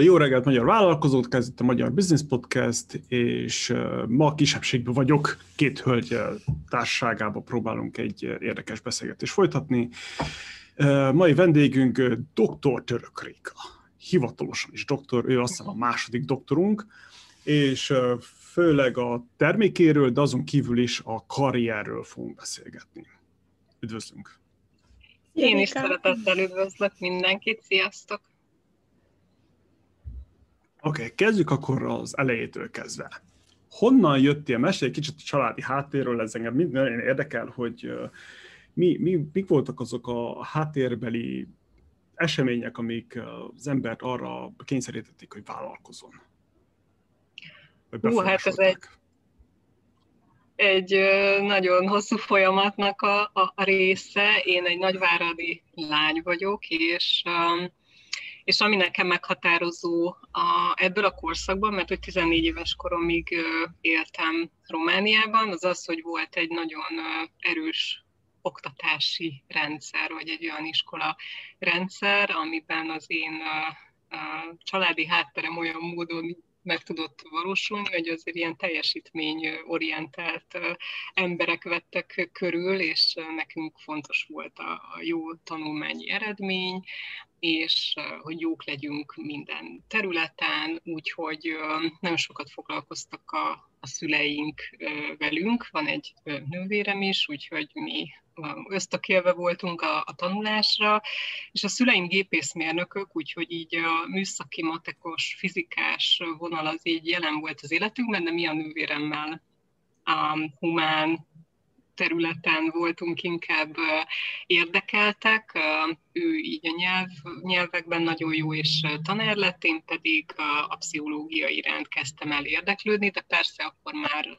Jó reggelt, Magyar Vállalkozót, kezdett a Magyar Business Podcast, és ma kisebbségben vagyok, két hölgy társaságában próbálunk egy érdekes beszélgetést folytatni. Mai vendégünk dr. Török Réka, hivatalosan is doktor, ő azt hiszem a második doktorunk, és főleg a termékéről, de azon kívül is a karrierről fogunk beszélgetni. Üdvözlünk! Én is szeretettel üdvözlök mindenkit, sziasztok! Oké, okay, kezdjük akkor az elejétől kezdve. Honnan jöttél? Mesélj egy kicsit a családi háttérről, ez engem minden érdekel, hogy mi, mi, mik voltak azok a háttérbeli események, amik az embert arra kényszerítették, hogy vállalkozon? Hú, hát ez egy, egy nagyon hosszú folyamatnak a, a, a része. Én egy nagyváradi lány vagyok, és um, és ami nekem meghatározó a, ebből a korszakban, mert hogy 14 éves koromig éltem Romániában, az az, hogy volt egy nagyon erős oktatási rendszer, vagy egy olyan iskola rendszer, amiben az én családi hátterem olyan módon meg tudott valósulni, hogy azért ilyen teljesítményorientált emberek vettek körül, és nekünk fontos volt a jó tanulmányi eredmény, és hogy jók legyünk minden területen, úgyhogy nagyon sokat foglalkoztak a, a szüleink velünk. Van egy nővérem is, úgyhogy mi ösztökélve voltunk a, a tanulásra, és a szüleim gépészmérnökök, úgyhogy így a műszaki, matekos, fizikás vonal az így jelen volt az életünkben, de mi a nővéremmel a humán területen voltunk inkább érdekeltek. Ő így a nyelv, nyelvekben nagyon jó és tanár lett, én pedig a pszichológia iránt kezdtem el érdeklődni, de persze akkor már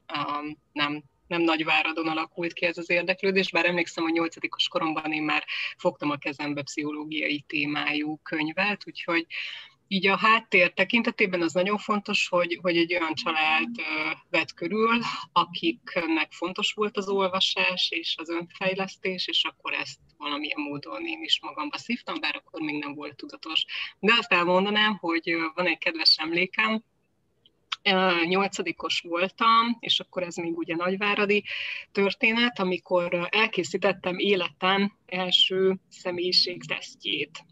nem nem nagy váradon alakult ki ez az érdeklődés, bár emlékszem, hogy nyolcadikos koromban én már fogtam a kezembe pszichológiai témájú könyvet, úgyhogy így a háttér tekintetében az nagyon fontos, hogy, hogy egy olyan család vett körül, akiknek fontos volt az olvasás és az önfejlesztés, és akkor ezt valamilyen módon én is magamba szívtam, bár akkor még nem volt tudatos. De azt elmondanám, hogy van egy kedves emlékem, nyolcadikos voltam, és akkor ez még ugye nagyváradi történet, amikor elkészítettem életem első személyiségtesztjét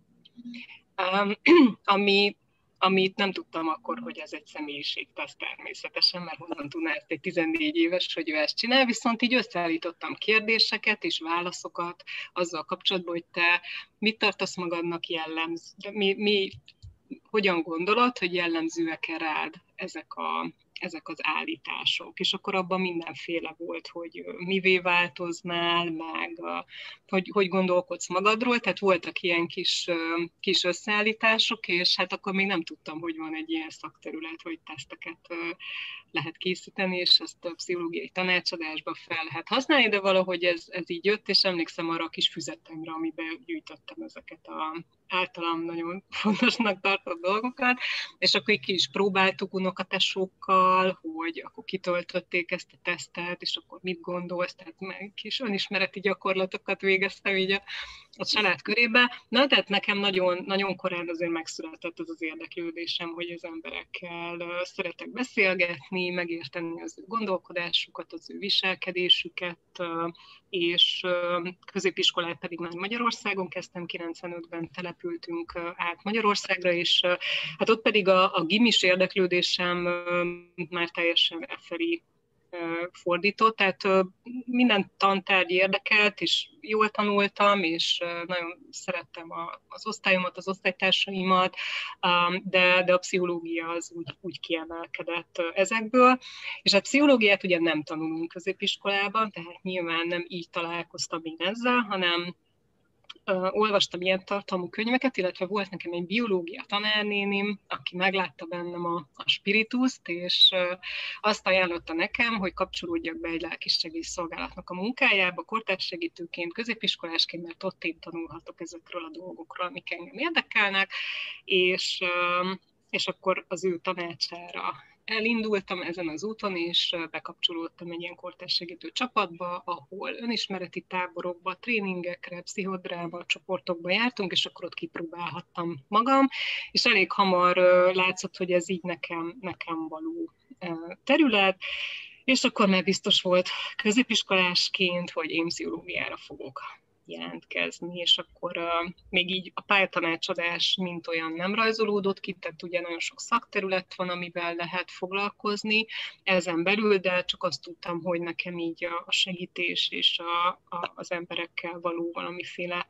ami, amit nem tudtam akkor, hogy ez egy személyiségteszt természetesen, mert honnan tudná ezt egy 14 éves, hogy ő ezt csinál, viszont így összeállítottam kérdéseket és válaszokat azzal kapcsolatban, hogy te mit tartasz magadnak jellemző, mi, mi, hogyan gondolod, hogy jellemzőek-e rád ezek a ezek az állítások, és akkor abban mindenféle volt, hogy mivé változnál, meg hogy, hogy gondolkodsz magadról, tehát voltak ilyen kis, kis összeállítások, és hát akkor még nem tudtam, hogy van egy ilyen szakterület, hogy teszteket lehet készíteni, és ezt a pszichológiai tanácsadásba fel lehet használni, de valahogy ez, ez így jött, és emlékszem arra a kis füzetemre, amiben gyűjtöttem ezeket a általam nagyon fontosnak tartott dolgokat, és akkor ki is próbáltuk unokatesókkal, hogy akkor kitöltötték ezt a tesztet, és akkor mit gondolsz, tehát meg kis önismereti gyakorlatokat végeztem így a, a család körébe. Na, tehát nekem nagyon, nagyon korán azért megszületett az az érdeklődésem, hogy az emberekkel szeretek beszélgetni, megérteni az ő gondolkodásukat, az ő viselkedésüket, és középiskolát pedig már Magyarországon kezdtem, 95-ben települtünk át Magyarországra, és hát ott pedig a, a gimis érdeklődésem már teljesen felé fordított, tehát minden tantárgy érdekelt, és jól tanultam, és nagyon szerettem az osztályomat, az osztálytársaimat, de, de a pszichológia az úgy, úgy kiemelkedett ezekből. És a pszichológiát ugye nem tanulunk középiskolában, tehát nyilván nem így találkoztam én ezzel, hanem olvastam ilyen tartalmú könyveket, illetve volt nekem egy biológia tanárnénim, aki meglátta bennem a, a spirituszt, és azt ajánlotta nekem, hogy kapcsolódjak be egy lelkisegész szolgálatnak a munkájába, kortársegítőként, középiskolásként, mert ott én tanulhatok ezekről a dolgokról, amik engem érdekelnek, és és akkor az ő tanácsára elindultam ezen az úton, és bekapcsolódtam egy ilyen kortársegítő csapatba, ahol önismereti táborokba, tréningekre, pszichodráma csoportokba jártunk, és akkor ott kipróbálhattam magam, és elég hamar látszott, hogy ez így nekem, nekem való terület, és akkor már biztos volt középiskolásként, hogy én pszichológiára fogok jelentkezni, és akkor uh, még így a pályatanácsadás mint olyan nem rajzolódott ki, tehát ugye nagyon sok szakterület van, amivel lehet foglalkozni ezen belül, de csak azt tudtam, hogy nekem így a, a segítés és a, a, az emberekkel való valamiféle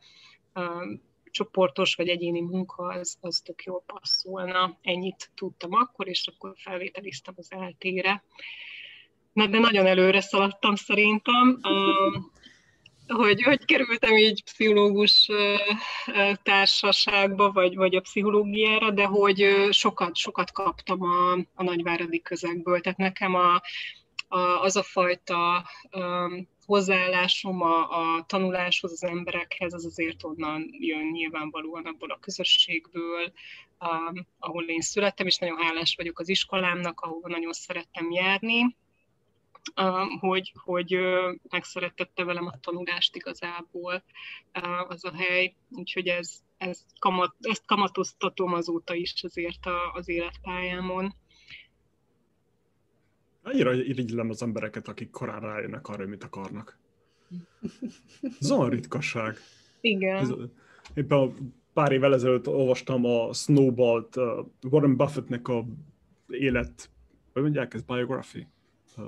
uh, csoportos vagy egyéni munka, az, az tök jól passzolna. Ennyit tudtam akkor, és akkor felvételiztem az eltére. Na, de nagyon előre szaladtam szerintem. Uh, hogy, hogy kerültem így pszichológus társaságba, vagy, vagy a pszichológiára, de hogy sokat, sokat kaptam a, a nagyváradi közegből. Tehát nekem a, a, az a fajta um, hozzáállásom a, a tanuláshoz, az emberekhez, az azért onnan jön nyilvánvalóan abból a közösségből, um, ahol én születtem, és nagyon hálás vagyok az iskolámnak, ahol nagyon szerettem járni hogy, hogy megszerettette velem a tanulást igazából az a hely, úgyhogy ez, ez kamat, ezt kamatoztatom azóta is azért az életpályámon. Annyira irigylem az embereket, akik korán rájönnek arra, mit akarnak. Ez olyan ritkaság. Igen. Ez, éppen pár évvel ezelőtt olvastam a Snowball-t, uh, Warren Buffettnek a élet, hogy mondják, ez biography? Uh,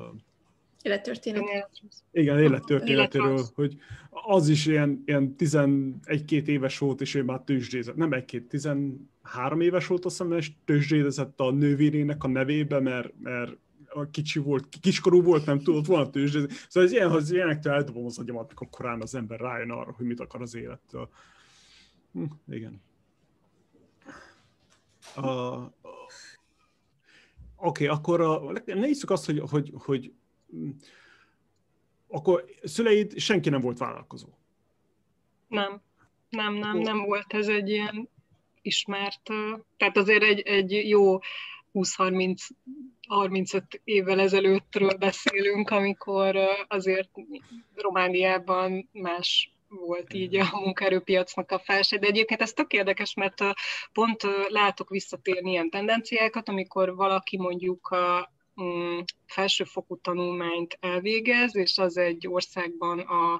Élettörténet. Igen, élettörténetéről, hogy az is ilyen, ilyen 11-2 éves volt, és ő már tőzsdézett, nem egy-két, 13 éves volt, azt hiszem, és tőzsdézett a nővérének a nevébe, mert, mert kicsi volt, kiskorú volt, nem tudott volna tőzsdézni. Szóval ez ilyen, hogy ilyenektől eldobom az agyamat, amikor korán az ember rájön arra, hogy mit akar az élettől. Hm, igen. Uh, Oké, okay, akkor a, nézzük azt, hogy, hogy, hogy akkor szüleid senki nem volt vállalkozó? Nem, nem, nem, nem volt ez egy ilyen ismert, tehát azért egy, egy jó 20-30 35 évvel ezelőttről beszélünk, amikor azért Romániában más volt így a munkaerőpiacnak a felső, de egyébként ez tök érdekes, mert pont látok visszatérni ilyen tendenciákat, amikor valaki mondjuk a Mm, felsőfokú tanulmányt elvégez, és az egy országban a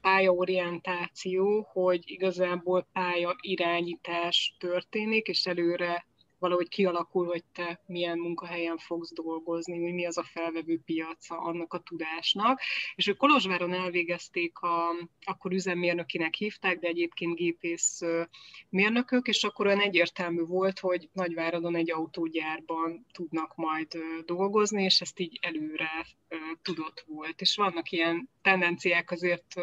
pályaorientáció, hogy igazából pálya irányítás történik, és előre valahogy kialakul, hogy te milyen munkahelyen fogsz dolgozni, mi az a felvevő piaca annak a tudásnak. És ők Kolozsváron elvégezték, a, akkor üzemmérnökinek hívták, de egyébként gépész mérnökök, és akkor olyan egyértelmű volt, hogy Nagyváradon egy autógyárban tudnak majd dolgozni, és ezt így előre tudott volt. És vannak ilyen tendenciák azért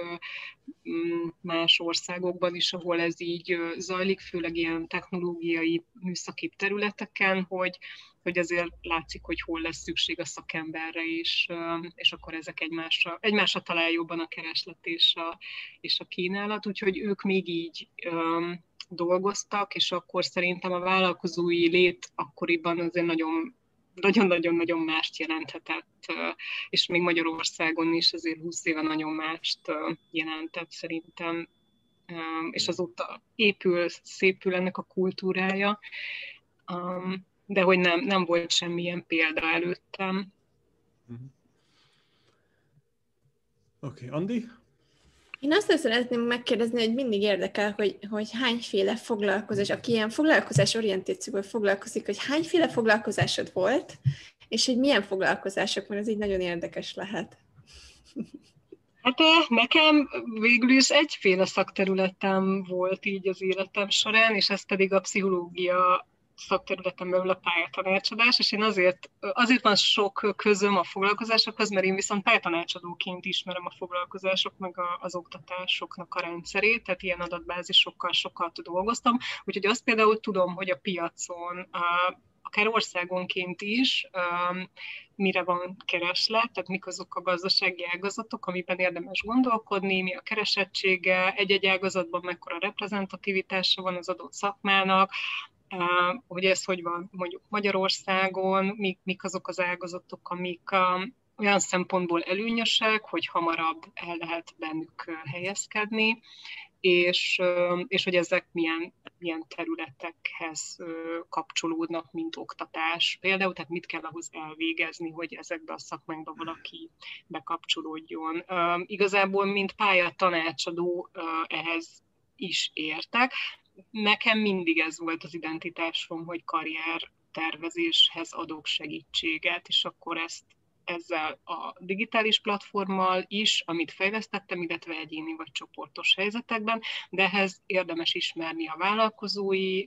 más országokban is, ahol ez így zajlik, főleg ilyen technológiai műszaki területeken, hogy, hogy azért látszik, hogy hol lesz szükség a szakemberre, és, és akkor ezek egymásra, egymásra talál jobban a kereslet és a, és a kínálat, úgyhogy ők még így um, dolgoztak, és akkor szerintem a vállalkozói lét akkoriban azért nagyon nagyon-nagyon-nagyon mást jelenthetett, és még Magyarországon is azért 20 éve nagyon mást jelentett szerintem, és azóta épül, szépül ennek a kultúrája, de hogy nem, nem volt semmilyen példa előttem. Mhm. Oké, okay. Andi? Én azt szeretném megkérdezni, hogy mindig érdekel, hogy, hogy hányféle foglalkozás, aki ilyen foglalkozás orientációval foglalkozik, hogy hányféle foglalkozásod volt, és hogy milyen foglalkozások, mert ez így nagyon érdekes lehet. Hát nekem végül is egyféle szakterületem volt így az életem során, és ez pedig a pszichológia szakterületen belül a pályatanácsadás, és én azért, azért van sok közöm a foglalkozásokhoz, mert én viszont pályatanácsadóként ismerem a foglalkozások meg az oktatásoknak a rendszerét, tehát ilyen adatbázisokkal sokat dolgoztam, úgyhogy azt például tudom, hogy a piacon akár országonként is, mire van kereslet, tehát mik azok a gazdasági ágazatok, amiben érdemes gondolkodni, mi a keresettsége, egy-egy ágazatban mekkora reprezentativitása van az adott szakmának, hogy ez hogy van mondjuk Magyarországon, mik, mik azok az ágazatok, amik olyan szempontból előnyösek, hogy hamarabb el lehet bennük helyezkedni, és, és hogy ezek milyen, milyen területekhez kapcsolódnak, mint oktatás például, tehát mit kell ahhoz elvégezni, hogy ezekbe a szakmákba valaki bekapcsolódjon. Igazából, mint pálya tanácsadó ehhez is értek. Nekem mindig ez volt az identitásom, hogy karrier tervezéshez adok segítséget, és akkor ezt ezzel a digitális platformmal is, amit fejlesztettem, illetve egyéni vagy csoportos helyzetekben, de ehhez érdemes ismerni a vállalkozói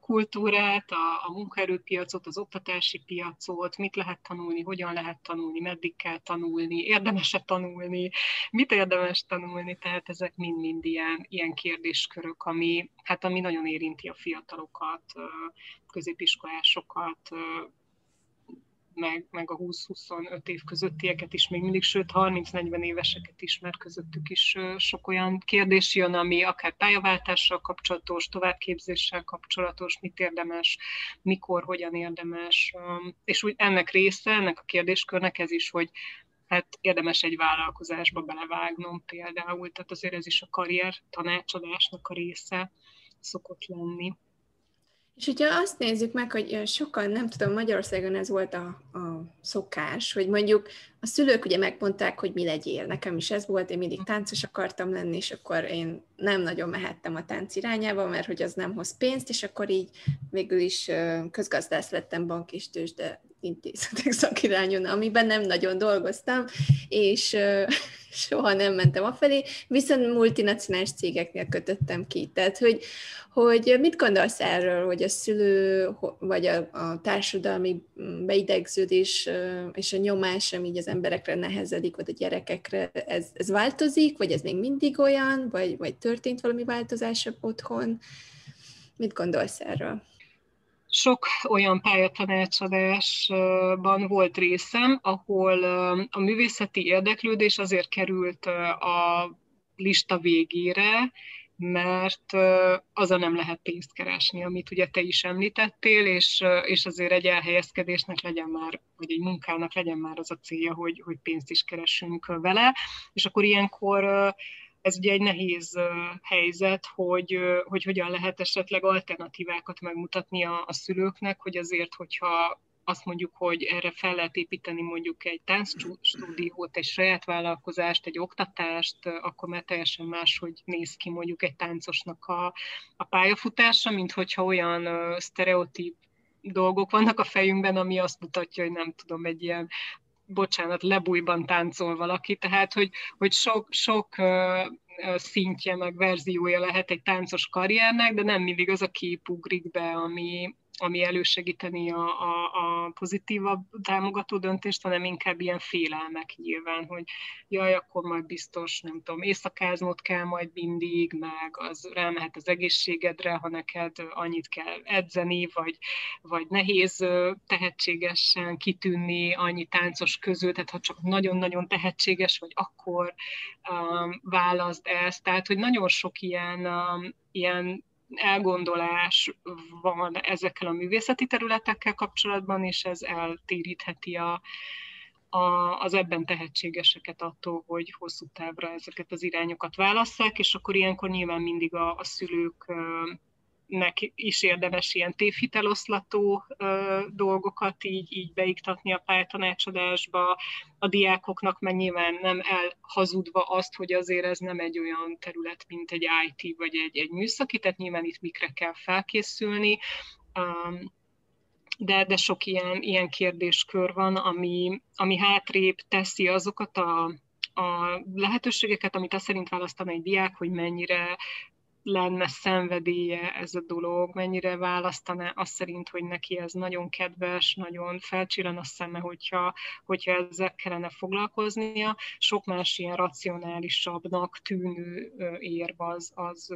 kultúrát, a, a munkaerőpiacot, az oktatási piacot, mit lehet tanulni, hogyan lehet tanulni, meddig kell tanulni, érdemes-e tanulni, mit érdemes tanulni, tehát ezek mind-mind ilyen, ilyen kérdéskörök, ami, hát ami nagyon érinti a fiatalokat, középiskolásokat, meg, meg a 20-25 év közöttieket is még mindig, sőt 30-40 éveseket is, mert közöttük is sok olyan kérdés jön, ami akár pályaváltással kapcsolatos, továbbképzéssel kapcsolatos, mit érdemes, mikor, hogyan érdemes, és úgy ennek része, ennek a kérdéskörnek ez is, hogy hát érdemes egy vállalkozásba belevágnom például, tehát azért ez is a karrier tanácsadásnak a része szokott lenni. És hogyha azt nézzük meg, hogy sokan, nem tudom, Magyarországon ez volt a, a szokás, hogy mondjuk a szülők ugye megmondták, hogy mi legyél. Nekem is ez volt, én mindig táncos akartam lenni, és akkor én nem nagyon mehettem a tánc irányába, mert hogy az nem hoz pénzt, és akkor így végül is közgazdász lettem bank és tőzsde intézetek szakirányon, amiben nem nagyon dolgoztam, és soha nem mentem afelé, viszont multinacionális cégeknél kötöttem ki. Tehát, hogy, hogy mit gondolsz erről, hogy a szülő, vagy a, a társadalmi beidegződés és a nyomás, ami így az emberekre nehezedik, vagy a gyerekekre, ez, ez változik, vagy ez még mindig olyan, vagy, vagy történt valami változás otthon? Mit gondolsz erről? Sok olyan pályatanácsadásban volt részem, ahol a művészeti érdeklődés azért került a lista végére, mert azzal nem lehet pénzt keresni, amit ugye te is említettél, és, és azért egy elhelyezkedésnek legyen már, vagy egy munkának legyen már az a célja, hogy, hogy pénzt is keresünk vele, és akkor ilyenkor ez ugye egy nehéz helyzet, hogy, hogy hogyan lehet esetleg alternatívákat megmutatni a, a szülőknek, hogy azért, hogyha azt mondjuk, hogy erre fel lehet építeni mondjuk egy táncstúdiót, egy saját vállalkozást, egy oktatást, akkor már teljesen máshogy néz ki mondjuk egy táncosnak a, a pályafutása, mint hogyha olyan sztereotíp dolgok vannak a fejünkben, ami azt mutatja, hogy nem tudom, egy ilyen bocsánat, lebújban táncol valaki, tehát hogy, hogy sok, sok szintje, meg verziója lehet egy táncos karriernek, de nem mindig az a kép ugrik be, ami, ami elősegíteni a, a, a pozitívabb támogató döntést, hanem inkább ilyen félelmek nyilván, hogy jaj, akkor majd biztos, nem tudom, éjszakáznod kell majd mindig, meg az rámehet az egészségedre, ha neked annyit kell edzeni, vagy, vagy nehéz tehetségesen kitűnni annyi táncos közül, tehát ha csak nagyon-nagyon tehetséges vagy, akkor um, válaszd ezt. Tehát, hogy nagyon sok ilyen, um, ilyen elgondolás van ezekkel a művészeti területekkel kapcsolatban, és ez eltérítheti a, a, az ebben tehetségeseket attól, hogy hosszú távra ezeket az irányokat válasszák, és akkor ilyenkor nyilván mindig a, a szülők nek is érdemes ilyen tévhiteloszlató ö, dolgokat így, így beiktatni a pályatanácsadásba, a diákoknak meg nyilván nem elhazudva azt, hogy azért ez nem egy olyan terület, mint egy IT vagy egy, egy műszaki, tehát nyilván itt mikre kell felkészülni, um, de, de sok ilyen, ilyen kérdéskör van, ami, ami hátrébb teszi azokat a, a lehetőségeket, amit azt szerint választana egy diák, hogy mennyire lenne szenvedélye ez a dolog, mennyire választaná azt szerint, hogy neki ez nagyon kedves, nagyon felcsillan a szeme, hogyha, hogyha ezzel kellene foglalkoznia. Sok más ilyen racionálisabbnak tűnő érv az, az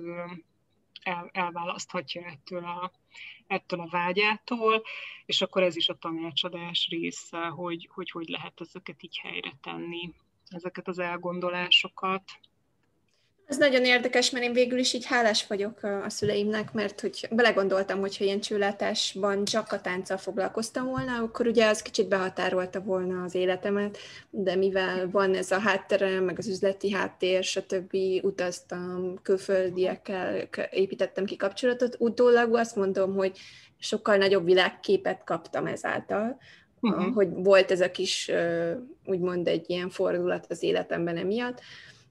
el, elválaszthatja ettől a, ettől a vágyától, és akkor ez is a tanácsadás része, hogy hogy, hogy lehet ezeket így helyre tenni, ezeket az elgondolásokat. Ez nagyon érdekes, mert én végül is így hálás vagyok a szüleimnek, mert hogy belegondoltam, hogyha ilyen csőlátásban csak a tánccal foglalkoztam volna, akkor ugye az kicsit behatárolta volna az életemet, de mivel van ez a hátterem, meg az üzleti háttér, stb. utaztam, külföldiekkel építettem ki kapcsolatot, utólag azt mondom, hogy sokkal nagyobb világképet kaptam ezáltal, uh-huh. hogy volt ez a kis, úgymond egy ilyen fordulat az életemben emiatt,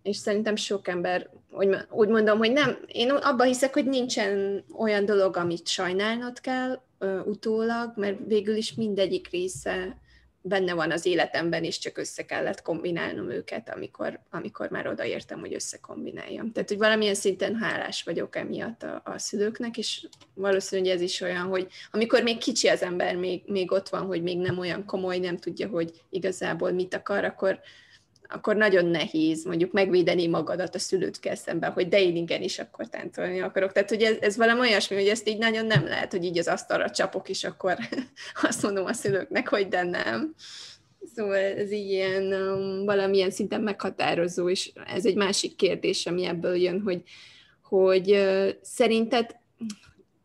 és szerintem sok ember úgy, úgy mondom, hogy nem, én abban hiszek, hogy nincsen olyan dolog, amit sajnálnod kell ö, utólag, mert végül is mindegyik része benne van az életemben, és csak össze kellett kombinálnom őket, amikor, amikor már odaértem, hogy összekombináljam. Tehát, hogy valamilyen szinten hálás vagyok emiatt a, a szülőknek, és valószínűleg ez is olyan, hogy amikor még kicsi az ember, még, még ott van, hogy még nem olyan komoly, nem tudja, hogy igazából mit akar, akkor, akkor nagyon nehéz mondjuk megvédeni magadat a szülőtkkel szemben, hogy de én igenis akkor táncolni akarok. Tehát, hogy ez, ez valami olyasmi, hogy ezt így nagyon nem lehet, hogy így az asztalra csapok, és akkor azt mondom a szülőknek, hogy de nem. Szóval ez így ilyen um, valamilyen szinten meghatározó, és ez egy másik kérdés, ami ebből jön, hogy, hogy uh, szerinted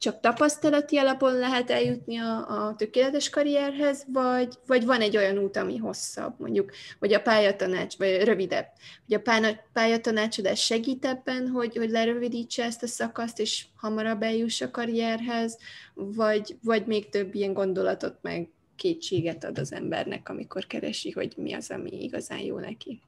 csak tapasztalati alapon lehet eljutni a, a tökéletes karrierhez, vagy, vagy van egy olyan út, ami hosszabb, mondjuk, vagy a pályatanács, vagy rövidebb, hogy a pályatanácsadás segít ebben, hogy, hogy lerövidítse ezt a szakaszt, és hamarabb eljuss a karrierhez, vagy, vagy még több ilyen gondolatot meg kétséget ad az embernek, amikor keresi, hogy mi az, ami igazán jó neki.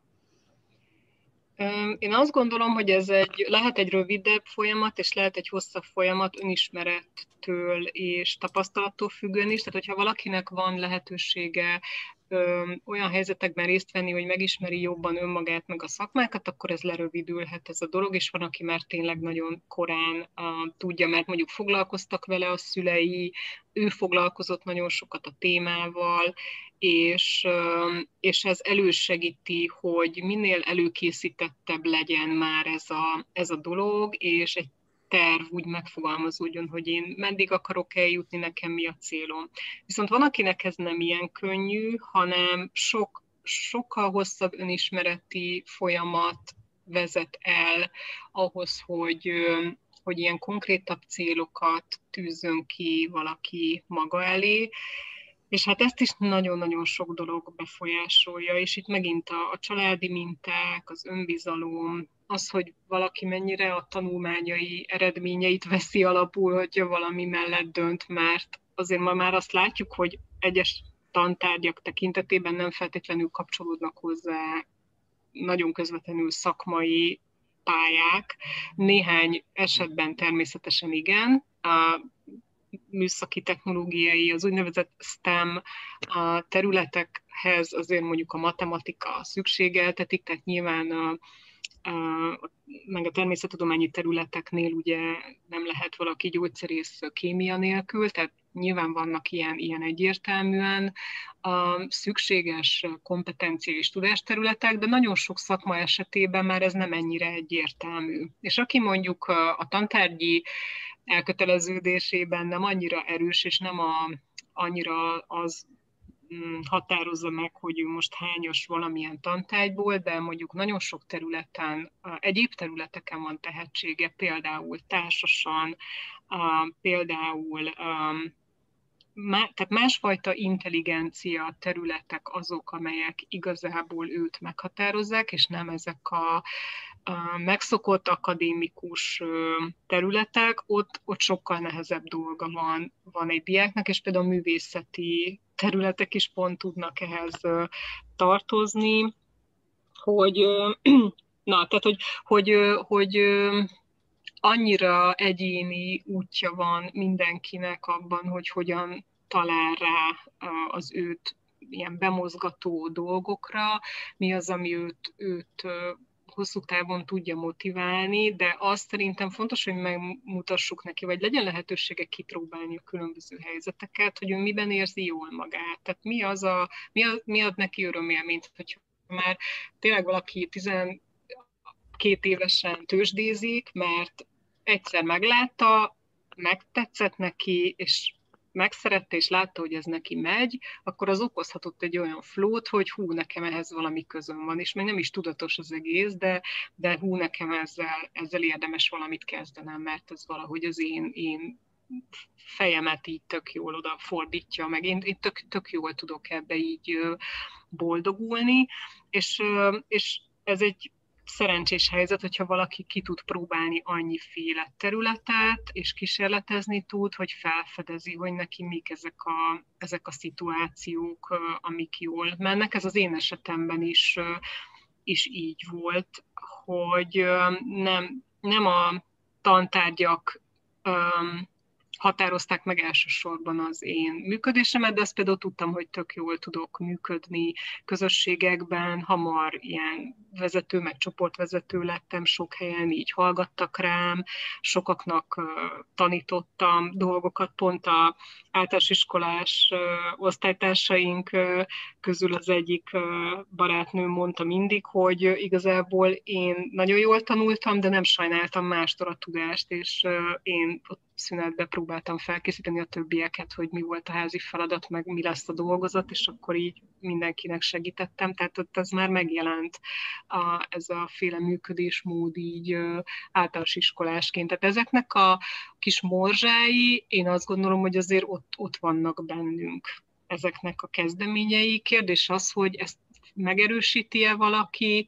Én azt gondolom, hogy ez egy, lehet egy rövidebb folyamat, és lehet egy hosszabb folyamat önismerettől és tapasztalattól függően is. Tehát, hogyha valakinek van lehetősége ö, olyan helyzetekben részt venni, hogy megismeri jobban önmagát, meg a szakmákat, akkor ez lerövidülhet ez a dolog, és van, aki már tényleg nagyon korán uh, tudja, mert mondjuk foglalkoztak vele a szülei, ő foglalkozott nagyon sokat a témával, és, és ez elősegíti, hogy minél előkészítettebb legyen már ez a, ez a dolog, és egy terv úgy megfogalmazódjon, hogy én meddig akarok eljutni, nekem mi a célom. Viszont van, akinek ez nem ilyen könnyű, hanem sok, sokkal hosszabb önismereti folyamat vezet el ahhoz, hogy, hogy ilyen konkrétabb célokat tűzön ki valaki maga elé, és hát ezt is nagyon-nagyon sok dolog befolyásolja, és itt megint a, a családi minták, az önbizalom, az, hogy valaki mennyire a tanulmányai eredményeit veszi alapul, hogyha valami mellett dönt, mert azért ma már azt látjuk, hogy egyes tantárgyak tekintetében nem feltétlenül kapcsolódnak hozzá nagyon közvetlenül szakmai pályák. Néhány esetben természetesen igen, műszaki technológiai, az úgynevezett STEM területekhez azért mondjuk a matematika szükségeltetik, tehát nyilván a, a, meg a természettudományi területeknél ugye nem lehet valaki gyógyszerész kémia nélkül, tehát nyilván vannak ilyen, ilyen egyértelműen a szükséges kompetencia és tudásterületek, de nagyon sok szakma esetében már ez nem ennyire egyértelmű. És aki mondjuk a, tantárgyi elköteleződésében nem annyira erős, és nem a, annyira az mm, határozza meg, hogy ő most hányos valamilyen tantágyból, de mondjuk nagyon sok területen, egyéb területeken van tehetsége, például társasan, például tehát másfajta intelligencia területek azok, amelyek igazából őt meghatározzák, és nem ezek a megszokott akadémikus területek, ott, ott sokkal nehezebb dolga van, van egy diáknak, és például a művészeti területek is pont tudnak ehhez tartozni, hogy na, tehát, hogy, hogy, hogy annyira egyéni útja van mindenkinek abban, hogy hogyan talál rá az őt ilyen bemozgató dolgokra, mi az, ami őt, őt hosszú távon tudja motiválni, de azt szerintem fontos, hogy megmutassuk neki, vagy legyen lehetősége kipróbálni a különböző helyzeteket, hogy ő miben érzi jól magát. Tehát mi, az a, mi, a, mi ad neki örömélményt, hogy már tényleg valaki 12 évesen tőzsdézik, mert egyszer meglátta, megtetszett neki, és megszerette és látta, hogy ez neki megy, akkor az okozhatott egy olyan flót, hogy hú, nekem ehhez valami közön van, és még nem is tudatos az egész, de, de hú, nekem ezzel, ezzel érdemes valamit kezdenem, mert ez valahogy az én, én fejemet így tök jól oda fordítja, meg én, én tök, tök jól tudok ebbe így boldogulni, és, és ez egy szerencsés helyzet, hogyha valaki ki tud próbálni annyiféle területet, és kísérletezni tud, hogy felfedezi, hogy neki mik ezek a, ezek a szituációk, amik jól mennek. Ez az én esetemben is, is így volt, hogy nem, nem a tantárgyak határozták meg elsősorban az én működésemet, de azt például tudtam, hogy tök jól tudok működni közösségekben, hamar ilyen vezető, meg csoportvezető lettem sok helyen, így hallgattak rám, sokaknak tanítottam dolgokat, pont a általános iskolás osztálytársaink közül az egyik barátnő mondta mindig, hogy igazából én nagyon jól tanultam, de nem sajnáltam mástól a tudást, és én ott szünetbe próbáltam felkészíteni a többieket, hogy mi volt a házi feladat, meg mi lesz a dolgozat, és akkor így mindenkinek segítettem, tehát ott ez már megjelent a, ez a féle működésmód így általános iskolásként. Tehát ezeknek a kis morzsái, én azt gondolom, hogy azért ott, ott vannak bennünk ezeknek a kezdeményei. Kérdés az, hogy ezt megerősíti-e valaki,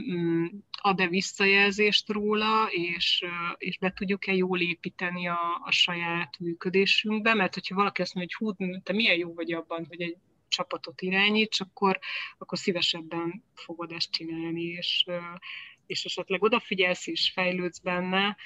mm, ad-e visszajelzést róla, és, és be tudjuk-e jól építeni a, a saját működésünkbe, mert hogyha valaki azt mondja, hogy hú, te milyen jó vagy abban, hogy egy csapatot irányíts, akkor, akkor szívesebben fogod ezt csinálni, és, és esetleg odafigyelsz és fejlődsz benne,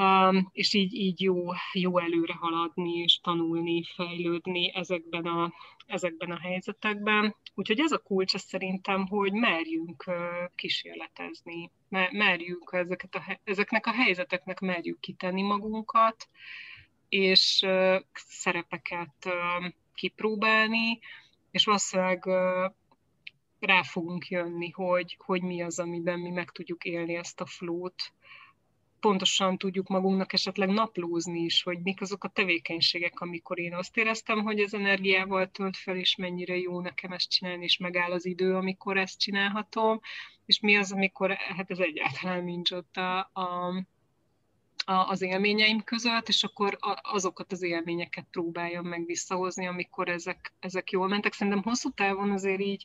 Um, és így, így jó, jó előre haladni, és tanulni, fejlődni ezekben a, ezekben a helyzetekben. Úgyhogy ez a kulcs szerintem, hogy merjünk uh, kísérletezni, merjünk ezeket a, ezeknek a helyzeteknek merjük kitenni magunkat, és uh, szerepeket uh, kipróbálni, és valószínűleg rá fogunk jönni, hogy, hogy mi az, amiben mi meg tudjuk élni ezt a flót, pontosan tudjuk magunknak esetleg naplózni is, hogy mik azok a tevékenységek, amikor én azt éreztem, hogy az energiával tölt fel, és mennyire jó nekem ezt csinálni, és megáll az idő, amikor ezt csinálhatom, és mi az, amikor hát ez egyáltalán nincs ott a, a, a, az élményeim között, és akkor azokat az élményeket próbáljam meg visszahozni, amikor ezek, ezek jól mentek. Szerintem hosszú távon azért így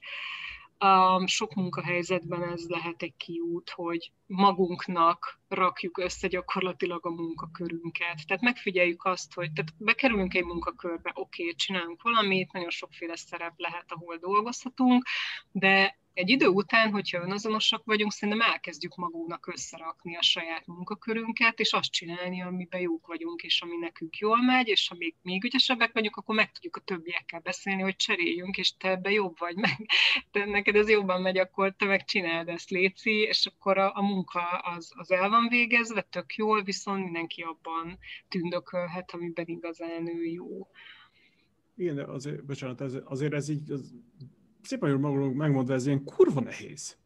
Sok munkahelyzetben ez lehet egy kiút, hogy magunknak rakjuk össze gyakorlatilag a munkakörünket. Tehát megfigyeljük azt, hogy tehát bekerülünk egy munkakörbe, oké, okay, csinálunk valamit, nagyon sokféle szerep lehet, ahol dolgozhatunk, de egy idő után, hogyha önazonosak vagyunk, szerintem elkezdjük magunknak összerakni a saját munkakörünket, és azt csinálni, amiben jók vagyunk, és ami nekünk jól megy, és ha még, még ügyesebbek vagyunk, akkor meg tudjuk a többiekkel beszélni, hogy cseréljünk, és te ebbe jobb vagy, meg te neked ez jobban megy, akkor te meg csináld ezt, Léci, és akkor a, a munka az, az el van végezve, tök jól, viszont mindenki abban tündökölhet, amiben igazán ő jó. Igen, de azért, bocsánat, ez, azért ez így az szépen jól magunk megmondva, ez ilyen kurva nehéz.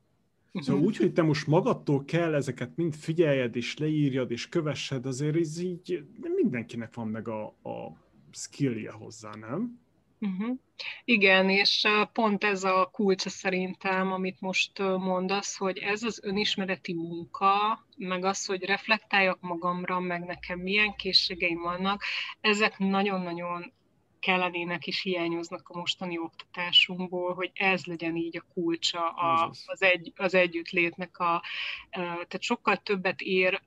Szóval úgy, hogy te most magadtól kell ezeket mind figyeljed, és leírjad, és kövessed, azért ez így mindenkinek van meg a, a skillje hozzá, nem? Uh-huh. Igen, és pont ez a kulcsa szerintem, amit most mondasz, hogy ez az önismereti munka, meg az, hogy reflektáljak magamra, meg nekem milyen készségeim vannak, ezek nagyon-nagyon kellenének és hiányoznak a mostani oktatásunkból, hogy ez legyen így a kulcsa a, az, egy, az együttlétnek. A, tehát sokkal többet ér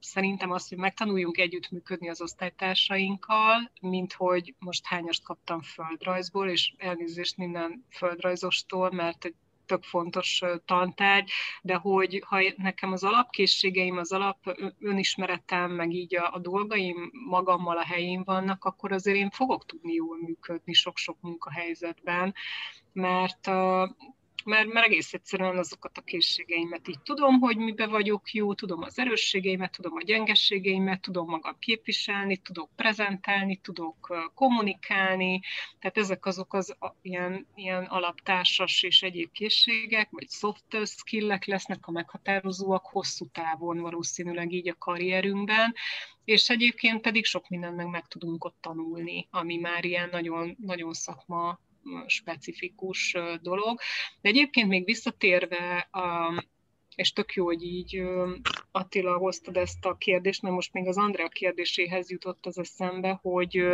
szerintem azt, hogy megtanuljunk együttműködni az osztálytársainkkal, mint hogy most hányast kaptam földrajzból, és elnézést minden földrajzostól, mert egy tök fontos tantárgy, de hogy ha nekem az alapkészségeim, az alap önismeretem, meg így a, a dolgaim magammal a helyén vannak, akkor azért én fogok tudni jól működni sok-sok munkahelyzetben, mert mert, mert egész egyszerűen azokat a készségeimet így tudom, hogy mibe vagyok jó, tudom az erősségeimet, tudom a gyengességeimet, tudom magam képviselni, tudok prezentálni, tudok kommunikálni, tehát ezek azok az ilyen, ilyen alaptársas és egyéb készségek, vagy soft skillek lesznek a meghatározóak hosszú távon valószínűleg így a karrierünkben, és egyébként pedig sok mindent meg meg tudunk ott tanulni, ami már ilyen nagyon, nagyon szakma specifikus dolog. De egyébként még visszatérve, a, és tök jó, hogy így Attila hoztad ezt a kérdést, mert most még az Andrea kérdéséhez jutott az eszembe, hogy,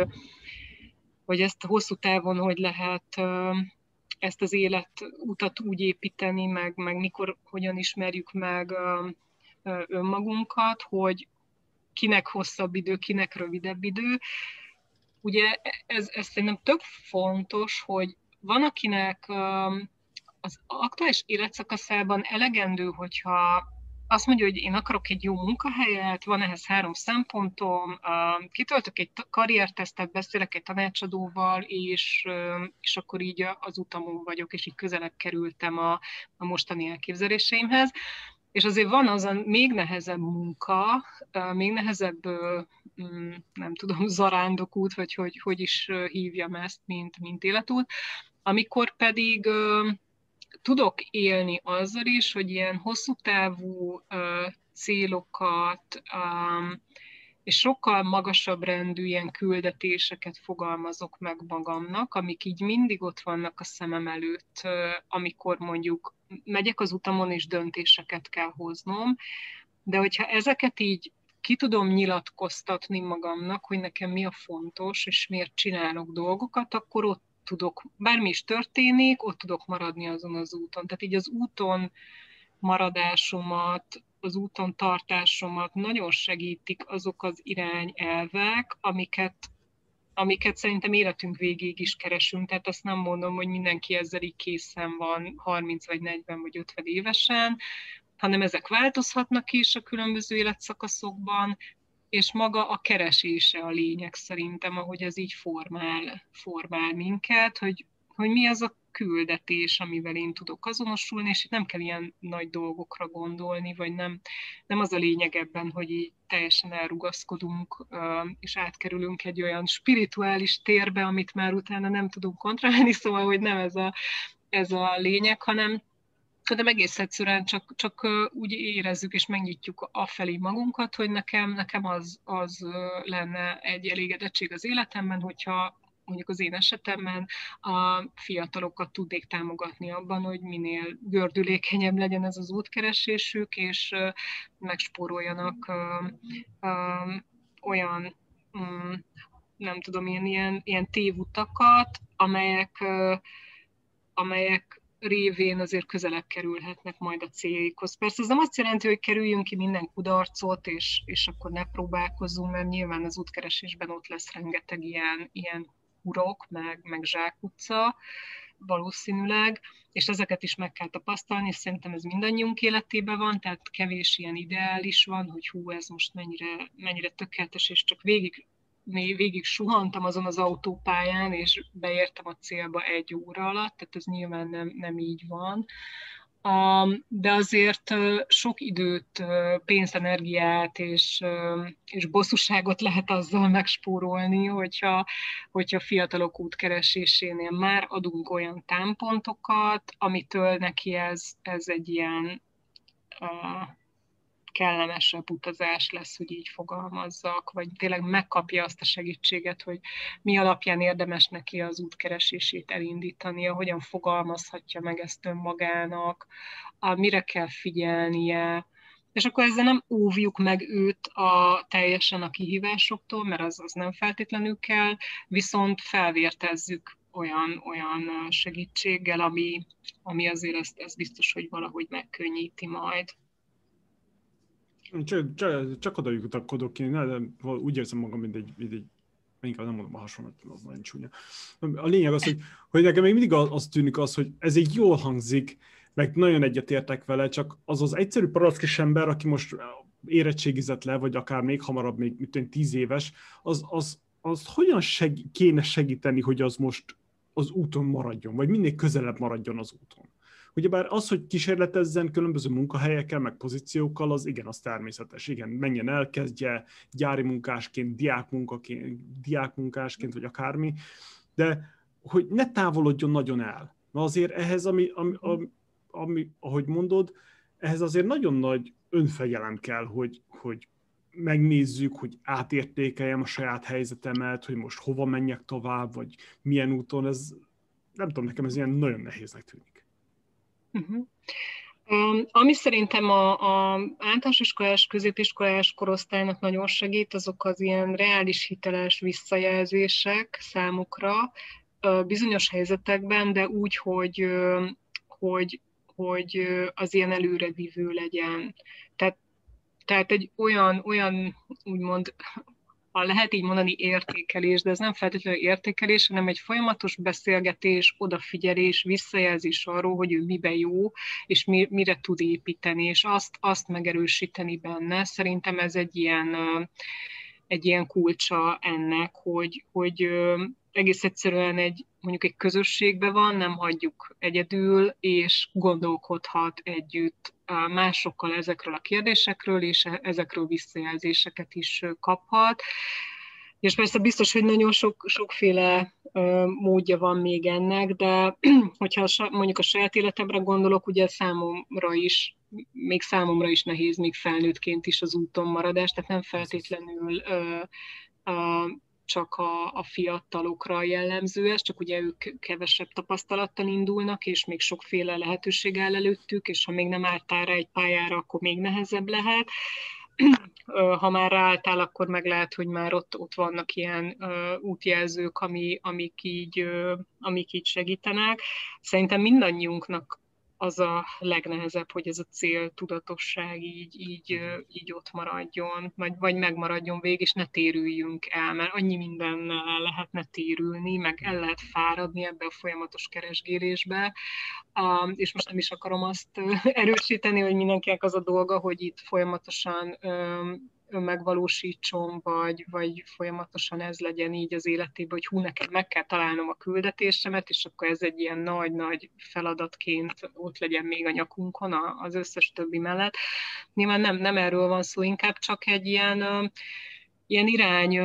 hogy ezt hosszú távon hogy lehet ezt az életutat úgy építeni, meg, meg mikor, hogyan ismerjük meg önmagunkat, hogy kinek hosszabb idő, kinek rövidebb idő. Ugye ez, ez szerintem tök fontos, hogy van, akinek az aktuális életszakaszában elegendő, hogyha azt mondja, hogy én akarok egy jó munkahelyet, van ehhez három szempontom, kitöltök egy karriertesztet, beszélek egy tanácsadóval, és, és akkor így az utamon vagyok, és így közelebb kerültem a, a mostani elképzeléseimhez. És azért van az a még nehezebb munka, még nehezebb, mm, nem tudom, zarándokút, vagy hogy, hogy is hívjam ezt, mint, mint életút, amikor pedig tudok élni azzal is, hogy ilyen hosszú távú célokat és sokkal magasabb rendű ilyen küldetéseket fogalmazok meg magamnak, amik így mindig ott vannak a szemem előtt, amikor mondjuk megyek az utamon, és döntéseket kell hoznom, de hogyha ezeket így ki tudom nyilatkoztatni magamnak, hogy nekem mi a fontos, és miért csinálok dolgokat, akkor ott tudok, bármi is történik, ott tudok maradni azon az úton. Tehát így az úton maradásomat, az úton tartásomat nagyon segítik azok az irányelvek, amiket, amiket szerintem életünk végéig is keresünk. Tehát azt nem mondom, hogy mindenki ezzel így készen van 30 vagy 40 vagy 50 évesen, hanem ezek változhatnak is a különböző életszakaszokban, és maga a keresése a lényeg szerintem, ahogy ez így formál, formál minket, hogy, hogy mi az a küldetés, amivel én tudok azonosulni, és itt nem kell ilyen nagy dolgokra gondolni, vagy nem, nem az a lényeg ebben, hogy így teljesen elrugaszkodunk, és átkerülünk egy olyan spirituális térbe, amit már utána nem tudunk kontrollálni, szóval, hogy nem ez a, ez a lényeg, hanem, hanem egész egyszerűen csak, csak úgy érezzük és megnyitjuk afelé magunkat, hogy nekem, nekem az, az lenne egy elégedettség az életemben, hogyha mondjuk az én esetemben a fiatalokat tudnék támogatni abban, hogy minél gördülékenyebb legyen ez az útkeresésük, és megspóroljanak olyan mm, nem tudom, ilyen, ilyen, ilyen tévutakat, amelyek, amelyek révén azért közelebb kerülhetnek majd a céljaikhoz. Persze ez nem azt jelenti, hogy kerüljünk ki minden kudarcot, és, és akkor ne próbálkozzunk, mert nyilván az útkeresésben ott lesz rengeteg ilyen, ilyen urok, meg, meg zsákutca, valószínűleg, és ezeket is meg kell tapasztalni, és szerintem ez mindannyiunk életében van, tehát kevés ilyen ideális van, hogy hú, ez most mennyire, mennyire tökéletes, és csak végig végig suhantam azon az autópályán, és beértem a célba egy óra alatt, tehát ez nyilván nem, nem így van. De azért sok időt, pénzt, energiát és, és bosszúságot lehet azzal megspórolni, hogyha, hogyha fiatalok útkeresésénél már adunk olyan támpontokat, amitől neki ez, ez egy ilyen kellemesebb utazás lesz, hogy így fogalmazzak, vagy tényleg megkapja azt a segítséget, hogy mi alapján érdemes neki az útkeresését elindítania, hogyan fogalmazhatja meg ezt önmagának, a, mire kell figyelnie, és akkor ezzel nem óvjuk meg őt a, teljesen a kihívásoktól, mert az, az nem feltétlenül kell, viszont felvértezzük olyan, olyan segítséggel, ami, ami azért ezt, ezt biztos, hogy valahogy megkönnyíti majd. Csak, csak, csak oda jutottak ki, de úgy érzem magam, mint egy, mint egy inkább nem mondom a hasonlat, az nagyon csúnya. A lényeg az, hogy, hogy nekem még mindig az tűnik az, hogy ez egy jól hangzik, meg nagyon egyetértek vele, csak az az egyszerű parackis ember, aki most érettségizett le, vagy akár még hamarabb, még mint tíz éves, az, az, az hogyan seg, kéne segíteni, hogy az most az úton maradjon, vagy minél közelebb maradjon az úton? Ugyebár az, hogy kísérletezzen különböző munkahelyekkel, meg pozíciókkal, az igen, az természetes. Igen, menjen el, kezdje gyári munkásként, diákmunkaként, diákmunkásként, vagy akármi, de hogy ne távolodjon nagyon el. Na azért ehhez, ami, ami, ami, ami ahogy mondod, ehhez azért nagyon nagy önfegyelem kell, hogy, hogy megnézzük, hogy átértékeljem a saját helyzetemet, hogy most hova menjek tovább, vagy milyen úton, ez nem tudom, nekem ez ilyen nagyon nehéznek tűnik. Uh-huh. Ami szerintem a, a általános iskolás, középiskolás korosztálynak nagyon segít, azok az ilyen reális hiteles visszajelzések számukra bizonyos helyzetekben, de úgy, hogy, hogy, hogy az ilyen előrevívő legyen. Tehát tehát egy olyan, olyan úgymond ha lehet így mondani, értékelés, de ez nem feltétlenül értékelés, hanem egy folyamatos beszélgetés, odafigyelés, visszajelzés arról, hogy ő miben jó, és mi, mire tud építeni, és azt, azt megerősíteni benne. Szerintem ez egy ilyen, egy ilyen kulcsa ennek, hogy, hogy egész egyszerűen egy, mondjuk egy közösségben van, nem hagyjuk egyedül, és gondolkodhat együtt másokkal ezekről a kérdésekről, és e, ezekről visszajelzéseket is kaphat. És persze biztos, hogy nagyon sok, sokféle módja van még ennek, de hogyha mondjuk a saját életemre gondolok, ugye számomra is, még számomra is nehéz, még felnőttként is az úton maradás, tehát nem feltétlenül csak a, a fiatalokra jellemző ez, csak ugye ők kevesebb tapasztalattal indulnak, és még sokféle lehetőség áll előttük, és ha még nem álltál rá egy pályára, akkor még nehezebb lehet. Ha már ráálltál, akkor meg lehet, hogy már ott, ott vannak ilyen uh, útjelzők, ami, amik, így, uh, amik így segítenek. Szerintem mindannyiunknak az a legnehezebb, hogy ez a cél tudatosság így, így, mhm. így ott maradjon, vagy, vagy megmaradjon végig, és ne térüljünk el, mert annyi minden lehetne térülni, meg el lehet fáradni ebbe a folyamatos keresgélésbe, és most nem is akarom azt erősíteni, hogy mindenkinek az a dolga, hogy itt folyamatosan megvalósítson, vagy, vagy folyamatosan ez legyen így az életében, hogy hú, nekem meg kell találnom a küldetésemet, és akkor ez egy ilyen nagy-nagy feladatként ott legyen még a nyakunkon az összes többi mellett. Nyilván nem, nem erről van szó, inkább csak egy ilyen, ilyen irány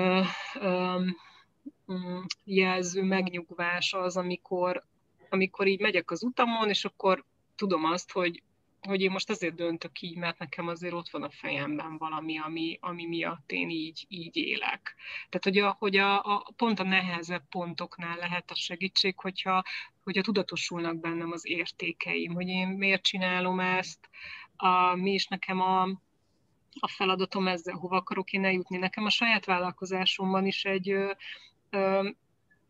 mm, jelző megnyugvás az, amikor, amikor így megyek az utamon, és akkor tudom azt, hogy hogy én most azért döntök így, mert nekem azért ott van a fejemben valami, ami, ami miatt én így, így élek. Tehát, hogy, a, hogy a, a, pont a nehezebb pontoknál lehet a segítség, hogyha, hogyha tudatosulnak bennem az értékeim, hogy én miért csinálom ezt, a, mi is nekem a, a feladatom ezzel, hova akarok én eljutni. Nekem a saját vállalkozásomban is egy, ö, ö,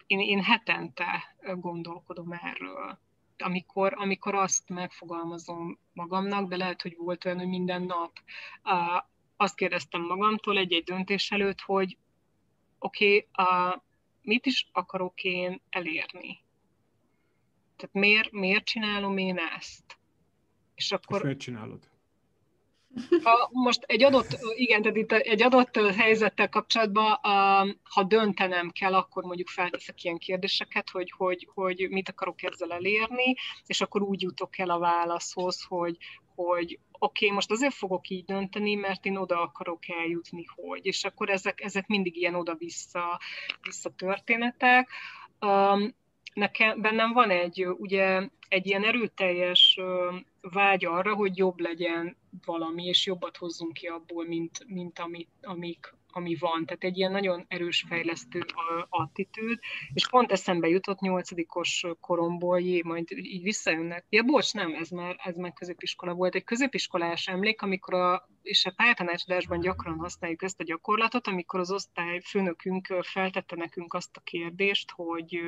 én, én hetente gondolkodom erről amikor, amikor azt megfogalmazom magamnak, de lehet, hogy volt olyan, hogy minden nap uh, azt kérdeztem magamtól egy-egy döntés előtt, hogy oké, okay, uh, mit is akarok én elérni? Tehát miért, miért csinálom én ezt? És akkor... Ezt miért csinálod? Ha most egy adott, igen, tehát itt egy adott helyzettel kapcsolatban, ha döntenem kell, akkor mondjuk felteszek ilyen kérdéseket, hogy, hogy, hogy mit akarok ezzel elérni, és akkor úgy jutok el a válaszhoz, hogy, hogy oké, okay, most azért fogok így dönteni, mert én oda akarok eljutni, hogy. És akkor ezek, ezek mindig ilyen oda-vissza vissza történetek. Um, nekem, bennem van egy, ugye, egy ilyen erőteljes vágy arra, hogy jobb legyen valami, és jobbat hozzunk ki abból, mint, mint ami, amik, ami van. Tehát egy ilyen nagyon erős fejlesztő attitűd, és pont eszembe jutott nyolcadikos koromból, jé, majd így visszajönnek. Ja, bocs, nem, ez már, ez már középiskola volt. Egy középiskolás emlék, amikor a, és a pályatanácsadásban gyakran használjuk ezt a gyakorlatot, amikor az osztály főnökünk feltette nekünk azt a kérdést, hogy,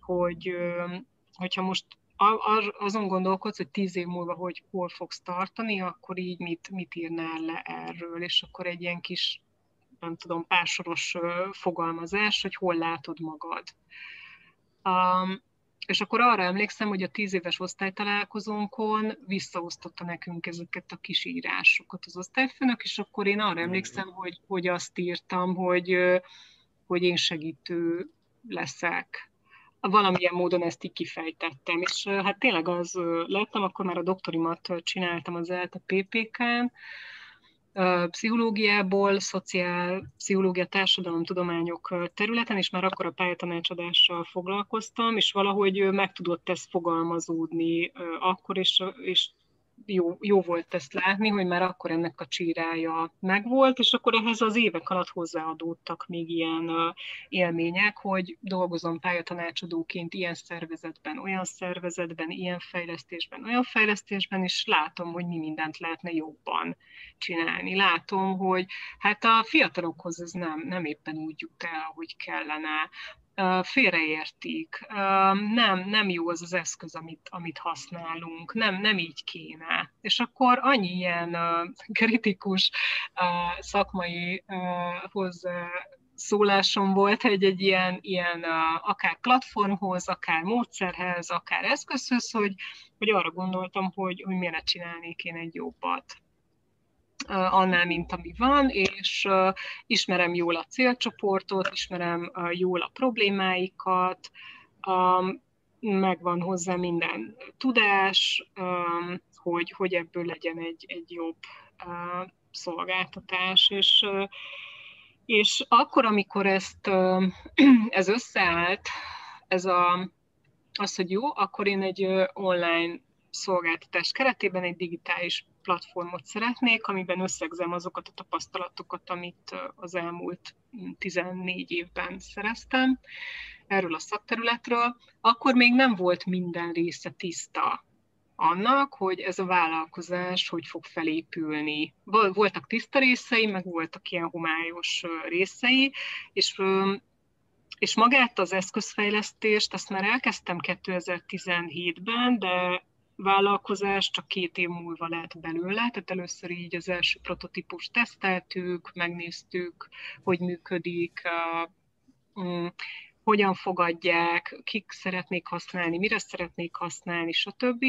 hogy hogyha most azon gondolkodsz, hogy tíz év múlva, hogy hol fogsz tartani, akkor így mit, mit írnál le erről, és akkor egy ilyen kis, nem tudom, pársoros fogalmazás, hogy hol látod magad. Um, és akkor arra emlékszem, hogy a tíz éves osztálytalálkozónkon visszaosztotta nekünk ezeket a kis írásokat az osztályfőnök, és akkor én arra emlékszem, hogy, hogy azt írtam, hogy, hogy én segítő leszek valamilyen módon ezt így kifejtettem. És hát tényleg az lettem, akkor már a doktorimat csináltam az ELTE PPK-n, pszichológiából, szociál, pszichológia, társadalomtudományok területen, és már akkor a pályatanácsadással foglalkoztam, és valahogy meg tudott ez fogalmazódni akkor, és, és jó, jó volt ezt látni, hogy már akkor ennek a csírája megvolt, és akkor ehhez az évek alatt hozzáadódtak még ilyen élmények, hogy dolgozom pályatanácsadóként ilyen szervezetben, olyan szervezetben, ilyen fejlesztésben, olyan fejlesztésben, és látom, hogy mi mindent lehetne jobban csinálni. Látom, hogy hát a fiatalokhoz ez nem, nem éppen úgy jut el, ahogy kellene félreértik, nem, nem jó az az eszköz, amit, amit használunk, nem, nem így kéne. És akkor annyi ilyen kritikus szakmai hozzá szólásom volt, hogy egy ilyen, ilyen akár platformhoz, akár módszerhez, akár eszközhöz, hogy, hogy arra gondoltam, hogy, hogy miért csinálnék én egy jobbat annál, mint ami van, és ismerem jól a célcsoportot, ismerem jól a problémáikat, megvan hozzá minden tudás, hogy, hogy ebből legyen egy, egy jobb szolgáltatás, és, és akkor, amikor ezt, ez összeállt, ez a, az, hogy jó, akkor én egy online szolgáltatás keretében egy digitális platformot szeretnék, amiben összegzem azokat a tapasztalatokat, amit az elmúlt 14 évben szereztem erről a szakterületről, akkor még nem volt minden része tiszta annak, hogy ez a vállalkozás hogy fog felépülni. Voltak tiszta részei, meg voltak ilyen homályos részei, és és magát az eszközfejlesztést, azt már elkezdtem 2017-ben, de vállalkozás csak két év múlva lehet belőle, tehát először így az első prototípus teszteltük, megnéztük, hogy működik, mm, hogyan fogadják, kik szeretnék használni, mire szeretnék használni, stb.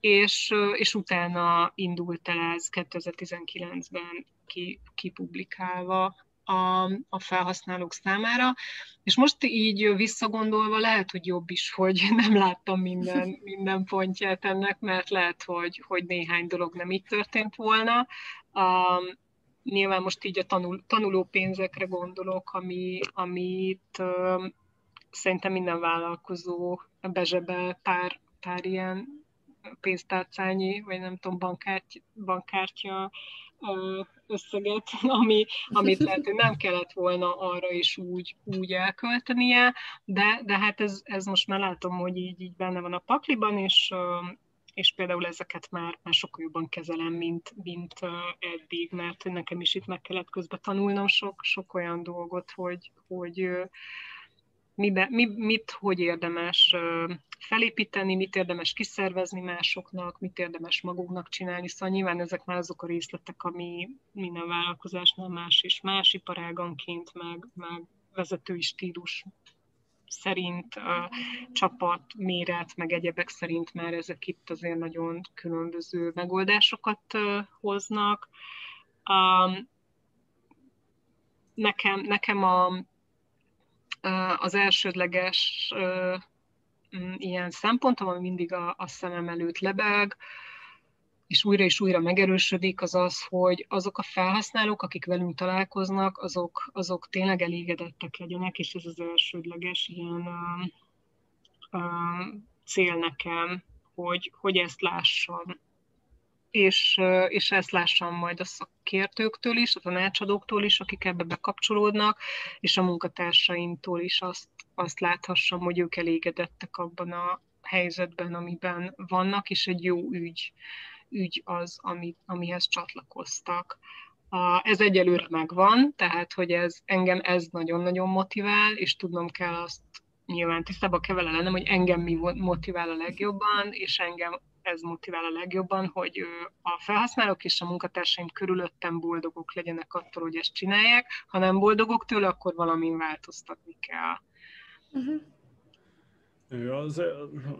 És, és utána indult el ez 2019-ben ki, kipublikálva a, a felhasználók számára. És most így visszagondolva lehet, hogy jobb is, hogy nem láttam minden, minden pontját ennek, mert lehet, hogy, hogy néhány dolog nem így történt volna. Um, nyilván most így a tanul, tanuló pénzekre gondolok, ami, amit um, szerintem minden vállalkozó bezsebel pár, pár ilyen pénztárcányi, vagy nem tudom, bankkártya, bankkártya összeget, ami, amit lehet, hogy nem kellett volna arra is úgy, úgy elköltenie, de, de hát ez, ez most már látom, hogy így, így benne van a pakliban, és, és például ezeket már, már sokkal jobban kezelem, mint, mint eddig, mert nekem is itt meg kellett közben tanulnom sok, sok olyan dolgot, hogy, hogy mibe, mi, mit, hogy érdemes felépíteni, mit érdemes kiszervezni másoknak, mit érdemes maguknak csinálni. Szóval nyilván ezek már azok a részletek, ami minden vállalkozásnál más és más iparáganként, meg, meg vezetői stílus szerint, a csapat, méret, meg egyebek szerint már ezek itt azért nagyon különböző megoldásokat hoznak. Nekem, nekem a, az elsődleges Mm, ilyen szempontom, ami mindig a, a szemem előtt lebeg, és újra és újra megerősödik, az az, hogy azok a felhasználók, akik velünk találkoznak, azok, azok tényleg elégedettek legyenek, és ez az elsődleges ilyen uh, uh, cél nekem, hogy, hogy ezt lássam és, és ezt lássam majd a szakértőktől is, a tanácsadóktól is, akik ebbe bekapcsolódnak, és a munkatársaimtól is azt, azt láthassam, hogy ők elégedettek abban a helyzetben, amiben vannak, és egy jó ügy, ügy az, ami, amihez csatlakoztak. Ez egyelőre megvan, tehát hogy ez engem ez nagyon-nagyon motivál, és tudnom kell azt nyilván tisztában kell vele lennem, hogy engem mi motivál a legjobban, és engem ez motivál a legjobban, hogy a felhasználók és a munkatársaim körülöttem boldogok legyenek attól, hogy ezt csinálják. Ha nem boldogok tőle, akkor valamin változtatni kell. Uh-huh. Az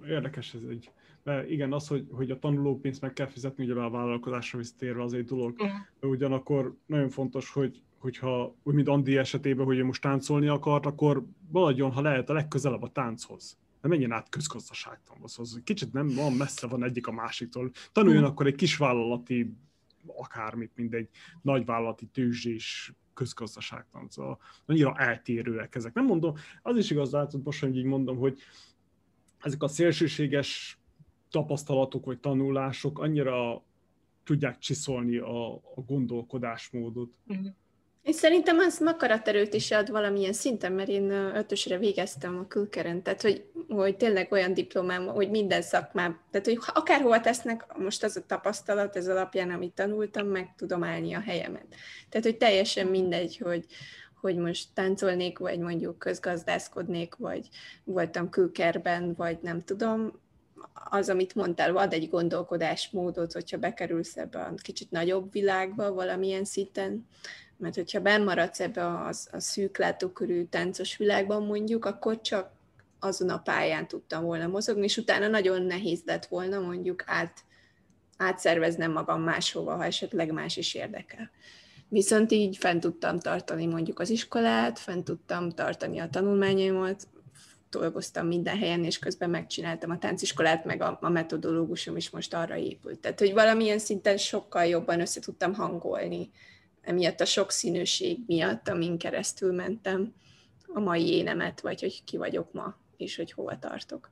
érdekes ez egy. Mert igen, az, hogy, hogy a tanulópénzt meg kell fizetni, ugye a vállalkozásra visszatérve az egy dolog. Uh-huh. Ugyanakkor nagyon fontos, hogy, hogyha úgy, mint Andi esetében, hogy ő most táncolni akart, akkor maradjon, ha lehet, a legközelebb a tánchoz. Nem menjen át közgazdaságtanhoz. Az kicsit nem van messze van egyik a másiktól. Tanuljon hmm. akkor egy kis vállalati akármit, mint egy nagyvállalati tőzsés közgazdaságtan. Szóval annyira eltérőek ezek. Nem mondom, az is igaz, látod most, hogy így mondom, hogy ezek a szélsőséges tapasztalatok vagy tanulások annyira tudják csiszolni a, a gondolkodásmódot. Uh-huh. És szerintem az makaraterőt is ad valamilyen szinten, mert én ötösre végeztem a külkeren, tehát hogy, hogy tényleg olyan diplomám, hogy minden szakmám, tehát hogy akárhova tesznek, most az a tapasztalat, ez alapján, amit tanultam, meg tudom állni a helyemet. Tehát, hogy teljesen mindegy, hogy, hogy most táncolnék, vagy mondjuk közgazdászkodnék, vagy voltam külkerben, vagy nem tudom, az, amit mondtál, ad egy gondolkodásmódot, hogyha bekerülsz ebbe a kicsit nagyobb világba valamilyen szinten, mert hogyha bennmaradsz ebbe a, a szűk látókörű táncos világban mondjuk, akkor csak azon a pályán tudtam volna mozogni, és utána nagyon nehéz lett volna mondjuk át, átszerveznem magam máshova, ha esetleg más is érdekel. Viszont így fent tudtam tartani mondjuk az iskolát, fent tudtam tartani a tanulmányaimat, dolgoztam minden helyen, és közben megcsináltam a tánciskolát, meg a, a metodológusom is most arra épült. Tehát, hogy valamilyen szinten sokkal jobban össze tudtam hangolni, emiatt a sokszínűség miatt, amin keresztül mentem a mai énemet, vagy hogy ki vagyok ma, és hogy hova tartok.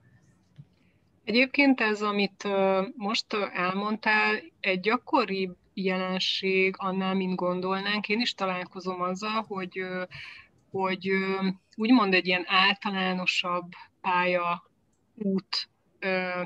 Egyébként ez, amit most elmondtál, egy gyakoribb jelenség annál, mint gondolnánk. Én is találkozom azzal, hogy hogy úgymond egy ilyen általánosabb pálya út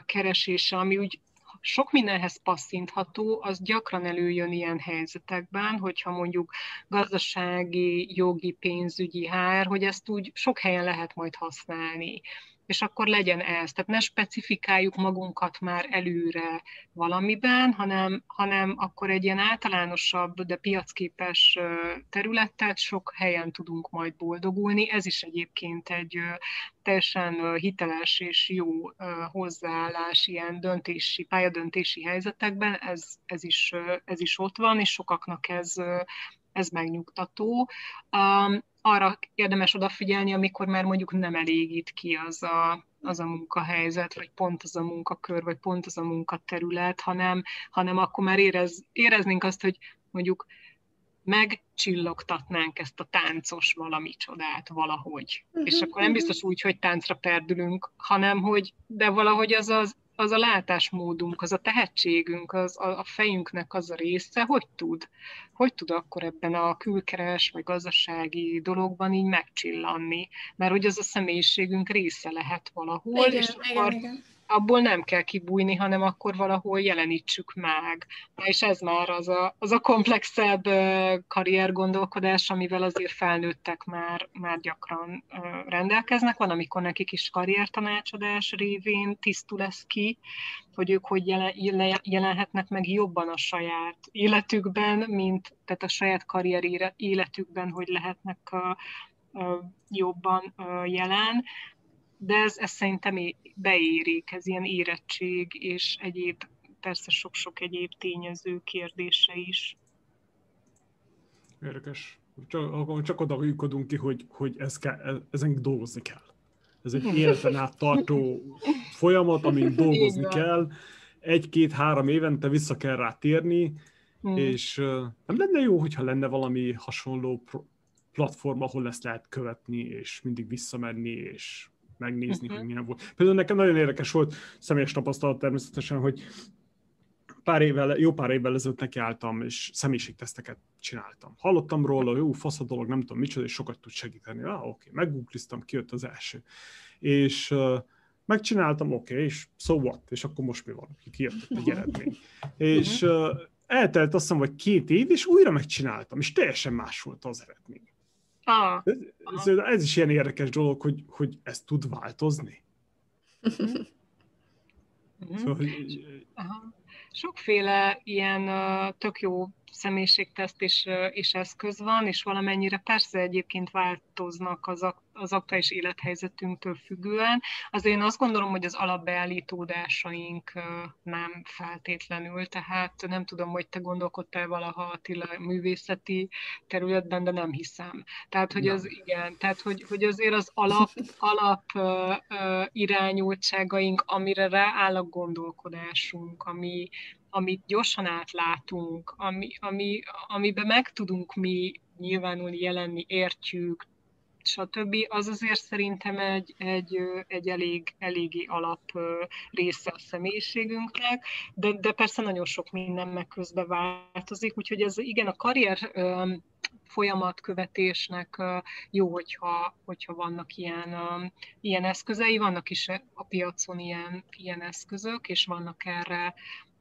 keresése, ami úgy sok mindenhez passzintható, az gyakran előjön ilyen helyzetekben, hogyha mondjuk gazdasági, jogi, pénzügyi hár, hogy ezt úgy sok helyen lehet majd használni és akkor legyen ez. Tehát ne specifikáljuk magunkat már előre valamiben, hanem, hanem akkor egy ilyen általánosabb, de piacképes területet sok helyen tudunk majd boldogulni. Ez is egyébként egy teljesen hiteles és jó hozzáállás ilyen döntési, pályadöntési helyzetekben, ez, ez, is, ez is ott van, és sokaknak ez, ez megnyugtató arra érdemes odafigyelni, amikor már mondjuk nem elégít ki az a, az a munkahelyzet, vagy pont az a munkakör, vagy pont az a munkaterület, hanem, hanem akkor már érez, éreznénk azt, hogy mondjuk megcsillogtatnánk ezt a táncos valami csodát valahogy. Uh-huh, És akkor nem biztos úgy, hogy táncra perdülünk, hanem hogy, de valahogy az az az a látásmódunk, az a tehetségünk, az a, a fejünknek az a része, hogy tud? Hogy tud akkor ebben a külkeres vagy gazdasági dologban így megcsillanni? Mert hogy az a személyiségünk része lehet valahol, igen, és igen, akkor igen abból nem kell kibújni, hanem akkor valahol jelenítsük meg. Na és ez már az a, az a komplexebb karriergondolkodás, amivel azért felnőttek már, már gyakran rendelkeznek. Van, amikor nekik is karriertanácsadás révén tisztul lesz ki, hogy ők hogy jelen, jelenhetnek meg jobban a saját életükben, mint tehát a saját karrier életükben, hogy lehetnek a jobban jelen de ez, ez szerintem beérik, ez ilyen érettség és egyéb, persze sok-sok egyéb tényező kérdése is. Érdekes. Csak, csak oda lyukadunk ki, hogy, hogy ez kell, ezen dolgozni kell. Ez egy életen át tartó folyamat, amin dolgozni kell. Egy-két-három évente vissza kell rá térni, hmm. és nem lenne jó, hogyha lenne valami hasonló platform, ahol ezt lehet követni, és mindig visszamenni, és megnézni, uh-huh. hogy milyen volt. Például nekem nagyon érdekes volt, személyes tapasztalat természetesen, hogy pár évvel, jó pár évvel ezelőtt nekiálltam, és személyiségteszteket csináltam. Hallottam róla, jó, fasz a dolog, nem tudom micsoda, és sokat tud segíteni. Ah, oké, meggoogliztam, kijött az első. És uh, megcsináltam, oké, okay, és so what? És akkor most mi van? Kijött egy eredmény. és uh, eltelt azt hiszem, hogy két év, és újra megcsináltam, és teljesen más volt az eredmény. Ah. Ez, ez is ilyen érdekes dolog, hogy, hogy ez tud változni. Szóval, Aha. Sokféle ilyen tök jó személyiségteszt is, is eszköz van, és valamennyire persze egyébként változnak az, az aktuális élethelyzetünktől függően. Azért én azt gondolom, hogy az alapbeállítódásaink nem feltétlenül, tehát nem tudom, hogy te gondolkodtál valaha Attila művészeti területben, de nem hiszem. Tehát, hogy az igen, tehát, hogy, hogy azért az alap, alap irányultságaink, amire rááll a gondolkodásunk, ami, amit gyorsan átlátunk, ami, ami, amiben meg tudunk mi nyilvánulni, jelenni, értjük, stb. Az azért szerintem egy, egy, egy elég, eléggé alap része a személyiségünknek, de, de persze nagyon sok minden meg közben változik, úgyhogy ez igen, a karrier folyamatkövetésnek jó, hogyha, hogyha vannak ilyen, ilyen eszközei, vannak is a piacon ilyen, ilyen eszközök, és vannak erre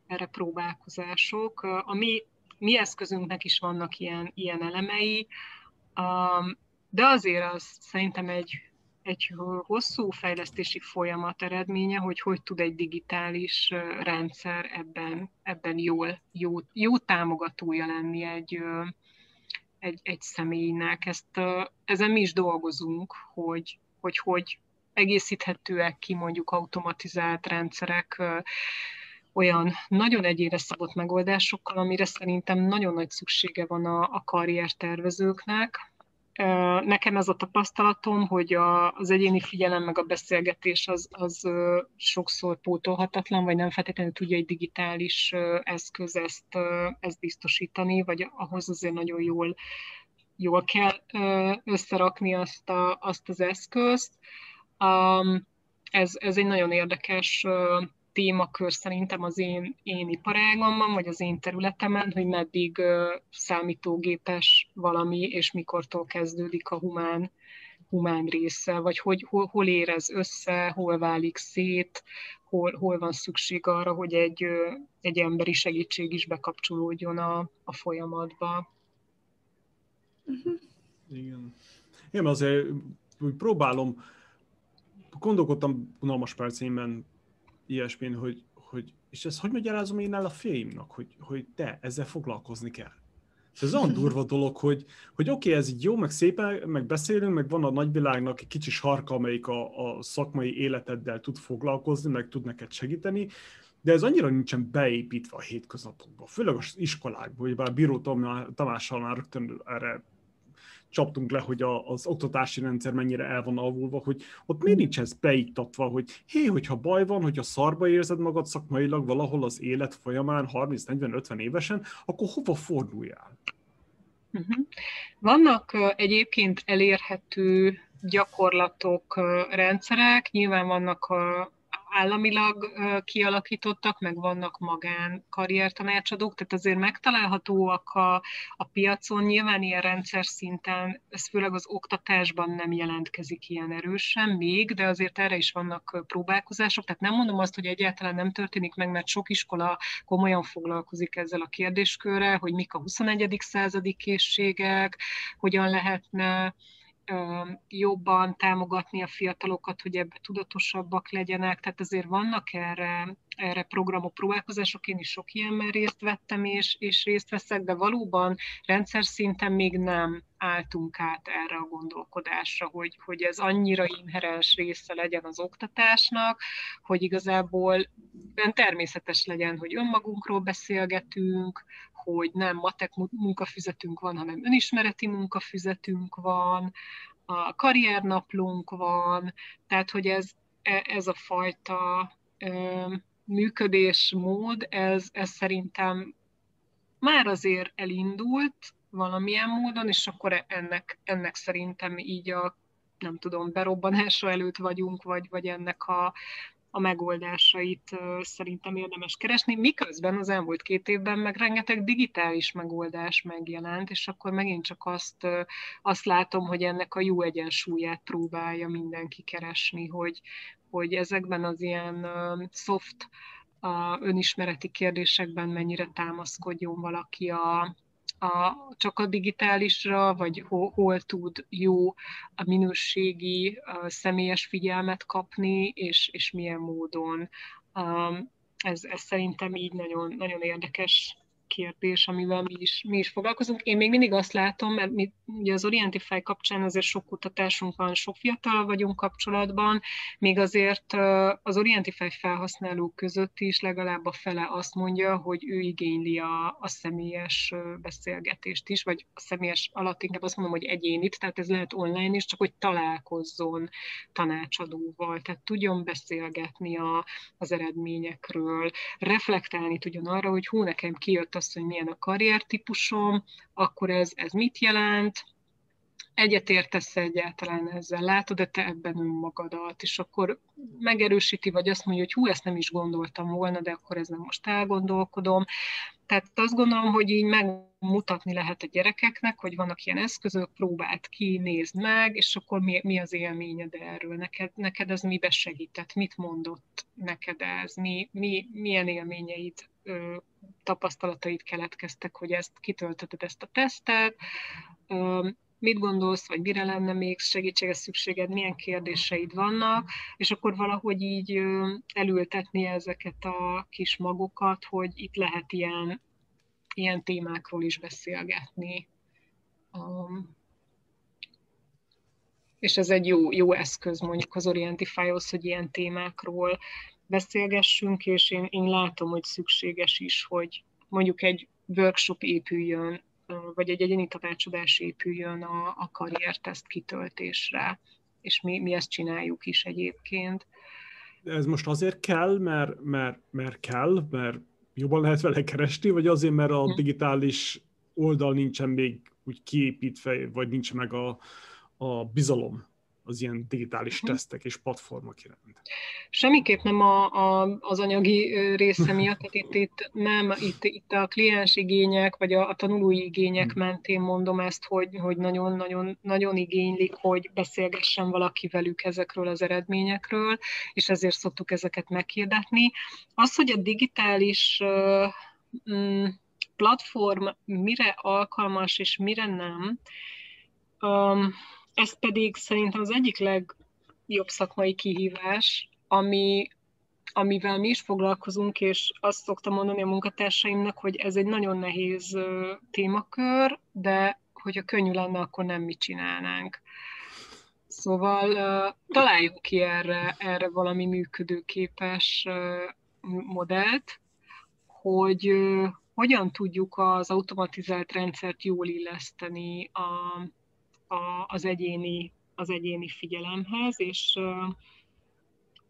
erre próbálkozások. A mi, mi eszközünknek is vannak ilyen, ilyen elemei, de azért az szerintem egy, egy hosszú fejlesztési folyamat eredménye, hogy hogy tud egy digitális rendszer ebben, ebben jól, jó, jó támogatója lenni egy, egy, egy személynek. Ezt, ezen mi is dolgozunk, hogy hogy, hogy egészíthetőek ki mondjuk automatizált rendszerek olyan nagyon egyére szabott megoldásokkal, amire szerintem nagyon nagy szüksége van a, a karriertervezőknek. Nekem ez a tapasztalatom, hogy a, az egyéni figyelem meg a beszélgetés az, az sokszor pótolhatatlan, vagy nem feltétlenül tudja egy digitális eszköz ezt, ezt biztosítani, vagy ahhoz azért nagyon jól, jól kell összerakni azt, a, azt az eszközt. Ez, ez egy nagyon érdekes témakör szerintem az én, én iparágamban, vagy az én területemen, hogy meddig számítógépes valami, és mikortól kezdődik a humán, humán része, vagy hogy hol, hol érez össze, hol válik szét, hol, hol van szükség arra, hogy egy, egy emberi segítség is bekapcsolódjon a, a folyamatba. Uh-huh. Igen. Én azért próbálom, gondolkodtam unalmas percémben ilyesmin, hogy, hogy és ezt hogy magyarázom én el a fiaimnak, hogy, hogy te, ezzel foglalkozni kell. Ez olyan durva dolog, hogy, hogy oké, okay, ez így jó, meg szépen, meg beszélünk, meg van a nagyvilágnak egy kicsi sarka, amelyik a, a szakmai életeddel tud foglalkozni, meg tud neked segíteni, de ez annyira nincsen beépítve a hétköznapokba, főleg az iskolákban, hogy bár Bíró Tamással már rögtön erre csaptunk le, hogy a, az oktatási rendszer mennyire el van alvulva, hogy ott miért nincs ez beiktatva, hogy hé, hogyha baj van, hogyha szarba érzed magad szakmailag valahol az élet folyamán 30-40-50 évesen, akkor hova forduljál? Uh-huh. Vannak egyébként elérhető gyakorlatok, rendszerek, nyilván vannak uh, államilag kialakítottak, meg vannak magán karriertanácsadók, tehát azért megtalálhatóak a, a piacon. Nyilván ilyen rendszer szinten, ez főleg az oktatásban nem jelentkezik ilyen erősen még, de azért erre is vannak próbálkozások, tehát nem mondom azt, hogy egyáltalán nem történik meg, mert sok iskola komolyan foglalkozik ezzel a kérdéskörrel, hogy mik a 21. századi készségek, hogyan lehetne jobban támogatni a fiatalokat, hogy ebbe tudatosabbak legyenek, tehát azért vannak erre, erre programok, próbálkozások, én is sok ilyenben részt vettem és, és részt veszek, de valóban rendszer szinten még nem álltunk át erre a gondolkodásra, hogy, hogy ez annyira inherens része legyen az oktatásnak, hogy igazából természetes legyen, hogy önmagunkról beszélgetünk, hogy nem matek munkafüzetünk van, hanem önismereti munkafüzetünk van, a karriernaplunk van, tehát hogy ez, e, ez a fajta működésmód, ez, ez szerintem már azért elindult valamilyen módon, és akkor ennek, ennek szerintem így a nem tudom, berobbanása előtt vagyunk, vagy, vagy ennek a, a megoldásait szerintem érdemes keresni, miközben az elmúlt két évben meg rengeteg digitális megoldás megjelent, és akkor megint csak azt, azt látom, hogy ennek a jó egyensúlyát próbálja mindenki keresni, hogy, hogy ezekben az ilyen soft önismereti kérdésekben mennyire támaszkodjon valaki a, a, csak a digitálisra, vagy hol, hol tud jó a minőségi a személyes figyelmet kapni, és, és milyen módon. Um, ez, ez szerintem így nagyon, nagyon érdekes kérdés, amivel mi is, mi is foglalkozunk. Én még mindig azt látom, mert mi ugye az Orientify kapcsán azért sok kutatásunk van, sok fiatal vagyunk kapcsolatban, még azért az Orientify felhasználók között is legalább a fele azt mondja, hogy ő igényli a, a személyes beszélgetést is, vagy a személyes alatt inkább azt mondom, hogy egyénit, tehát ez lehet online is, csak hogy találkozzon tanácsadóval, tehát tudjon beszélgetni a, az eredményekről, reflektálni tudjon arra, hogy hú, nekem kijött az, hogy milyen a karriertípusom, akkor ez, ez mit jelent, egyetértesz egyáltalán ezzel, látod-e te ebben önmagadat, és akkor megerősíti, vagy azt mondja, hogy hú, ezt nem is gondoltam volna, de akkor ezen most elgondolkodom. Tehát azt gondolom, hogy így megmutatni lehet a gyerekeknek, hogy vannak ilyen eszközök, próbált ki, nézd meg, és akkor mi, mi az élményed erről, neked, neked ez mibe segített, mit mondott neked ez, mi, mi, milyen élményeid, tapasztalataid keletkeztek, hogy ezt kitöltötted ezt a tesztet, mit gondolsz, vagy mire lenne még segítsége szükséged, milyen kérdéseid vannak, és akkor valahogy így elültetni ezeket a kis magokat, hogy itt lehet ilyen, ilyen témákról is beszélgetni. Um, és ez egy jó, jó eszköz mondjuk az Orientify-hoz, hogy ilyen témákról beszélgessünk, és én, én látom, hogy szükséges is, hogy mondjuk egy workshop épüljön vagy egy egyéni tanácsadás épüljön a, a karrierteszt kitöltésre, és mi, mi ezt csináljuk is egyébként. Ez most azért kell, mert, mert, mert kell, mert jobban lehet vele keresni, vagy azért, mert a hm. digitális oldal nincsen még úgy kiépítve, vagy nincs meg a, a bizalom az ilyen digitális uh-huh. tesztek és platformok iránt? Semmiképp nem a, a, az anyagi része miatt, tehát itt, itt nem, itt, itt a kliens igények, vagy a, a tanulói igények uh-huh. mentén mondom ezt, hogy, hogy nagyon, nagyon, igénylik, hogy beszélgessen valaki velük ezekről az eredményekről, és ezért szoktuk ezeket meghirdetni. Az, hogy a digitális uh, platform mire alkalmas és mire nem, um, ez pedig szerintem az egyik legjobb szakmai kihívás, ami, amivel mi is foglalkozunk, és azt szoktam mondani a munkatársaimnak, hogy ez egy nagyon nehéz témakör, de hogyha könnyű lenne, akkor nem mit csinálnánk. Szóval találjuk ki erre, erre valami működőképes uh, modellt, hogy hogyan tudjuk az automatizált rendszert jól illeszteni a, a, az, egyéni, az egyéni figyelemhez, és uh,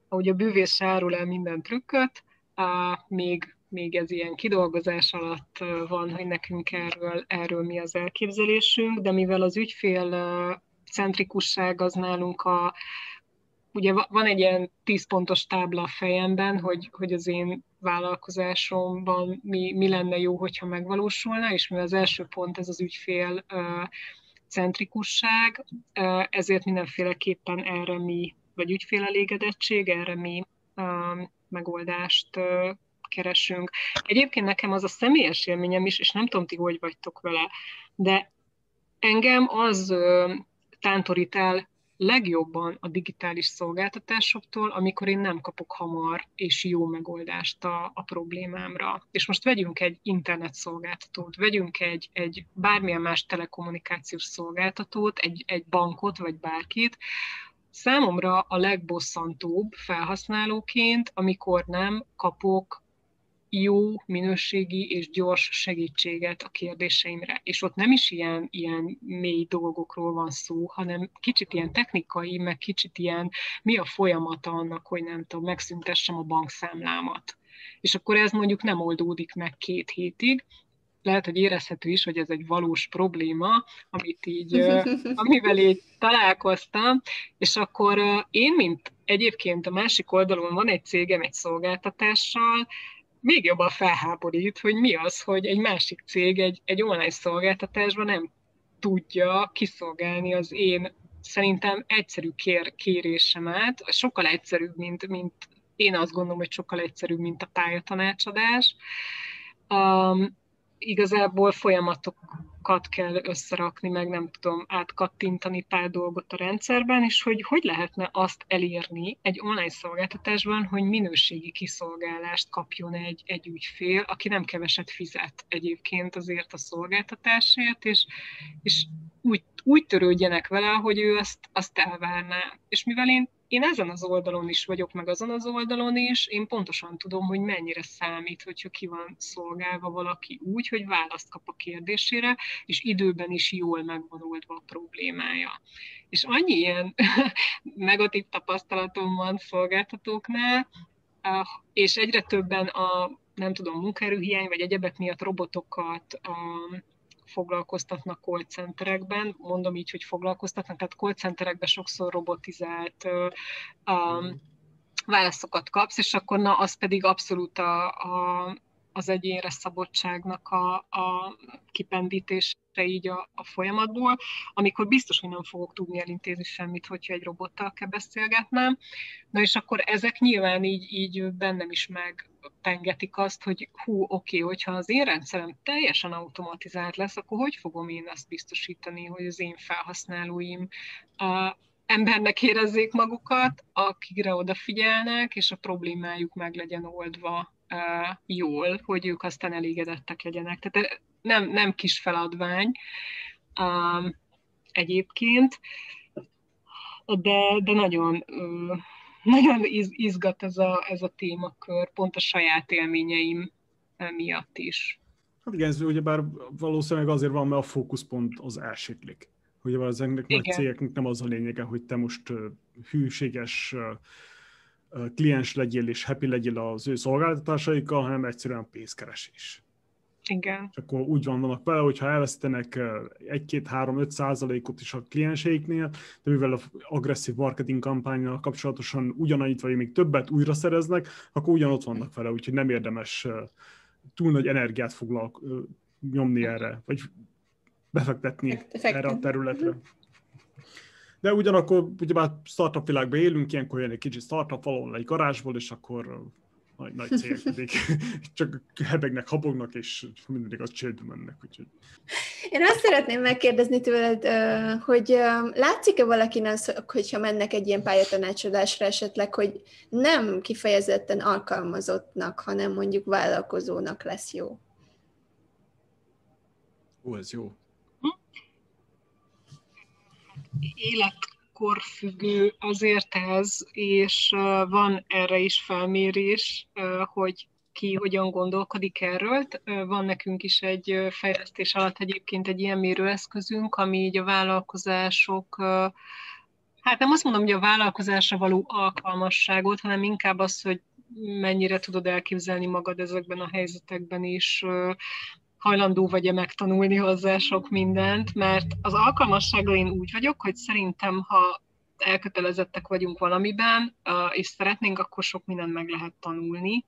ahogy a bűvész árul el minden trükköt, uh, még, még ez ilyen kidolgozás alatt uh, van, hogy nekünk erről, erről mi az elképzelésünk, de mivel az ügyfél uh, centrikusság az nálunk a, ugye van egy ilyen tíz pontos tábla a fejemben, hogy, hogy az én vállalkozásomban mi, mi lenne jó, hogyha megvalósulna, és mi az első pont ez az ügyfél centrikusság, ezért mindenféleképpen erre mi, vagy ügyfélelégedettség, erre mi megoldást keresünk. Egyébként nekem az a személyes élményem is, és nem tudom ti, hogy vagytok vele, de engem az tántorít el legjobban a digitális szolgáltatásoktól, amikor én nem kapok hamar és jó megoldást a, a problémámra. És most vegyünk egy internet szolgáltatót, vegyünk egy, egy bármilyen más telekommunikációs szolgáltatót, egy, egy bankot vagy bárkit, Számomra a legbosszantóbb felhasználóként, amikor nem kapok jó, minőségi és gyors segítséget a kérdéseimre. És ott nem is ilyen, ilyen mély dolgokról van szó, hanem kicsit ilyen technikai, meg kicsit ilyen mi a folyamata annak, hogy nem tudom, megszüntessem a bankszámlámat. És akkor ez mondjuk nem oldódik meg két hétig, lehet, hogy érezhető is, hogy ez egy valós probléma, amit így, amivel így találkoztam, és akkor én, mint egyébként a másik oldalon van egy cégem egy szolgáltatással, még jobban felháborít, hogy mi az, hogy egy másik cég egy, egy online szolgáltatásban nem tudja kiszolgálni az én szerintem egyszerű kér, kérésemet, sokkal egyszerűbb, mint, mint én azt gondolom, hogy sokkal egyszerűbb, mint a pályatanácsadás. Um, igazából folyamatokat adatokat kell összerakni, meg nem tudom, átkattintani pár dolgot a rendszerben, és hogy hogy lehetne azt elérni egy online szolgáltatásban, hogy minőségi kiszolgálást kapjon egy, egy ügyfél, aki nem keveset fizet egyébként azért a szolgáltatásért, és, és úgy, úgy törődjenek vele, hogy ő azt, azt elvárná. És mivel én én ezen az oldalon is vagyok, meg azon az oldalon is, én pontosan tudom, hogy mennyire számít, hogyha ki van szolgálva valaki úgy, hogy választ kap a kérdésére, és időben is jól megvan oldva a problémája. És annyi ilyen negatív tapasztalatom van szolgáltatóknál, eh, és egyre többen a nem tudom, munkaerőhiány vagy egyebek miatt robotokat foglalkoztatnak call centerekben, mondom így, hogy foglalkoztatnak, tehát call centerekben sokszor robotizált um, válaszokat kapsz, és akkor na, az pedig abszolút a, a, az egyénre szabottságnak a, a kipendítése így a, a folyamatból, amikor biztos, hogy nem fogok tudni elintézni semmit, hogyha egy robottal kell beszélgetnem. Na és akkor ezek nyilván így, így bennem is megpengetik azt, hogy hú, oké, hogyha az én rendszerem teljesen automatizált lesz, akkor hogy fogom én azt biztosítani, hogy az én felhasználóim a, embernek érezzék magukat, akikre odafigyelnek, és a problémájuk meg legyen oldva jól, hogy ők aztán elégedettek legyenek. Tehát nem, nem kis feladvány um, egyébként, de, de nagyon, uh, nagyon izgat ez a, ez a témakör, pont a saját élményeim miatt is. Hát igen, ez ugyebár valószínűleg azért van, mert a fókuszpont az elsiklik. Ugye ezeknek nagy cégeknek nem az a lényege, hogy te most hűséges kliens legyél és happy legyél az ő szolgáltatásaikkal, hanem egyszerűen pénzkeresés. Igen. És akkor úgy van vannak vele, hogyha elvesztenek 1-2-3-5 százalékot is a klienseiknél, de mivel a agresszív marketing kampányjal kapcsolatosan ugyanannyit vagy még többet újra szereznek, akkor ugyanott vannak vele, úgyhogy nem érdemes túl nagy energiát foglalk, nyomni erre, vagy befektetni Effekten. erre a területre. De ugyanakkor ugyebár startup világban élünk, ilyenkor jön egy kicsit startup valahol egy garázsból, és akkor nagy, nagy cégek pedig csak hebegnek, habognak, és mindig az csődbe mennek. Úgyhogy. Én azt szeretném megkérdezni tőled, hogy látszik-e valakin az, hogyha mennek egy ilyen pályatanácsadásra esetleg, hogy nem kifejezetten alkalmazottnak, hanem mondjuk vállalkozónak lesz jó? Ó, ez jó életkorfüggő azért ez, és van erre is felmérés, hogy ki hogyan gondolkodik erről. Van nekünk is egy fejlesztés alatt egyébként egy ilyen mérőeszközünk, ami így a vállalkozások, hát nem azt mondom, hogy a vállalkozásra való alkalmasságot, hanem inkább az, hogy mennyire tudod elképzelni magad ezekben a helyzetekben is, hajlandó vagy-e megtanulni hozzá sok mindent, mert az alkalmassággal én úgy vagyok, hogy szerintem, ha elkötelezettek vagyunk valamiben, és szeretnénk, akkor sok mindent meg lehet tanulni,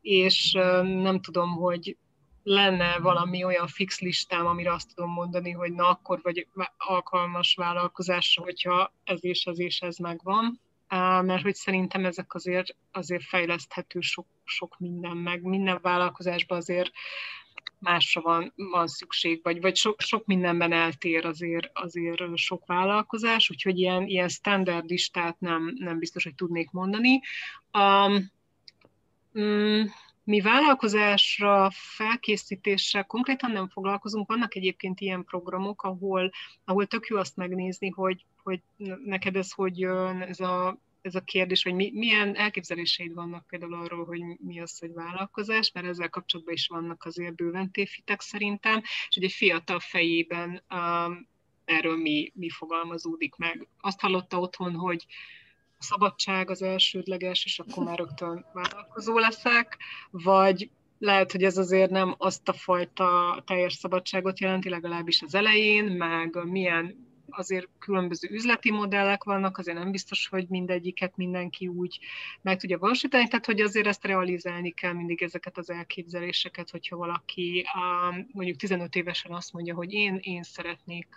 és nem tudom, hogy lenne valami olyan fix listám, amire azt tudom mondani, hogy na akkor vagy alkalmas vállalkozásra, hogyha ez és ez és ez megvan, mert hogy szerintem ezek azért, azért fejleszthető sok, sok minden, meg. Minden vállalkozásban azért másra van, van szükség, vagy, vagy sok, sok mindenben eltér azért, azért sok vállalkozás, úgyhogy ilyen, ilyen standard listát nem, nem biztos, hogy tudnék mondani. Um, mi vállalkozásra felkészítéssel konkrétan nem foglalkozunk, vannak egyébként ilyen programok, ahol, ahol tök jó azt megnézni, hogy, hogy neked ez hogy ez a ez a kérdés, hogy mi, milyen elképzeléseid vannak például arról, hogy mi az, hogy vállalkozás, mert ezzel kapcsolatban is vannak azért bőven tévhitek szerintem, és hogy egy fiatal fejében um, erről mi, mi fogalmazódik meg. Azt hallotta otthon, hogy a szabadság az elsődleges, és akkor már rögtön vállalkozó leszek, vagy lehet, hogy ez azért nem azt a fajta teljes szabadságot jelenti, legalábbis az elején, meg milyen azért különböző üzleti modellek vannak, azért nem biztos, hogy mindegyiket mindenki úgy meg tudja valósítani, tehát hogy azért ezt realizálni kell mindig ezeket az elképzeléseket, hogyha valaki mondjuk 15 évesen azt mondja, hogy én, én szeretnék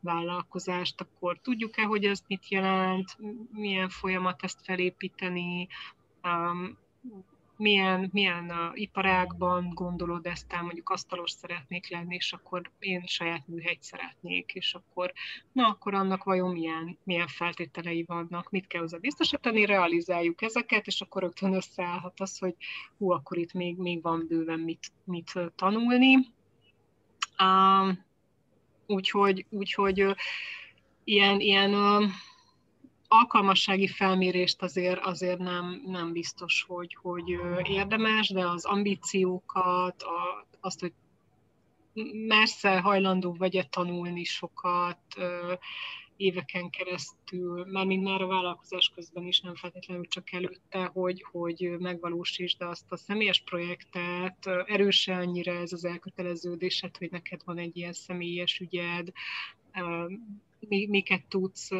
vállalkozást, akkor tudjuk-e, hogy ez mit jelent, milyen folyamat ezt felépíteni, milyen, milyen uh, iparágban gondolod ezt el, mondjuk asztalos szeretnék lenni, és akkor én saját műhelyt szeretnék, és akkor na, akkor annak vajon milyen, milyen feltételei vannak, mit kell hozzá biztosítani, realizáljuk ezeket, és akkor rögtön összeállhat az, hogy hú, akkor itt még, még van bőven mit, mit tanulni. Uh, úgyhogy, úgyhogy ilyen, ilyen alkalmassági felmérést azért, azért nem, nem biztos, hogy, hogy érdemes, de az ambíciókat, a, azt, hogy mersze hajlandó vagy tanulni sokat, éveken keresztül, mint már a vállalkozás közben is, nem feltétlenül csak előtte, hogy, hogy megvalósítsd azt a személyes projektet, erőse annyira ez az elköteleződésed, hogy neked van egy ilyen személyes ügyed, miket tudsz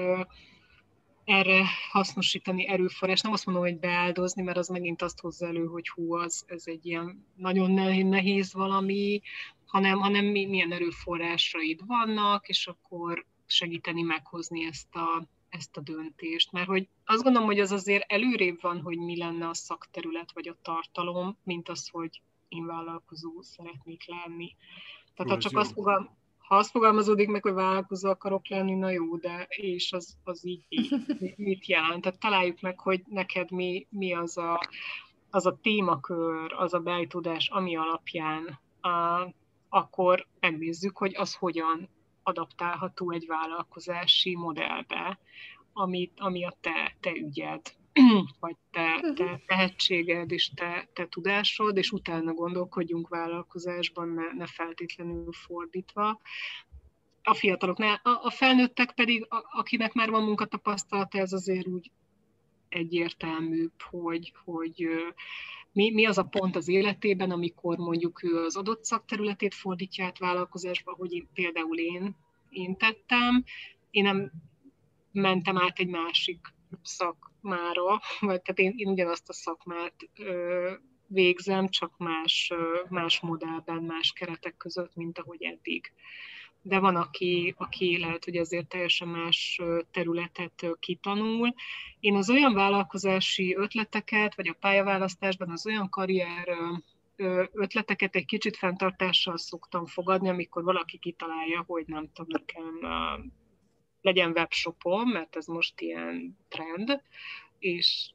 erre hasznosítani erőforrás. Nem azt mondom, hogy beáldozni, mert az megint azt hozza elő, hogy hú, az, ez egy ilyen nagyon nehéz valami, hanem, hanem milyen erőforrásaid vannak, és akkor segíteni meghozni ezt a, ezt a döntést. Mert hogy azt gondolom, hogy az azért előrébb van, hogy mi lenne a szakterület vagy a tartalom, mint az, hogy én vállalkozó szeretnék lenni. Tehát ha csak azt fogom, ha azt fogalmazódik meg, hogy vállalkozó akarok lenni, na jó, de és az, az így, mit jelent? Tehát találjuk meg, hogy neked mi, mi az, a, az a témakör, az a beállítódás, ami alapján a, akkor megnézzük, hogy az hogyan adaptálható egy vállalkozási modellbe, amit, ami a te, te ügyed, vagy te, te mhm. tehetséged és te, te tudásod, és utána gondolkodjunk vállalkozásban, ne, ne feltétlenül fordítva. A fiataloknál, a, a felnőttek pedig, a, akinek már van munkatapasztalata, ez azért úgy egyértelműbb, hogy, hogy mi, mi az a pont az életében, amikor mondjuk ő az adott szakterületét fordítja át vállalkozásba, hogy én, például én, én tettem, én nem mentem át egy másik szakmára, vagy tehát én, én ugyanazt a szakmát ö, végzem, csak más, ö, más modellben, más keretek között, mint ahogy eddig. De van, aki, aki lehet, hogy azért teljesen más területet kitanul. Én az olyan vállalkozási ötleteket, vagy a pályaválasztásban az olyan karrier ötleteket egy kicsit fenntartással szoktam fogadni, amikor valaki kitalálja, hogy nem tudom, nekem legyen webshopom, mert ez most ilyen trend, és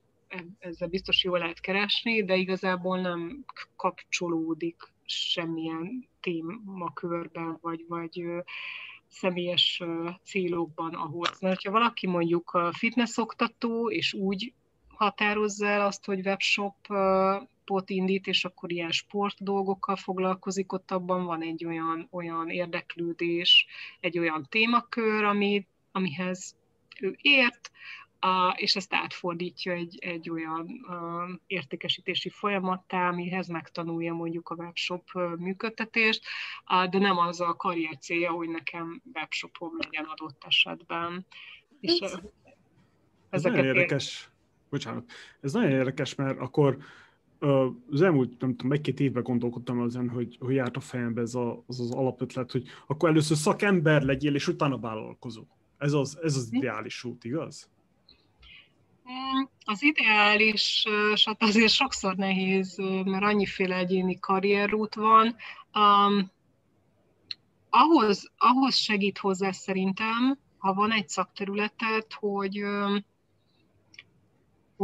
ezzel biztos jól lehet keresni, de igazából nem kapcsolódik semmilyen témakörben, vagy, vagy személyes célokban ahhoz. Mert ha valaki mondjuk fitness oktató, és úgy határozza el azt, hogy webshopot indít, és akkor ilyen sport dolgokkal foglalkozik, ott abban van egy olyan, olyan érdeklődés, egy olyan témakör, amit amihez ő ért, és ezt átfordítja egy, egy olyan értékesítési folyamattá, amihez megtanulja mondjuk a webshop működtetést, de nem az a karrier célja, hogy nekem webshopom legyen adott esetben. És ez ezeket nagyon érdekes, ér... bocsánat, ez nagyon érdekes, mert akkor az elmúlt, nem tudom, egy-két évben gondolkodtam azon, hogy, hogy járt a fejembe ez a, az, az alapötlet, hogy akkor először szakember legyél, és utána vállalkozó. Ez az, ez az ideális út, igaz? Mm, az ideális, hát azért sokszor nehéz, mert annyiféle egyéni karrierút van. Um, ahhoz, ahhoz segít hozzá szerintem, ha van egy szakterületet, hogy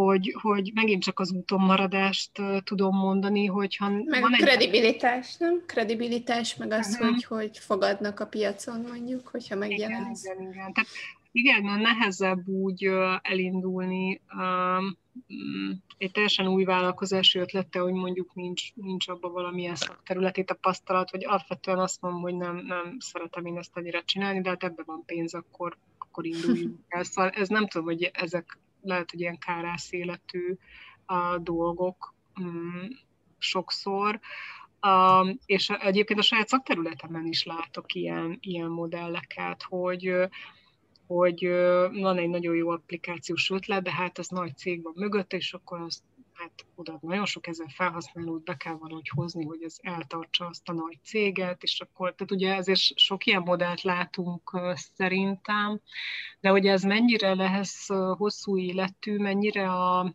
hogy, hogy megint csak az úton maradást tudom mondani, hogyha meg van egy... kredibilitás, nem? Kredibilitás, meg az, uh-huh. hogy, hogy fogadnak a piacon mondjuk, hogyha megjelensz. Igen, igen, igen. Tehát igen, nehezebb úgy elindulni mm, egy teljesen új vállalkozási ötlete, hogy mondjuk nincs, nincs abban valamilyen szakterületi tapasztalat, vagy alapvetően azt mondom, hogy nem, nem szeretem én ezt annyira csinálni, de hát ebben van pénz, akkor, akkor induljunk el. Szóval ez nem tudom, hogy ezek lehet, hogy ilyen kárász életű a dolgok mm, sokszor. Um, és egyébként a saját szakterületemben is látok ilyen, ilyen modelleket, hogy hogy van egy nagyon jó applikációs ötlet, de hát ez nagy cég van mögött, és akkor azt hát oda nagyon sok ezer felhasználót be kell valahogy hozni, hogy ez eltartsa azt a nagy céget, és akkor, tehát ugye ezért sok ilyen modellt látunk szerintem, de hogy ez mennyire lesz hosszú életű, mennyire a,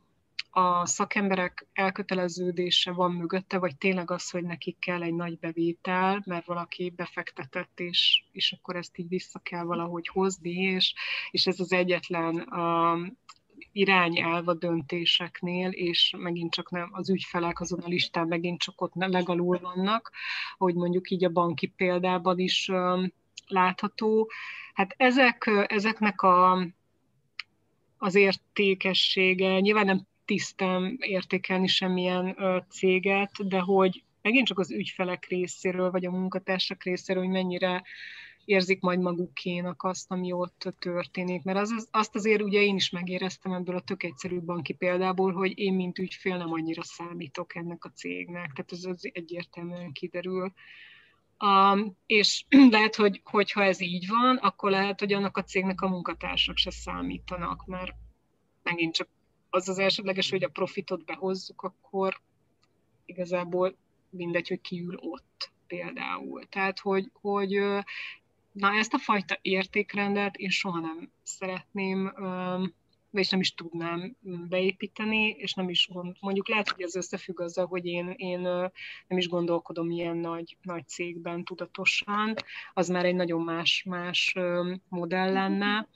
a szakemberek elköteleződése van mögötte, vagy tényleg az, hogy nekik kell egy nagy bevétel, mert valaki befektetett, és, és akkor ezt így vissza kell valahogy hozni, és, és ez az egyetlen um, irányelv a döntéseknél, és megint csak nem, az ügyfelek azon a listán megint csak ott legalul vannak, hogy mondjuk így a banki példában is látható. Hát ezek, ezeknek a, az értékessége, nyilván nem tisztem értékelni semmilyen céget, de hogy megint csak az ügyfelek részéről, vagy a munkatársak részéről, hogy mennyire érzik majd magukénak azt, ami ott történik. Mert az, azt azért ugye én is megéreztem ebből a tök egyszerű banki példából, hogy én, mint ügyfél nem annyira számítok ennek a cégnek. Tehát ez az egyértelműen kiderül. Um, és lehet, hogy hogyha ez így van, akkor lehet, hogy annak a cégnek a munkatársak se számítanak, mert megint csak az az elsődleges, hogy a profitot behozzuk, akkor igazából mindegy, hogy ki ül ott például. Tehát, hogy, hogy na ezt a fajta értékrendet én soha nem szeretném, és nem is tudnám beépíteni, és nem is gond, mondjuk lehet, hogy ez összefügg azzal, hogy én, én nem is gondolkodom ilyen nagy, nagy cégben tudatosan, az már egy nagyon más-más modell lenne,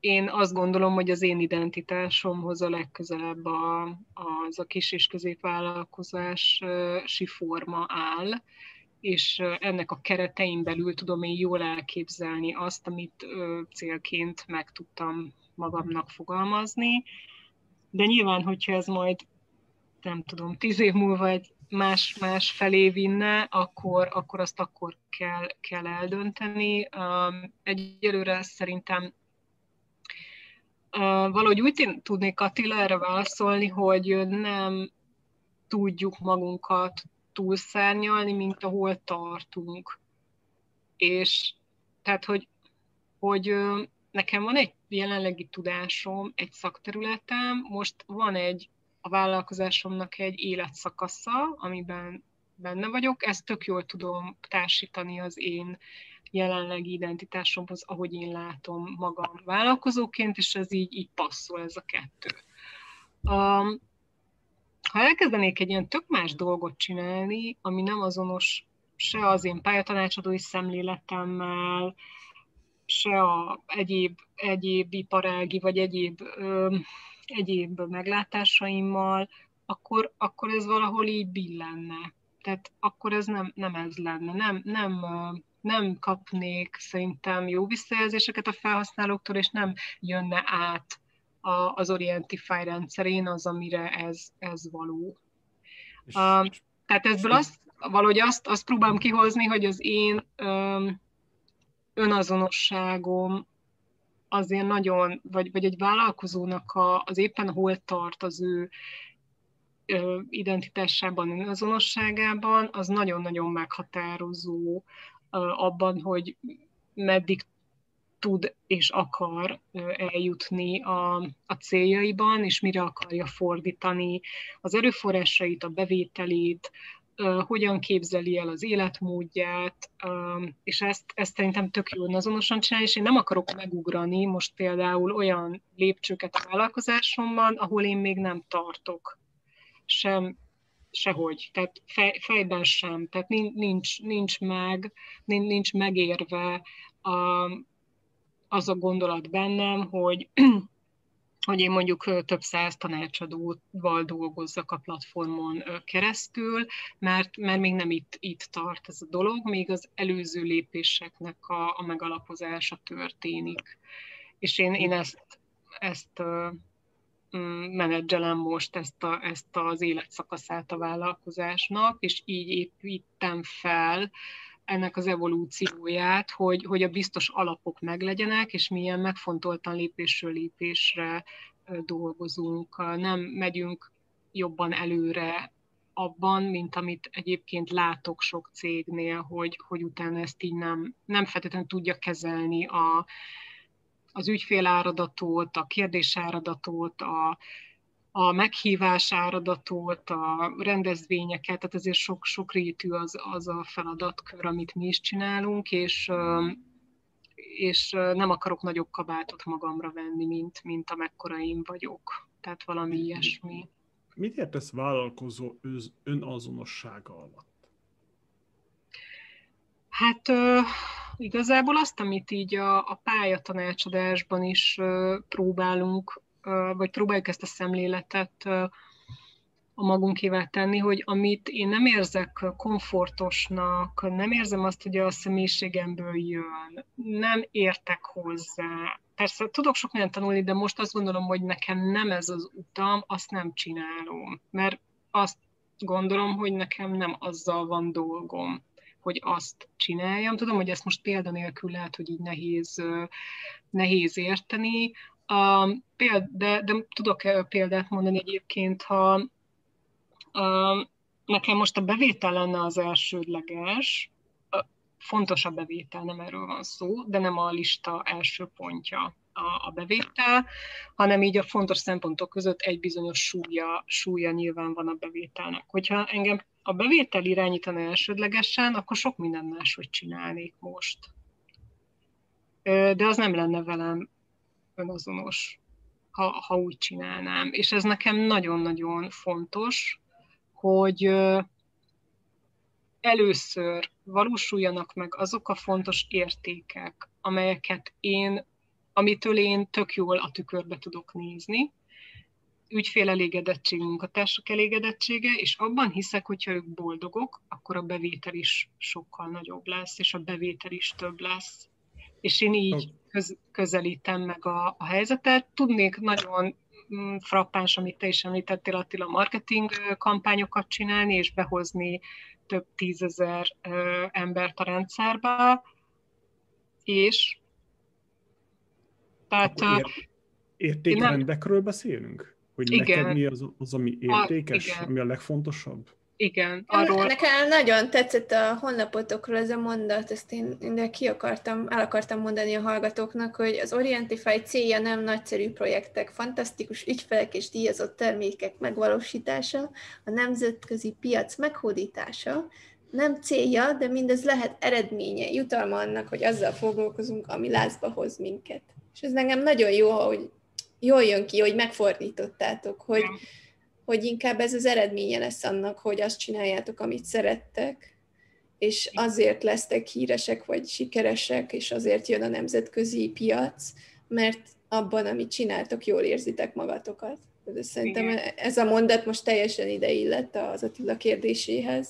én azt gondolom, hogy az én identitásomhoz a legközelebb a, az a kis és középvállalkozási forma áll, és ennek a keretein belül tudom én jól elképzelni azt, amit célként meg tudtam magamnak fogalmazni. De nyilván, hogyha ez majd, nem tudom, tíz év múlva egy más, más felé vinne, akkor, akkor azt akkor kell, kell eldönteni. Egyelőre szerintem valahogy úgy tudnék Attila erre válaszolni, hogy nem tudjuk magunkat túlszárnyalni, mint ahol tartunk. És tehát, hogy, hogy nekem van egy jelenlegi tudásom, egy szakterületem, most van egy a vállalkozásomnak egy életszakasza, amiben benne vagyok, ezt tök jól tudom társítani az én jelenlegi identitásomhoz, ahogy én látom magam vállalkozóként, és ez így, így passzol ez a kettő. Um, ha elkezdenék egy ilyen tök más dolgot csinálni, ami nem azonos se az én pályatanácsadói szemléletemmel, se a egyéb, egyéb iparági, vagy egyéb, ö, egyéb meglátásaimmal, akkor, akkor ez valahol így billenne. Tehát akkor ez nem, nem ez lenne. Nem, nem nem kapnék szerintem jó visszajelzéseket a felhasználóktól, és nem jönne át a, az Orientify rendszerén az, amire ez, ez való. Uh, tehát ebből azt, valahogy azt, azt próbálom kihozni, hogy az én um, önazonosságom azért nagyon, vagy, vagy egy vállalkozónak a, az éppen hol tart az ő identitásában, önazonosságában, az nagyon-nagyon meghatározó abban, hogy meddig tud és akar eljutni a, a céljaiban, és mire akarja fordítani az erőforrásait, a bevételét, hogyan képzeli el az életmódját, és ezt, ezt szerintem tök jól azonosan csinálni, és én nem akarok megugrani most például olyan lépcsőket a vállalkozásomban, ahol én még nem tartok sem sehogy, tehát fej, fejben sem, tehát nincs, nincs meg, nincs megérve a, az a gondolat bennem, hogy hogy én mondjuk több száz tanácsadóval dolgozzak a platformon keresztül, mert, mert még nem itt, itt tart ez a dolog, még az előző lépéseknek a, a megalapozása történik. És én, én ezt, ezt Mm, menedzselem most ezt, a, ezt az életszakaszát a vállalkozásnak, és így építem fel ennek az evolúcióját, hogy, hogy a biztos alapok meglegyenek, és milyen megfontoltan lépésről lépésre dolgozunk. Nem megyünk jobban előre abban, mint amit egyébként látok sok cégnél, hogy, hogy utána ezt így nem, nem feltétlenül tudja kezelni a, az ügyféláradatot, a kérdésáradatot, a, a meghívás áradatot, a rendezvényeket, tehát ezért sok-sok rétű az, az a feladatkör, amit mi is csinálunk, és, és nem akarok nagyobb kabátot magamra venni, mint, mint amekkora én vagyok. tehát valami ilyesmi. Mit értesz vállalkozó önazonossága alatt? Hát igazából azt, amit így a, a pályatanácsadásban is próbálunk, vagy próbáljuk ezt a szemléletet a magunkével tenni, hogy amit én nem érzek komfortosnak, nem érzem azt, hogy a személyiségemből jön, nem értek hozzá. Persze tudok sok mindent tanulni, de most azt gondolom, hogy nekem nem ez az utam, azt nem csinálom. Mert azt gondolom, hogy nekem nem azzal van dolgom, hogy azt csináljam. Tudom, hogy ezt most példanélkül lehet, hogy így nehéz, nehéz érteni, de, de tudok példát mondani egyébként, ha Nekem most a bevétel lenne az elsődleges, fontos a bevétel, nem erről van szó, de nem a lista első pontja a, a bevétel, hanem így a fontos szempontok között egy bizonyos súlya, súlya nyilván van a bevételnek. Hogyha engem a bevétel irányítana elsődlegesen, akkor sok minden máshogy csinálnék most. De az nem lenne velem önazonos, ha, ha úgy csinálnám. És ez nekem nagyon-nagyon fontos, hogy először valósuljanak meg azok a fontos értékek, amelyeket én, amitől én tök jól a tükörbe tudok nézni, ügyfél elégedettség, munkatársak elégedettsége, és abban hiszek, hogyha ők boldogok, akkor a bevétel is sokkal nagyobb lesz, és a bevétel is több lesz. És én így köz, közelítem meg a, a helyzetet. Tudnék nagyon Mm, frappáns, amit te is említettél, Attila, marketing kampányokat csinálni, és behozni több tízezer embert a rendszerbe, és tehát... Ér, értékrendekről nem... beszélünk? Hogy igen. neked mi az, az ami értékes, a, ami a legfontosabb? Igen, arról... Nekem nagyon tetszett a honlapotokról ez a mondat, ezt én, én ki akartam, el akartam mondani a hallgatóknak, hogy az Orientify célja nem nagyszerű projektek, fantasztikus ügyfelek és díjazott termékek megvalósítása, a nemzetközi piac meghódítása, nem célja, de mindez lehet eredménye, jutalma annak, hogy azzal foglalkozunk, ami lázba hoz minket. És ez nekem nagyon jó, hogy jól jön ki, hogy megfordítottátok, hogy, hogy inkább ez az eredménye lesz annak, hogy azt csináljátok, amit szerettek, és azért lesztek híresek vagy sikeresek, és azért jön a nemzetközi piac, mert abban, amit csináltok, jól érzitek magatokat. De szerintem Igen. ez a mondat most teljesen ide illett az Attila kérdéséhez,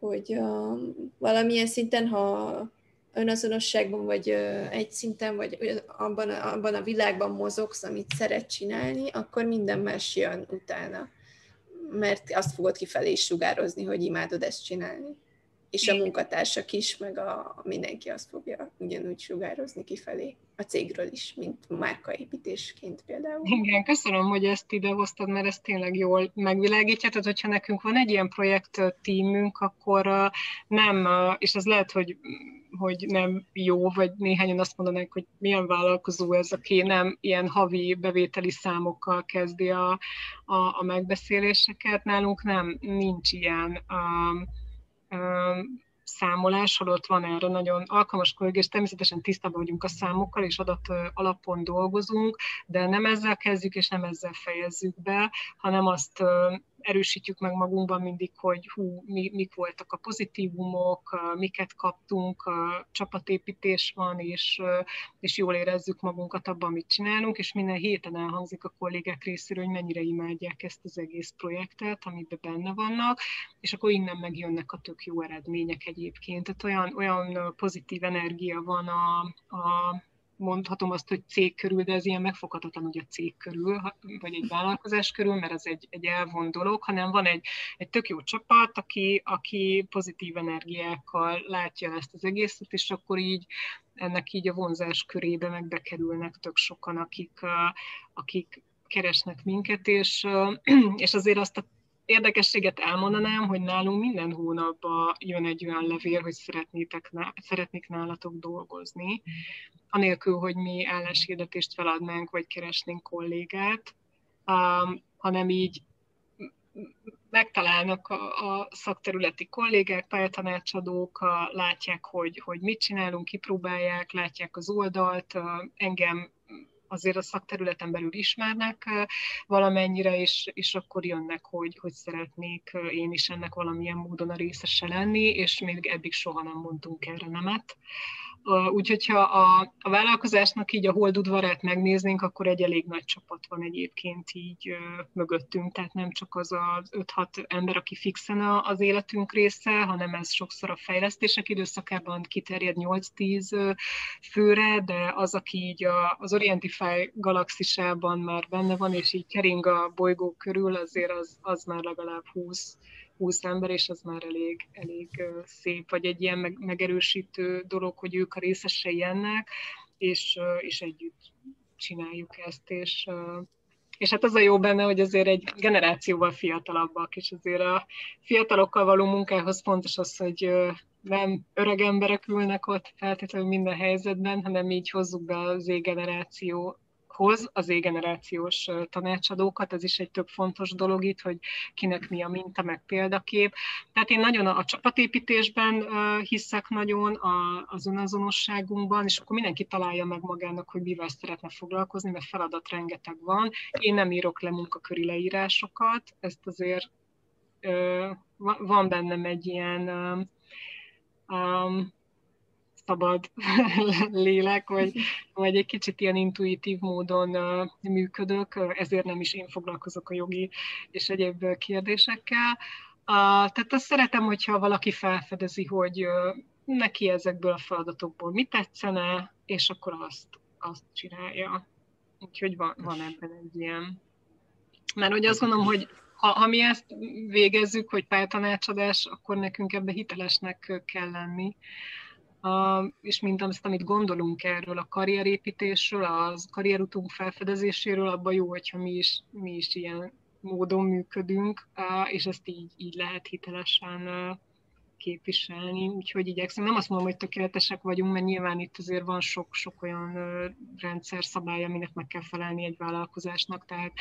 hogy uh, valamilyen szinten, ha önazonosságban, vagy uh, egy szinten, vagy abban, abban a világban mozogsz, amit szeret csinálni, akkor minden más jön utána mert azt fogod kifelé is sugározni, hogy imádod ezt csinálni. És a munkatársak is, meg a, mindenki azt fogja ugyanúgy sugározni kifelé. A cégről is, mint márkaépítésként például. Igen, köszönöm, hogy ezt ide hoztad, mert ez tényleg jól megvilágítja. Tehát, hogyha nekünk van egy ilyen projekt tímünk, akkor nem, és ez lehet, hogy hogy nem jó, vagy néhányan azt mondanák, hogy milyen vállalkozó ez, aki nem ilyen havi bevételi számokkal kezdi a, a, a megbeszéléseket. Nálunk nem, nincs ilyen um, um, számolás, holott van erre nagyon alkalmas kollég, és természetesen tisztában vagyunk a számokkal, és adat alapon dolgozunk, de nem ezzel kezdjük, és nem ezzel fejezzük be, hanem azt erősítjük meg magunkban mindig, hogy hú, mi, mik voltak a pozitívumok, miket kaptunk, csapatépítés van, és, és jól érezzük magunkat abban, amit csinálunk, és minden héten elhangzik a kollégák részéről, hogy mennyire imádják ezt az egész projektet, amiben benne vannak, és akkor innen megjönnek a tök jó eredmények egyébként. Tehát olyan, olyan pozitív energia van a, a mondhatom azt, hogy cég körül, de ez ilyen megfoghatatlan, hogy a cég körül, vagy egy vállalkozás körül, mert ez egy, egy elvon dolog, hanem van egy, egy tök jó csapat, aki, aki pozitív energiákkal látja ezt az egészet, és akkor így ennek így a vonzás körébe meg bekerülnek tök sokan, akik, akik keresnek minket, és, és azért azt a érdekességet elmondanám, hogy nálunk minden hónapban jön egy olyan levél, hogy szeretnétek, szeretnék nálatok dolgozni, anélkül, hogy mi álláshirdetést feladnánk, vagy keresnénk kollégát, um, hanem így megtalálnak a, a szakterületi kollégák, pályatanácsadók, látják, hogy, hogy mit csinálunk, kipróbálják, látják az oldalt, engem azért a szakterületen belül ismernek valamennyire, és, és akkor jönnek, hogy, hogy szeretnék én is ennek valamilyen módon a részese lenni, és még eddig soha nem mondtunk erre nemet. Úgyhogy ha a, a vállalkozásnak így a holdudvarát megnéznénk, akkor egy elég nagy csapat van egyébként így mögöttünk, tehát nem csak az az 5-6 ember, aki fixen az életünk része, hanem ez sokszor a fejlesztések időszakában kiterjed 8-10 főre, de az, aki így a, az Orientify galaxisában már benne van, és így kering a bolygó körül, azért az, az már legalább 20 20 ember, és az már elég, elég szép, vagy egy ilyen megerősítő dolog, hogy ők a részesei ennek, és, és együtt csináljuk ezt, és, és hát az a jó benne, hogy azért egy generációval fiatalabbak, és azért a fiatalokkal való munkához fontos az, hogy nem öreg emberek ülnek ott feltétlenül minden helyzetben, hanem így hozzuk be az Z-generáció hoz az égenerációs tanácsadókat, ez is egy tök fontos dolog itt, hogy kinek mi a minta, meg példakép. Tehát én nagyon a, csapatépítésben hiszek nagyon, az önazonosságunkban, és akkor mindenki találja meg magának, hogy mivel szeretne foglalkozni, mert feladat rengeteg van. Én nem írok le munkaköri leírásokat, ezt azért van bennem egy ilyen szabad lélek, vagy, vagy egy kicsit ilyen intuitív módon működök, ezért nem is én foglalkozok a jogi és egyéb kérdésekkel. Tehát azt szeretem, hogyha valaki felfedezi, hogy neki ezekből a feladatokból mit tetszene, és akkor azt, azt csinálja. Úgyhogy van, van ebben egy ilyen. Mert hogy azt gondolom, hogy ha, ha mi ezt végezzük, hogy pályatanácsadás, akkor nekünk ebbe hitelesnek kell lenni és mint azt, amit gondolunk erről a karrierépítésről, az karrierutunk felfedezéséről, abban jó, hogyha mi is, mi is ilyen módon működünk, és ezt így, így lehet hitelesen képviselni, úgyhogy igyekszem. Nem azt mondom, hogy tökéletesek vagyunk, mert nyilván itt azért van sok-sok olyan rendszer szabály, aminek meg kell felelni egy vállalkozásnak, tehát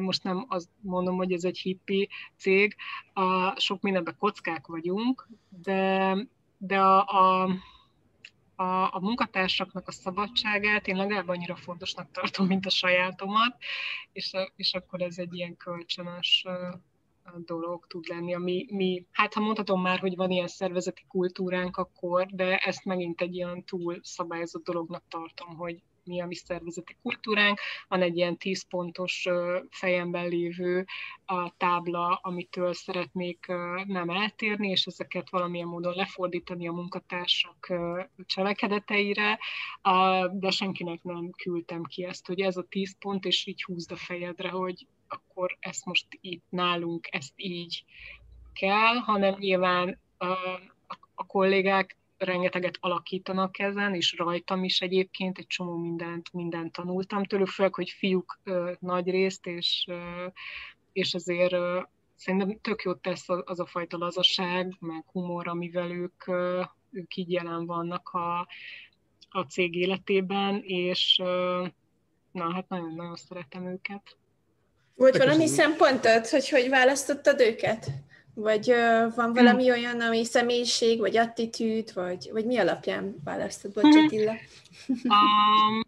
most nem azt mondom, hogy ez egy hippi cég, sok mindenben kockák vagyunk, de de a, a, a, a munkatársaknak a szabadságát én legalább annyira fontosnak tartom, mint a sajátomat, és, a, és akkor ez egy ilyen kölcsönös dolog tud lenni, ami mi, hát ha mondhatom már, hogy van ilyen szervezeti kultúránk akkor, de ezt megint egy ilyen túl szabályozott dolognak tartom, hogy mi a mi szervezeti kultúránk. Van egy ilyen tíz pontos fejemben lévő tábla, amitől szeretnék nem eltérni, és ezeket valamilyen módon lefordítani a munkatársak cselekedeteire, de senkinek nem küldtem ki ezt, hogy ez a tíz pont, és így húzd a fejedre, hogy akkor ezt most itt nálunk, ezt így kell, hanem nyilván a kollégák rengeteget alakítanak ezen, és rajtam is egyébként egy csomó mindent, mindent tanultam tőlük, főleg, hogy fiúk ö, nagy részt, és, ö, és azért ö, szerintem tök jót tesz az, az a fajta lazaság, meg humor, amivel ők, ö, ők így jelen vannak a, a cég életében, és ö, na, hát nagyon-nagyon szeretem őket. Volt valami szempontod, hogy hogy választottad őket? Vagy uh, van valami olyan, ami személyiség, vagy attitűd, vagy, vagy mi alapján választod, Bocs Attila? Um,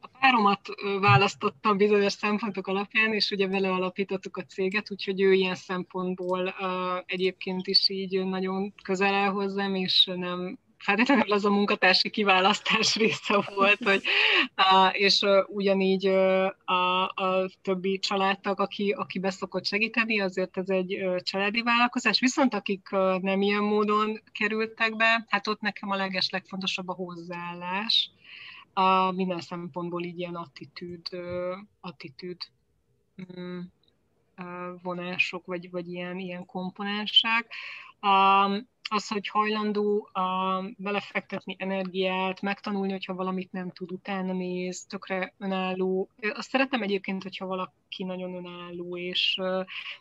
a páromat választottam bizonyos szempontok alapján, és ugye vele alapítottuk a céget, úgyhogy ő ilyen szempontból uh, egyébként is így nagyon közel áll hozzám, és nem feltétlenül az a munkatársi kiválasztás része volt, hogy, és ugyanígy a, a többi családtag, aki, aki beszokott segíteni, azért ez egy családi vállalkozás, viszont akik nem ilyen módon kerültek be, hát ott nekem a leges legfontosabb a hozzáállás, a minden szempontból így ilyen attitűd, attitűd mm, vonások, vagy, vagy ilyen, ilyen komponensek az, hogy hajlandó uh, belefektetni energiát, megtanulni, hogyha valamit nem tud, utána néz, tökre önálló. Azt szeretem egyébként, hogyha valaki nagyon önálló, és,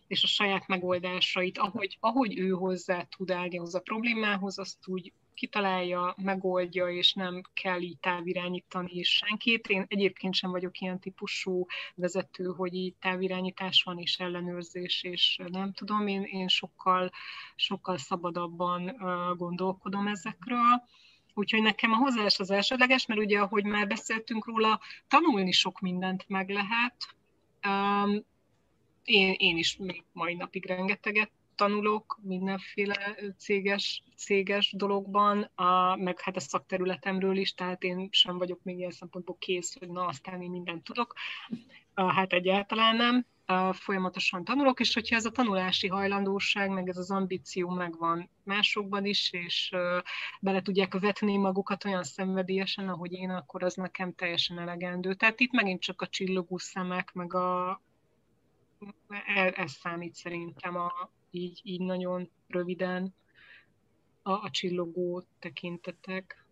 és a saját megoldásait, ahogy, ahogy ő hozzá tud állni az a problémához, azt úgy kitalálja, megoldja, és nem kell így távirányítani senkit. Én egyébként sem vagyok ilyen típusú vezető, hogy így távirányítás van, és ellenőrzés, és nem tudom, én, én sokkal, sokkal szabadabban gondolkodom ezekről. Úgyhogy nekem a hozzáállás az elsődleges, mert ugye, ahogy már beszéltünk róla, tanulni sok mindent meg lehet. Én, én is még mai napig rengeteget tanulok mindenféle céges, céges dologban, a, meg hát a szakterületemről is, tehát én sem vagyok még ilyen szempontból kész, hogy na, aztán én mindent tudok. Hát egyáltalán nem. Folyamatosan tanulok, és hogyha ez a tanulási hajlandóság, meg ez az ambíció megvan másokban is, és bele tudják vetni magukat olyan szenvedélyesen, ahogy én, akkor az nekem teljesen elegendő. Tehát itt megint csak a csillogó szemek, meg a, ez, ez számít szerintem a, így, így nagyon röviden a, a csillogó tekintetek.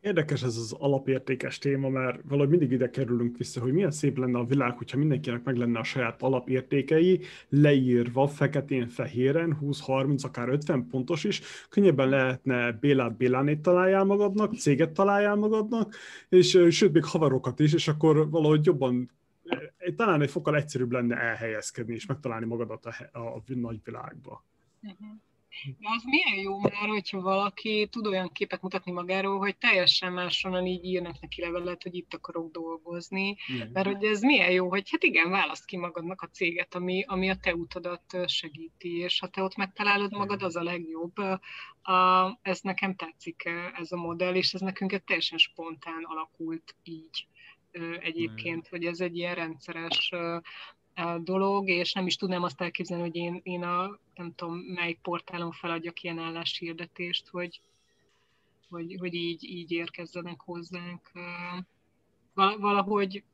Érdekes ez az alapértékes téma, mert valahogy mindig ide kerülünk vissza, hogy milyen szép lenne a világ, hogyha mindenkinek meg lenne a saját alapértékei, leírva feketén-fehéren, 20-30, akár 50 pontos is, könnyebben lehetne Bélát Bélánét találjál magadnak, céget találjál magadnak, és sőt, még haverokat is, és akkor valahogy jobban talán egy fokkal egyszerűbb lenne elhelyezkedni és megtalálni magadat a, a nagy világba. Uh-huh. De az milyen jó már, hogyha valaki tud olyan képet mutatni magáról, hogy teljesen máshonnan így írnak neki levelet, hogy itt akarok dolgozni, igen. mert hogy ez milyen jó, hogy hát igen, választ ki magadnak a céget, ami, ami a te utadat segíti, és ha te ott megtalálod magad, az a legjobb. Ez nekem tetszik, ez a modell, és ez nekünk egy teljesen spontán alakult így egyébként, hogy ez egy ilyen rendszeres dolog, és nem is tudnám azt elképzelni, hogy én, én a nem tudom, melyik portálon feladjak ilyen álláshirdetést, hogy, hogy, hogy így, így érkezzenek hozzánk. Valahogy,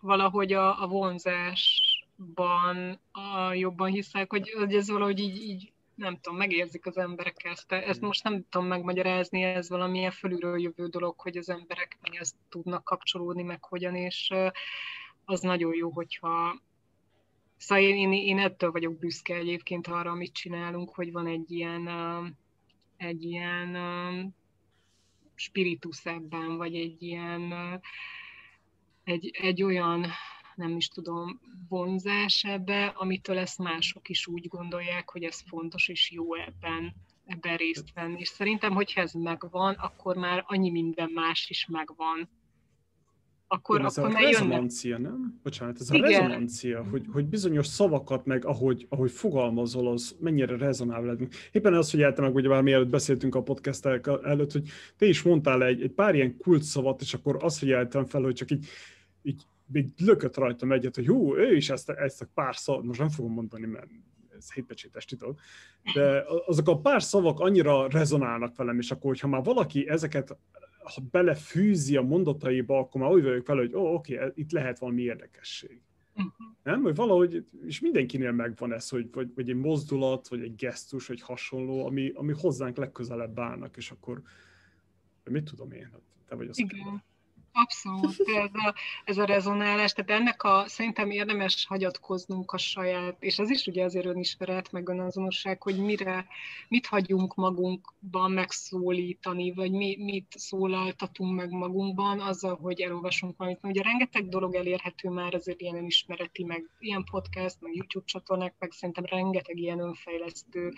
valahogy a, a vonzásban a, jobban hiszek, hogy, hogy ez valahogy így, így nem tudom, megérzik az emberek ezt. Ezt most nem tudom megmagyarázni, ez valamilyen fölülről jövő dolog, hogy az emberek ezt tudnak kapcsolódni, meg hogyan, és az nagyon jó, hogyha Szóval én, én, én ettől vagyok büszke egyébként arra, amit csinálunk, hogy van egy ilyen, egy ilyen spiritus ebben, vagy egy ilyen, egy, egy olyan nem is tudom, vonzás ebbe, amitől ezt mások is úgy gondolják, hogy ez fontos és jó ebben, ebben részt venni. És szerintem, hogyha ez megvan, akkor már annyi minden más is megvan. Akkor, Igen, ez akkor a rezonancia, jönnek. nem? Bocsánat, ez a Igen. rezonancia, hogy, hogy bizonyos szavakat meg, ahogy, ahogy fogalmazol, az mennyire rezonál veled. Éppen az, hogy eltem meg, ugye már mielőtt beszéltünk a podcast előtt, hogy te is mondtál egy, egy pár ilyen kult szavat, és akkor az, hogy eltem fel, hogy csak így, így még lökött rajtam egyet, hogy hú, ő is ezt, ezt a pár szavat, most nem fogom mondani, mert ez hétpecsétes titok, de azok a pár szavak annyira rezonálnak velem, és akkor, hogyha már valaki ezeket ha belefűzi a mondataiba, akkor már úgy vagyok vele, hogy ó, oh, oké, okay, itt lehet valami érdekesség. Uh-huh. Nem? Hogy valahogy, és mindenkinél megvan ez, hogy vagy, vagy egy mozdulat, vagy egy gesztus, vagy hasonló, ami, ami hozzánk legközelebb állnak, és akkor mit tudom én, te vagy az. Igen. Abszolút, ez a, ez a rezonálás, tehát ennek a, szerintem érdemes hagyatkoznunk a saját, és az is ugye azért önismeret, meg önazonosság, hogy mire, mit hagyunk magunkban megszólítani, vagy mi, mit szólaltatunk meg magunkban azzal, hogy elolvasunk valamit. Ugye rengeteg dolog elérhető már azért ilyen önismereti, meg ilyen podcast, meg YouTube csatornák, meg szerintem rengeteg ilyen önfejlesztő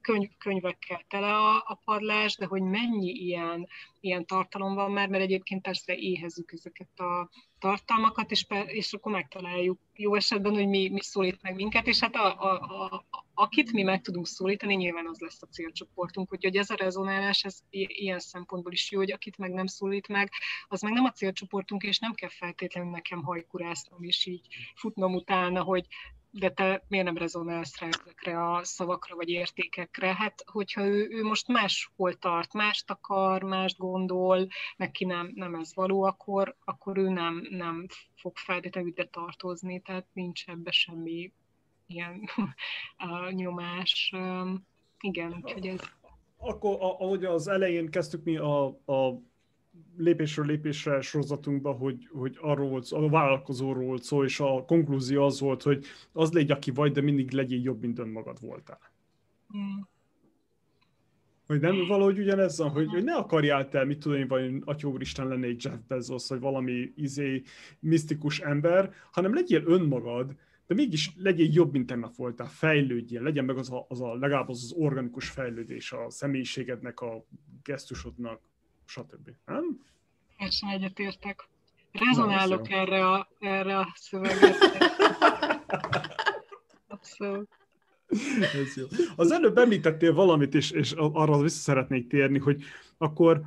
könyv, könyvekkel tele a, a padlás, de hogy mennyi ilyen, ilyen tartalom van már, mert egyébként persze éhezzük ezeket a tartalmakat, és, és akkor megtaláljuk jó esetben, hogy mi, mi szólít meg minket, és hát a, a, a, akit mi meg tudunk szólítani, nyilván az lesz a célcsoportunk, úgyhogy ez a rezonálás, ez ilyen szempontból is jó, hogy akit meg nem szólít meg, az meg nem a célcsoportunk, és nem kell feltétlenül nekem hajkurásznom, és így futnom utána, hogy de te miért nem rezonálsz rá ezekre a szavakra vagy értékekre? Hát, hogyha ő, ő most máshol tart, mást akar, mást gondol, neki nem, nem ez való, akkor, akkor ő nem, nem fog feltétlenül ide tartozni, tehát nincs ebbe semmi ilyen uh, nyomás. Um, igen, úgyhogy ez... Akkor, ahogy az elején kezdtük mi a, a lépésről lépésre sorozatunkban, hogy, hogy arról volt szó, a vállalkozóról volt szó, és a konklúzió az volt, hogy az légy, aki vagy, de mindig legyél jobb, mint önmagad voltál. Mm. Hogy nem valahogy ugyanez van, hogy, hogy ne akarjál te, mit tudom én, vagy Atya Úristen lenne egy Jeff Bezos, vagy valami izé misztikus ember, hanem legyél önmagad, de mégis legyél jobb, mint tegnap voltál, fejlődjél, legyen meg az a, az a legalább az, az organikus fejlődés a személyiségednek a gesztusodnak, stb. Nem? Teljesen egyetértek. Rezonálok Na, erre a, erre a szöveget. Abszolút. Ez jó. Az előbb említettél valamit, és, és arra vissza szeretnék térni, hogy akkor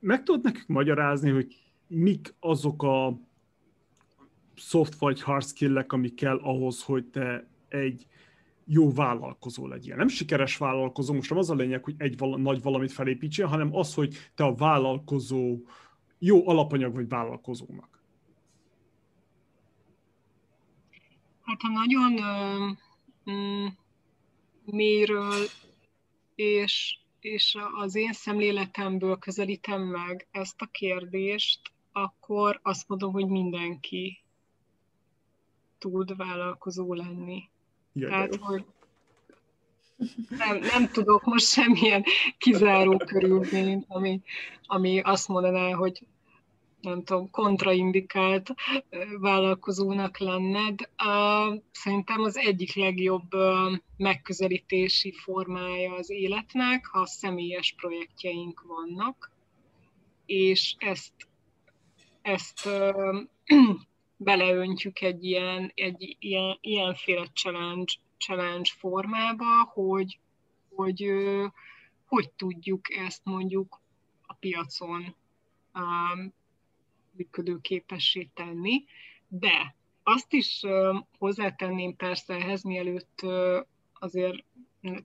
meg tudod nekünk magyarázni, hogy mik azok a soft vagy hard skill ami kell ahhoz, hogy te egy jó vállalkozó legyél. Nem sikeres vállalkozó, most nem az a lényeg, hogy egy vala, nagy valamit felépítsél, hanem az, hogy te a vállalkozó jó alapanyag vagy vállalkozónak. Hát ha nagyon uh, mélyről és, és az én szemléletemből közelítem meg ezt a kérdést, akkor azt mondom, hogy mindenki tud vállalkozó lenni. Jaj, Tehát, hogy nem, nem tudok most semmilyen kizáró körülményt, ami, ami azt mondaná, hogy nem tudom, kontraindikált vállalkozónak lenned. Szerintem az egyik legjobb megközelítési formája az életnek, ha személyes projektjeink vannak, és ezt, ezt beleöntjük egy ilyen, egy ilyen, ilyenféle challenge, challenge formába, hogy, hogy hogy tudjuk ezt mondjuk a piacon működőképessé tenni, de azt is hozzátenném persze ehhez, mielőtt azért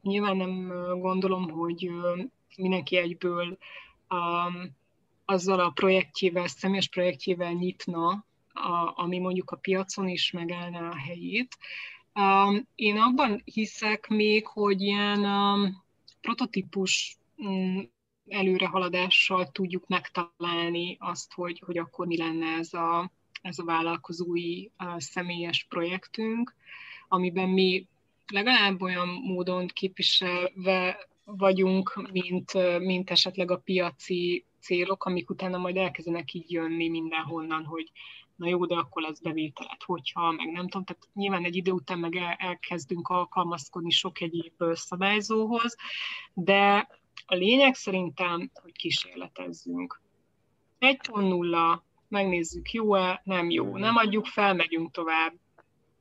nyilván nem gondolom, hogy mindenki egyből azzal a projektjével, személyes projektjével nyitna, ami mondjuk a piacon is megállná a helyét. Én abban hiszek még, hogy ilyen prototípus mm, előrehaladással tudjuk megtalálni azt, hogy, hogy akkor mi lenne ez a, ez a vállalkozói a személyes projektünk, amiben mi legalább olyan módon képviselve vagyunk, mint, mint esetleg a piaci célok, amik utána majd elkezdenek így jönni mindenhonnan, hogy na jó, de akkor lesz bevételet, hogyha, meg nem tudom, tehát nyilván egy idő után meg elkezdünk alkalmazkodni sok egyéb szabályzóhoz, de a lényeg szerintem, hogy kísérletezzünk. 1.0, megnézzük, jó-e, nem jó, nem adjuk fel, megyünk tovább.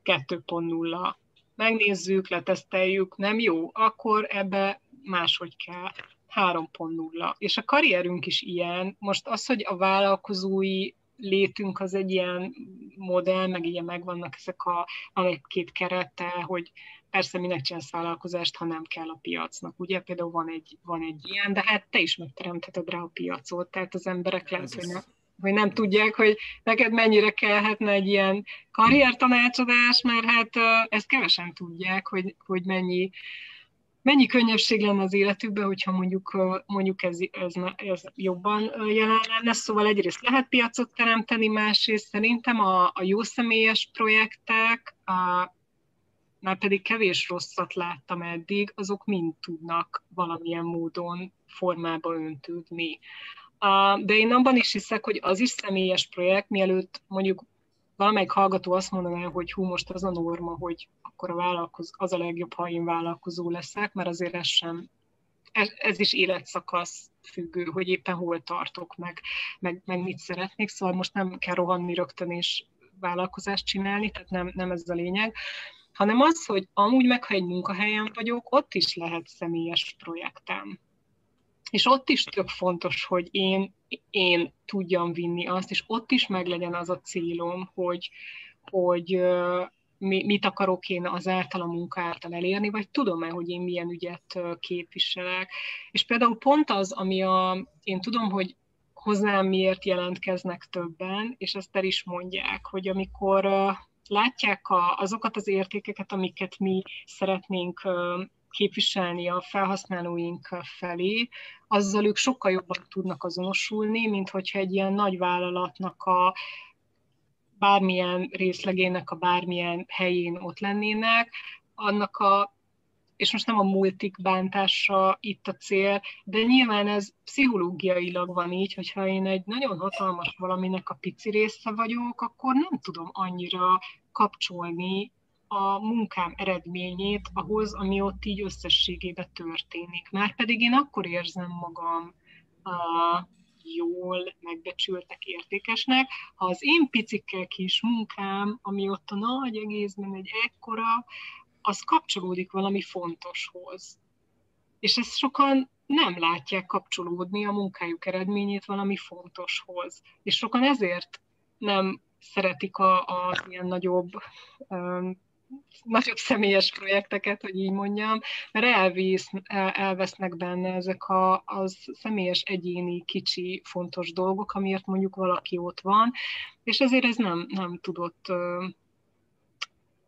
2.0, megnézzük, leteszteljük, nem jó, akkor ebbe máshogy kell. 3.0. És a karrierünk is ilyen. Most az, hogy a vállalkozói létünk az egy ilyen modell, meg ilyen megvannak ezek a, a egy-két kerete, hogy persze minek csinálsz vállalkozást, ha nem kell a piacnak. Ugye például van egy, van egy ilyen, de hát te is megteremtheted rá a piacot, tehát az emberek lehet, hogy nem, hogy nem tudják, hogy neked mennyire kellhetne egy ilyen karriertanácsadás, mert hát ezt kevesen tudják, hogy, hogy mennyi, mennyi könnyebbség lenne az életükben, hogyha mondjuk, mondjuk ez, ez, ez jobban jelen lenne. Szóval egyrészt lehet piacot teremteni, másrészt szerintem a, a jó személyes projektek, a, már pedig kevés rosszat láttam eddig, azok mind tudnak valamilyen módon formába öntődni. De én abban is hiszek, hogy az is személyes projekt, mielőtt mondjuk valamelyik hallgató azt mondaná, hogy hú, most az a norma, hogy akkor a vállalkoz, az a legjobb, ha én vállalkozó leszek, mert azért ez sem, ez, ez is életszakasz függő, hogy éppen hol tartok, meg, meg, meg mit szeretnék, szóval most nem kell rohanni rögtön és vállalkozást csinálni, tehát nem, nem ez a lényeg, hanem az, hogy amúgy meg, ha egy munkahelyen vagyok, ott is lehet személyes projektem. És ott is tök fontos, hogy én, én tudjam vinni azt, és ott is meglegyen az a célom, hogy, hogy mit akarok én az által a munka által elérni, vagy tudom-e, hogy én milyen ügyet képviselek. És például pont az, ami a, én tudom, hogy hozzám miért jelentkeznek többen, és ezt el is mondják, hogy amikor látják a, azokat az értékeket, amiket mi szeretnénk képviselni a felhasználóink felé, azzal ők sokkal jobban tudnak azonosulni, mint hogyha egy ilyen nagy vállalatnak a bármilyen részlegének a bármilyen helyén ott lennének, annak a és most nem a multik bántása itt a cél, de nyilván ez pszichológiailag van így, hogyha én egy nagyon hatalmas valaminek a pici része vagyok, akkor nem tudom annyira kapcsolni a munkám eredményét ahhoz, ami ott így összességében történik. Már pedig én akkor érzem magam uh, jól megbecsültek, értékesnek, ha az én picikkel kis munkám, ami ott a nagy egészben egy ekkora, az kapcsolódik valami fontoshoz. És ezt sokan nem látják kapcsolódni a munkájuk eredményét valami fontoshoz. És sokan ezért nem szeretik a, a ilyen nagyobb nagyobb személyes projekteket, hogy így mondjam, mert elvész, el, elvesznek benne ezek a, az személyes, egyéni, kicsi, fontos dolgok, amiért mondjuk valaki ott van, és ezért ez nem, nem tudott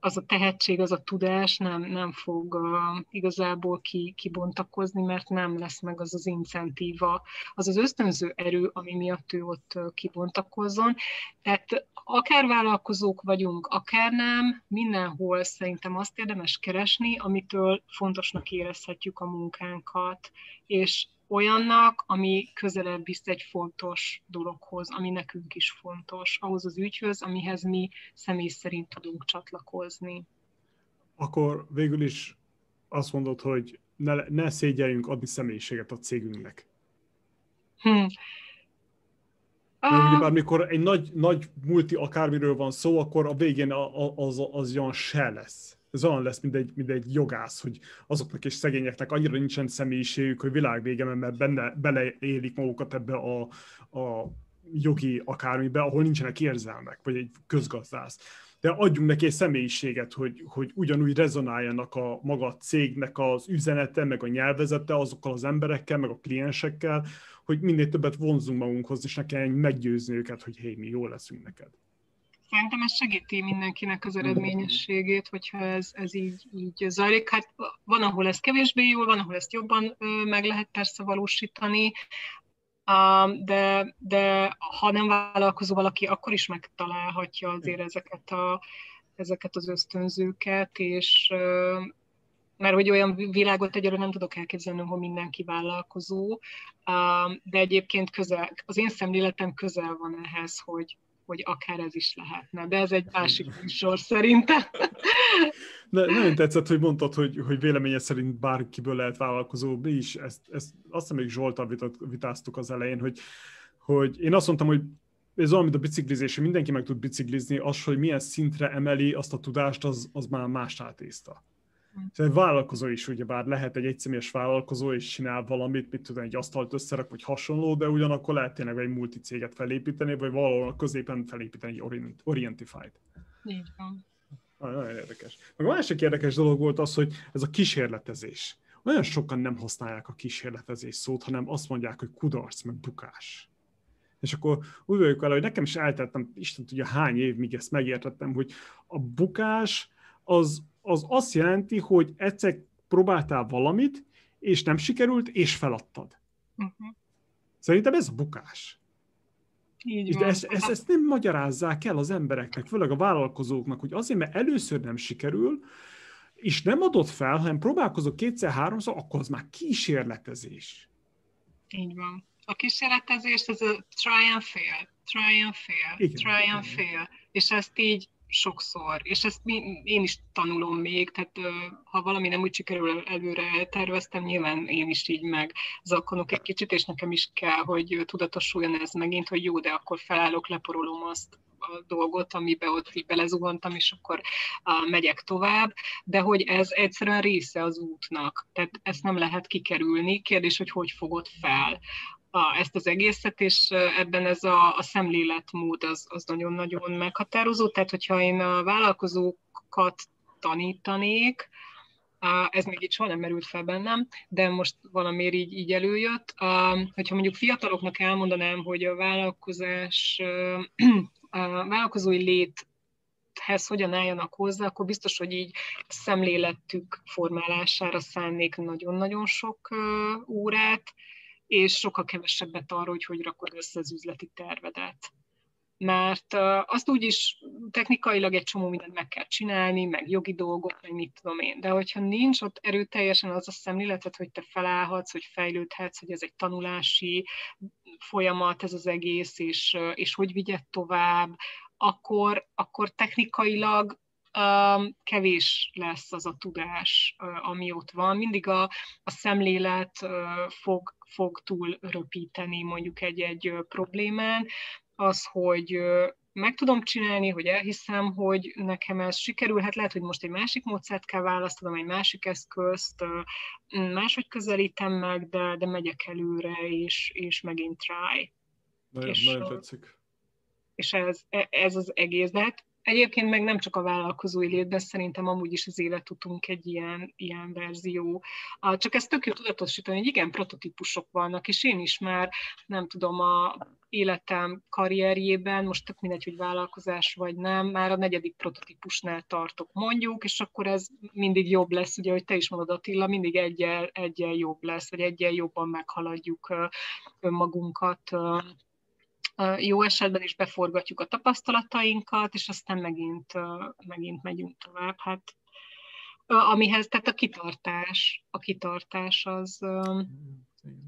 az a tehetség, az a tudás nem, nem fog uh, igazából ki, kibontakozni, mert nem lesz meg az az incentíva, az az ösztönző erő, ami miatt ő ott uh, kibontakozzon. Tehát akár vállalkozók vagyunk, akár nem, mindenhol szerintem azt érdemes keresni, amitől fontosnak érezhetjük a munkánkat, és olyannak, ami közelebb visz egy fontos dologhoz, ami nekünk is fontos, ahhoz az ügyhöz, amihez mi személy szerint tudunk csatlakozni. Akkor végül is azt mondod, hogy ne, ne szégyeljünk adni személyiséget a cégünknek. Hmm. Mert ugye mikor egy nagy, nagy multi akármiről van szó, akkor a végén az, az, az olyan se lesz ez olyan lesz, mint egy, mint egy jogász, hogy azoknak és szegényeknek annyira nincsen személyiségük, hogy világvége, mert benne, beleélik magukat ebbe a, a jogi akármibe, ahol nincsenek érzelmek, vagy egy közgazdász. De adjunk neki egy személyiséget, hogy, hogy ugyanúgy rezonáljanak a maga cégnek az üzenete, meg a nyelvezete azokkal az emberekkel, meg a kliensekkel, hogy minél többet vonzunk magunkhoz, és ne kelljen meggyőzni őket, hogy hé, mi jól leszünk neked. Szerintem ez segíti mindenkinek az eredményességét, hogyha ez, ez így, így zajlik. Hát van, ahol ez kevésbé jól, van, ahol ezt jobban meg lehet persze valósítani, de, de ha nem vállalkozó valaki, akkor is megtalálhatja azért ezeket, a, ezeket az ösztönzőket, és mert hogy olyan világot egyelőre nem tudok elképzelni, hogy mindenki vállalkozó, de egyébként közel, az én szemléletem közel van ehhez, hogy, hogy akár ez is lehetne, de ez egy másik műsor szerintem. Ne, nagyon tetszett, hogy mondtad, hogy, hogy véleményed szerint bárkiből lehet vállalkozó. Mi is ezt, ezt azt hiszem még Zsoltal vitáztuk az elején, hogy, hogy én azt mondtam, hogy ez olyan, mint a biciklizés, hogy mindenki meg tud biciklizni, az, hogy milyen szintre emeli azt a tudást, az, az már más átészta. Szóval egy vállalkozó is ugyebár lehet egy egyszemélyes vállalkozó, és csinál valamit, mit tudom, egy asztalt összerak, vagy hasonló, de ugyanakkor lehet tényleg egy multicéget felépíteni, vagy valahol középen felépíteni egy orient, Orientify-t. Így van. Nagyon érdekes. Meg a másik érdekes dolog volt az, hogy ez a kísérletezés. Olyan sokan nem használják a kísérletezés szót, hanem azt mondják, hogy kudarc, meg bukás. És akkor úgy vagyok vele, hogy nekem is eltettem, Isten tudja hány év, míg ezt megértettem, hogy a bukás az az azt jelenti, hogy egyszer próbáltál valamit, és nem sikerült, és feladtad. Uh-huh. Szerintem ez a bukás. Így van. De ezt, ezt, ezt nem magyarázzák el az embereknek, főleg a vállalkozóknak, hogy azért, mert először nem sikerül, és nem adott fel, hanem próbálkozok kétszer-háromszor, akkor az már kísérletezés. Így van. A kísérletezés ez a try and fail, try and fail, igen, try and fail. És ezt így sokszor, és ezt én is tanulom még, tehát ha valami nem úgy sikerül előre terveztem, nyilván én is így meg zakkonok egy kicsit, és nekem is kell, hogy tudatosuljon ez megint, hogy jó, de akkor felállok, leporolom azt a dolgot, amibe ott így belezuhantam, és akkor uh, megyek tovább, de hogy ez egyszerűen része az útnak, tehát ezt nem lehet kikerülni, kérdés, hogy hogy fogod fel a, ezt az egészet, és ebben ez a, a szemléletmód az, az nagyon-nagyon meghatározó. Tehát, hogyha én a vállalkozókat tanítanék, ez még így soha nem merült fel bennem, de most valamiért így, így előjött. Hogyha mondjuk fiataloknak elmondanám, hogy a vállalkozás, a vállalkozói lét hez hogyan álljanak hozzá, akkor biztos, hogy így szemléletük formálására szánnék nagyon-nagyon sok órát, és sokkal kevesebbet arról, hogy hogy rakod össze az üzleti tervedet. Mert azt úgy is technikailag egy csomó mindent meg kell csinálni, meg jogi dolgok, meg mit tudom én. De hogyha nincs ott erőteljesen az a szemléleted, hogy te felállhatsz, hogy fejlődhetsz, hogy ez egy tanulási folyamat, ez az egész, és, és hogy vigyed tovább, akkor, akkor technikailag kevés lesz az a tudás, ami ott van. Mindig a, a szemlélet fog, fog túl röpíteni mondjuk egy-egy problémán. Az, hogy meg tudom csinálni, hogy elhiszem, hogy nekem ez sikerülhet, lehet, hogy most egy másik módszert kell választanom, egy másik eszközt, máshogy közelítem meg, de, de megyek előre, és, és megint try. Nagyon, és, nagyon tetszik. És ez, e, ez az egész. De hát Egyébként meg nem csak a vállalkozói létben, szerintem amúgy is az életutunk egy ilyen, ilyen verzió. Csak ezt tök jó tudatosítani, hogy igen, prototípusok vannak, és én is már, nem tudom, a életem karrierjében, most tök mindegy, hogy vállalkozás vagy nem, már a negyedik prototípusnál tartok mondjuk, és akkor ez mindig jobb lesz, ugye, hogy te is mondod Attila, mindig egyel, egyel jobb lesz, vagy egyel jobban meghaladjuk önmagunkat jó esetben is beforgatjuk a tapasztalatainkat, és aztán megint, megint megyünk tovább. Hát amihez, tehát a kitartás, a kitartás az a,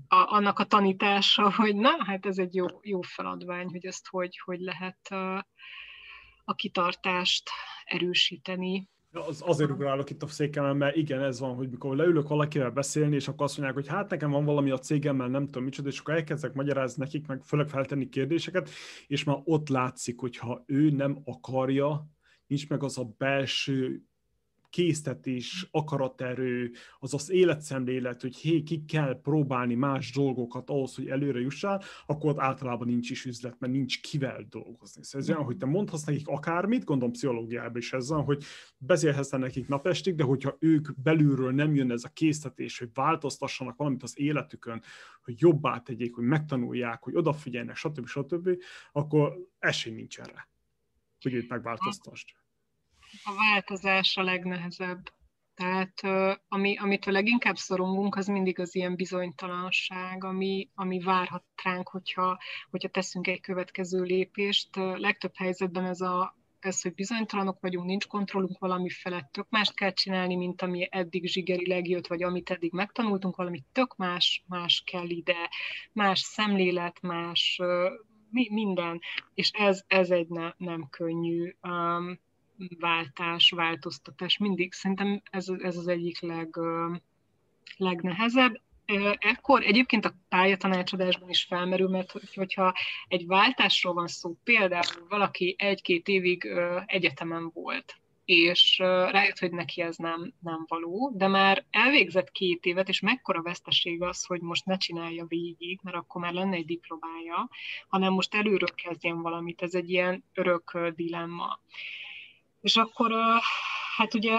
annak a tanítása, hogy na, hát ez egy jó, jó feladvány, hogy ezt hogy, hogy lehet a, a kitartást erősíteni. Az, azért ugrálok itt a székemen, mert igen, ez van, hogy mikor leülök valakivel beszélni, és akkor azt mondják, hogy hát nekem van valami a cégemmel, nem tudom micsoda, és akkor elkezdek magyarázni nekik, meg főleg feltenni kérdéseket, és már ott látszik, hogy ha ő nem akarja, nincs meg az a belső késztetés, akaraterő, az az életszemlélet, hogy hé, ki kell próbálni más dolgokat ahhoz, hogy előre jussál, akkor ott általában nincs is üzlet, mert nincs kivel dolgozni. Szóval ez olyan, hogy te mondhatsz nekik akármit, gondolom pszichológiában is ez van, hogy beszélhetsz nekik napestig, de hogyha ők belülről nem jön ez a késztetés, hogy változtassanak valamit az életükön, hogy jobbá tegyék, hogy megtanulják, hogy odafigyeljenek, stb. stb., akkor esély nincs erre, hogy őt megváltoztasd a változás a legnehezebb. Tehát ami, amitől leginkább szorongunk, az mindig az ilyen bizonytalanság, ami, ami várhat ránk, hogyha, hogyha teszünk egy következő lépést. Legtöbb helyzetben ez a, ez, hogy bizonytalanok vagyunk, nincs kontrollunk valami felett, tök mást kell csinálni, mint ami eddig zsigerileg jött, vagy amit eddig megtanultunk, valami tök más, más kell ide, más szemlélet, más minden, és ez, ez egy ne, nem könnyű. Um, váltás, változtatás, mindig szerintem ez, ez az egyik leg, legnehezebb. Ekkor egyébként a pályatanácsadásban is felmerül, mert hogyha egy váltásról van szó, például valaki egy-két évig egyetemen volt, és rájött, hogy neki ez nem, nem való, de már elvégzett két évet, és mekkora veszteség az, hogy most ne csinálja végig, mert akkor már lenne egy diplomája, hanem most előről kezdjen valamit, ez egy ilyen örök dilemma. És akkor hát ugye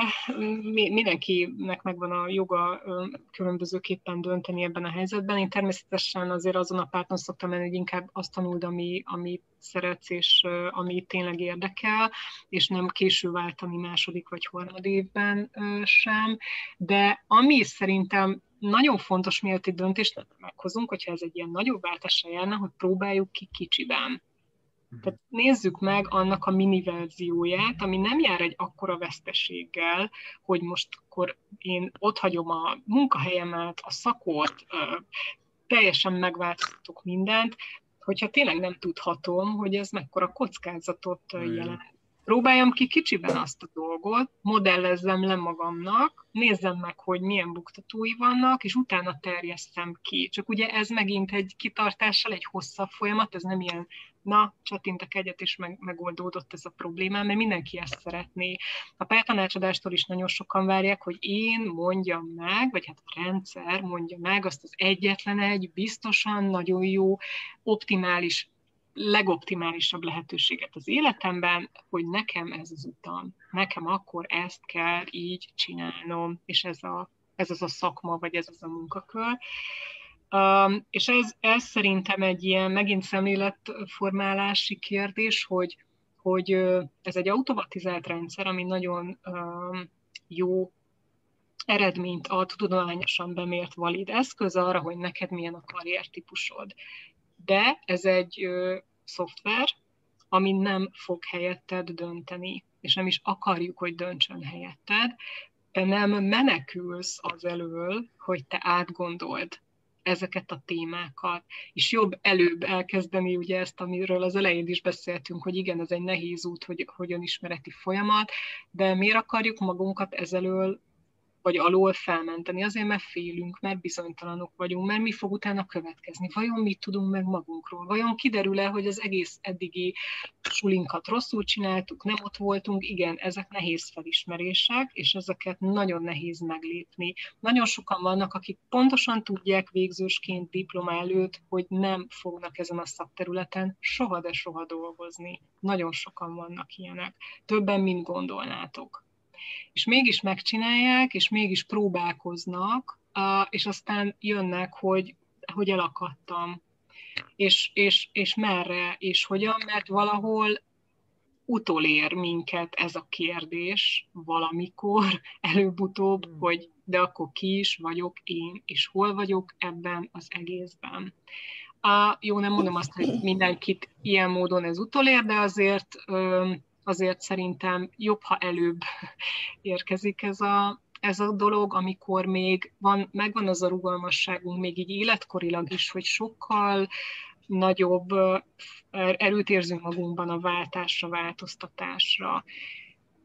mindenkinek megvan a joga különbözőképpen dönteni ebben a helyzetben. Én természetesen azért azon a párton szoktam menni, hogy inkább azt tanuld, ami, ami szeretsz, és ami tényleg érdekel, és nem késő váltani második vagy harmad évben sem. De ami szerintem nagyon fontos, mielőtt egy döntést meghozunk, hogyha ez egy ilyen nagyobb váltásra járna, hogy próbáljuk ki kicsiben tehát nézzük meg annak a mini verzióját, ami nem jár egy akkora veszteséggel, hogy most akkor én ott hagyom a munkahelyemet, a szakot, teljesen megváltoztatok mindent, hogyha tényleg nem tudhatom, hogy ez mekkora kockázatot jelent. Próbáljam ki kicsiben azt a dolgot, modellezzem le magamnak, nézzem meg, hogy milyen buktatói vannak, és utána terjesztem ki. Csak ugye ez megint egy kitartással egy hosszabb folyamat, ez nem ilyen na, csattintak egyet, és meg, megoldódott ez a probléma, mert mindenki ezt szeretné. A pártanácsadástól is nagyon sokan várják, hogy én mondjam meg, vagy hát a rendszer mondja meg azt az egyetlen egy, biztosan nagyon jó, optimális legoptimálisabb lehetőséget az életemben, hogy nekem ez az utam, nekem akkor ezt kell így csinálnom, és ez, a, ez az a szakma, vagy ez az a munkakör. És ez, ez szerintem egy ilyen megint szemléletformálási kérdés, hogy, hogy ez egy automatizált rendszer, ami nagyon jó eredményt ad tudományosan bemért valid eszköz arra, hogy neked milyen a karriertípusod. De ez egy ö, szoftver, ami nem fog helyetted dönteni, és nem is akarjuk, hogy döntsön helyetted, nem menekülsz az elől, hogy te átgondold ezeket a témákat, és jobb előbb elkezdeni ugye ezt, amiről az elején is beszéltünk, hogy igen, ez egy nehéz út, hogy hogyan ismereti folyamat, de miért akarjuk magunkat ezelől vagy alól felmenteni, azért mert félünk, mert bizonytalanok vagyunk, mert mi fog utána következni, vajon mit tudunk meg magunkról, vajon kiderül-e, hogy az egész eddigi sulinkat rosszul csináltuk, nem ott voltunk, igen, ezek nehéz felismerések, és ezeket nagyon nehéz meglépni. Nagyon sokan vannak, akik pontosan tudják végzősként diploma előtt, hogy nem fognak ezen a szakterületen soha, de soha dolgozni. Nagyon sokan vannak ilyenek. Többen, mint gondolnátok és mégis megcsinálják, és mégis próbálkoznak, és aztán jönnek, hogy, hogy elakadtam, és, és, és merre, és hogyan, mert valahol utolér minket ez a kérdés valamikor, előbb-utóbb, hmm. hogy de akkor ki is vagyok én, és hol vagyok ebben az egészben. A, jó, nem mondom azt, hogy mindenkit ilyen módon ez utolér, de azért azért szerintem jobb, ha előbb érkezik ez a, ez a dolog, amikor még van, megvan az a rugalmasságunk, még így életkorilag is, hogy sokkal nagyobb erőt érzünk magunkban a váltásra, változtatásra.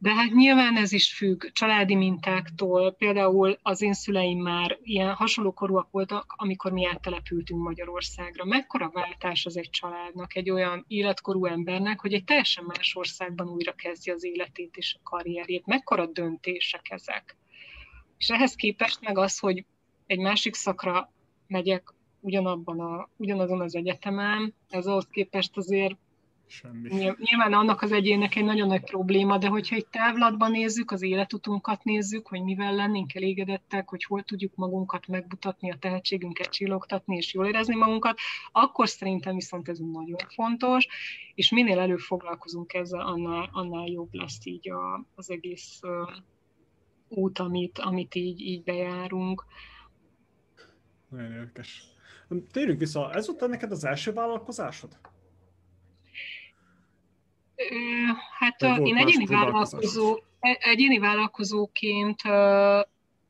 De hát nyilván ez is függ családi mintáktól. Például az én szüleim már ilyen hasonló korúak voltak, amikor mi áttelepültünk Magyarországra. Mekkora váltás az egy családnak, egy olyan életkorú embernek, hogy egy teljesen más országban újra kezdje az életét és a karrierjét. Mekkora döntések ezek. És ehhez képest meg az, hogy egy másik szakra megyek ugyanabban a, ugyanazon az egyetemen, ez ahhoz képest azért Semmi. Nyilván annak az egyének egy nagyon nagy probléma, de hogyha egy távlatban nézzük, az életutunkat nézzük, hogy mivel lennénk elégedettek, hogy hol tudjuk magunkat megmutatni, a tehetségünket csillogtatni és jól érezni magunkat, akkor szerintem viszont ez nagyon fontos, és minél előbb foglalkozunk ezzel, annál, annál jobb lesz így a, az egész uh, út, amit, amit így, így bejárunk. Nagyon érdekes. Térjünk vissza, ez volt neked az első vállalkozásod? Hát a, én egyéni, vállalkozó, e, egyéni vállalkozóként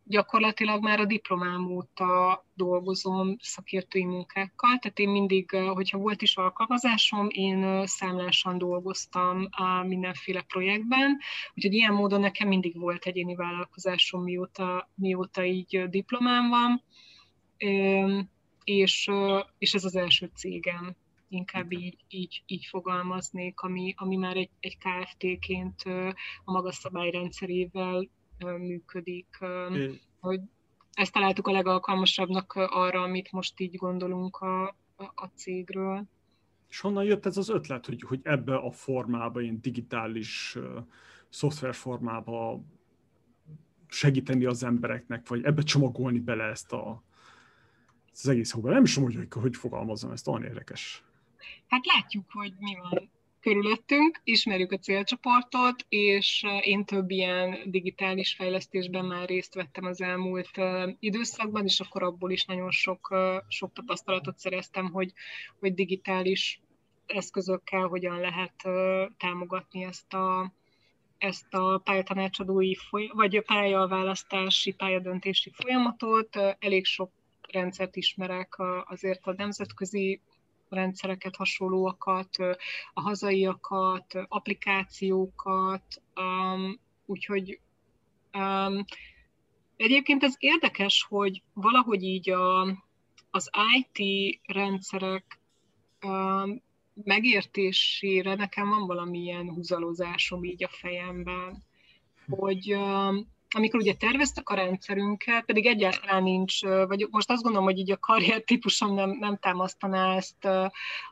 gyakorlatilag már a diplomám óta dolgozom szakértői munkákkal, tehát én mindig, hogyha volt is alkalmazásom, én számlásan dolgoztam a mindenféle projektben, úgyhogy ilyen módon nekem mindig volt egyéni vállalkozásom, mióta, mióta így diplomám van, és, és ez az első cégem inkább így, így, így fogalmaznék, ami, ami már egy, egy KFT-ként a magas szabályrendszerével működik. Hogy ezt találtuk a legalkalmasabbnak arra, amit most így gondolunk a, a, cégről. És honnan jött ez az ötlet, hogy, hogy ebbe a formába, ilyen digitális uh, szoftver formába segíteni az embereknek, vagy ebbe csomagolni bele ezt a, az egész hóban. Nem is tudom, hogy, hogy fogalmazom ezt, olyan érdekes. Hát látjuk, hogy mi van körülöttünk, ismerjük a célcsoportot, és én több ilyen digitális fejlesztésben már részt vettem az elmúlt időszakban, és akkor abból is nagyon sok, sok tapasztalatot szereztem, hogy, hogy digitális eszközökkel hogyan lehet támogatni ezt a, ezt a pályatanácsadói foly- vagy pályaválasztási, pályadöntési folyamatot. Elég sok rendszert ismerek azért a nemzetközi rendszereket, hasonlóakat, a hazaiakat, applikációkat, um, úgyhogy um, egyébként ez érdekes, hogy valahogy így a, az IT rendszerek um, megértésére nekem van valamilyen húzalozásom így a fejemben, hogy um, amikor ugye terveztek a rendszerünket, pedig egyáltalán nincs, vagy most azt gondolom, hogy így a karrier típusom nem, nem támasztaná ezt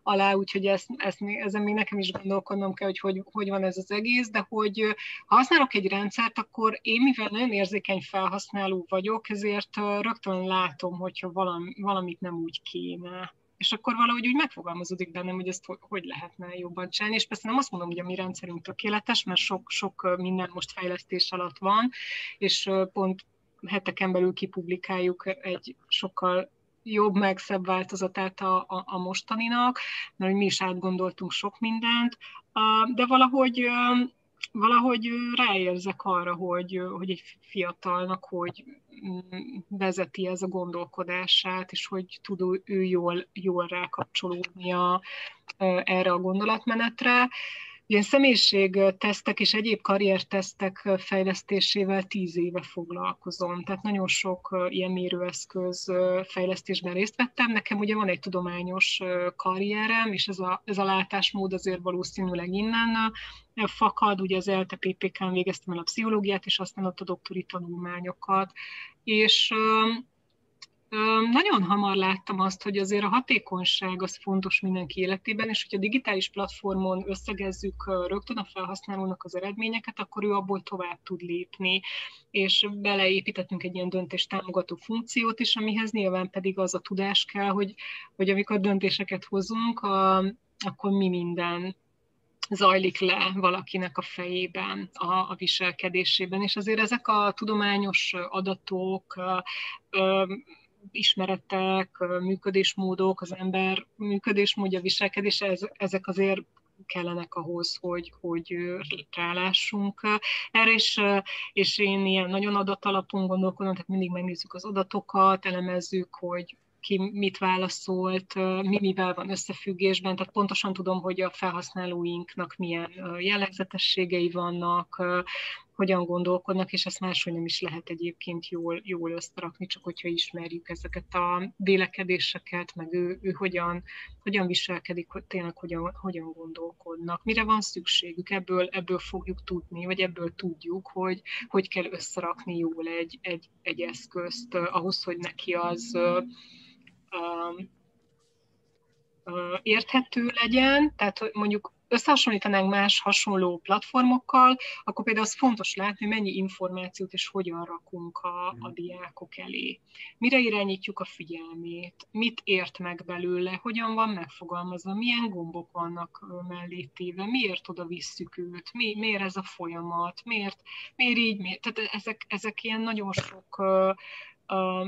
alá, úgyhogy ezt, ezt, ezen még nekem is gondolkodnom kell, hogy, hogy hogy van ez az egész, de hogy ha használok egy rendszert, akkor én, mivel nagyon érzékeny felhasználó vagyok, ezért rögtön látom, hogyha valami, valamit nem úgy kéne és akkor valahogy úgy megfogalmazódik bennem, hogy ezt hogy lehetne jobban csinálni, és persze nem azt mondom, hogy a mi rendszerünk tökéletes, mert sok, sok minden most fejlesztés alatt van, és pont heteken belül kipublikáljuk egy sokkal jobb, meg szebb változatát a, a, a mostaninak, mert mi is átgondoltunk sok mindent, de valahogy valahogy ráérzek arra, hogy, hogy egy fiatalnak hogy, vezeti ez a gondolkodását, és hogy tud ő jól, jól rákapcsolódni a, erre a gondolatmenetre. Ilyen személyiségtesztek és egyéb karriertesztek fejlesztésével tíz éve foglalkozom, tehát nagyon sok ilyen mérőeszköz fejlesztésben részt vettem. Nekem ugye van egy tudományos karrierem, és ez a, ez a látásmód azért valószínűleg innen fakad, ugye az ELTE-PPK-n végeztem el a pszichológiát, és aztán ott a doktori tanulmányokat, és nagyon hamar láttam azt, hogy azért a hatékonyság az fontos mindenki életében, és hogyha digitális platformon összegezzük rögtön a felhasználónak az eredményeket, akkor ő abból tovább tud lépni, és beleépítettünk egy ilyen döntés támogató funkciót is, amihez nyilván pedig az a tudás kell, hogy, hogy amikor döntéseket hozunk, a, akkor mi minden zajlik le valakinek a fejében, a, a viselkedésében, és azért ezek a tudományos adatok, ismeretek, működésmódok, az ember működésmódja, viselkedése, ezek azért kellenek ahhoz, hogy, hogy rálássunk erre, és, és én ilyen nagyon adatalapon gondolkodom, tehát mindig megnézzük az adatokat, elemezzük, hogy ki mit válaszolt, mi mivel van összefüggésben, tehát pontosan tudom, hogy a felhasználóinknak milyen jellegzetességei vannak, hogyan gondolkodnak, és ezt máshogy nem is lehet egyébként jól, jól összerakni, csak hogyha ismerjük ezeket a vélekedéseket, meg ő, ő hogyan, hogyan viselkedik, hogy tényleg hogyan, hogyan gondolkodnak, mire van szükségük, ebből, ebből fogjuk tudni, vagy ebből tudjuk, hogy hogy kell összerakni jól egy, egy, egy eszközt ahhoz, hogy neki az érthető legyen, tehát mondjuk összehasonlítanánk más hasonló platformokkal, akkor például az fontos látni, mennyi információt és hogyan rakunk a, a diákok elé. Mire irányítjuk a figyelmét, mit ért meg belőle, hogyan van megfogalmazva, milyen gombok vannak mellé téve, miért oda visszük őt, mi, miért ez a folyamat, miért, miért így, miért. Tehát ezek, ezek ilyen nagyon sok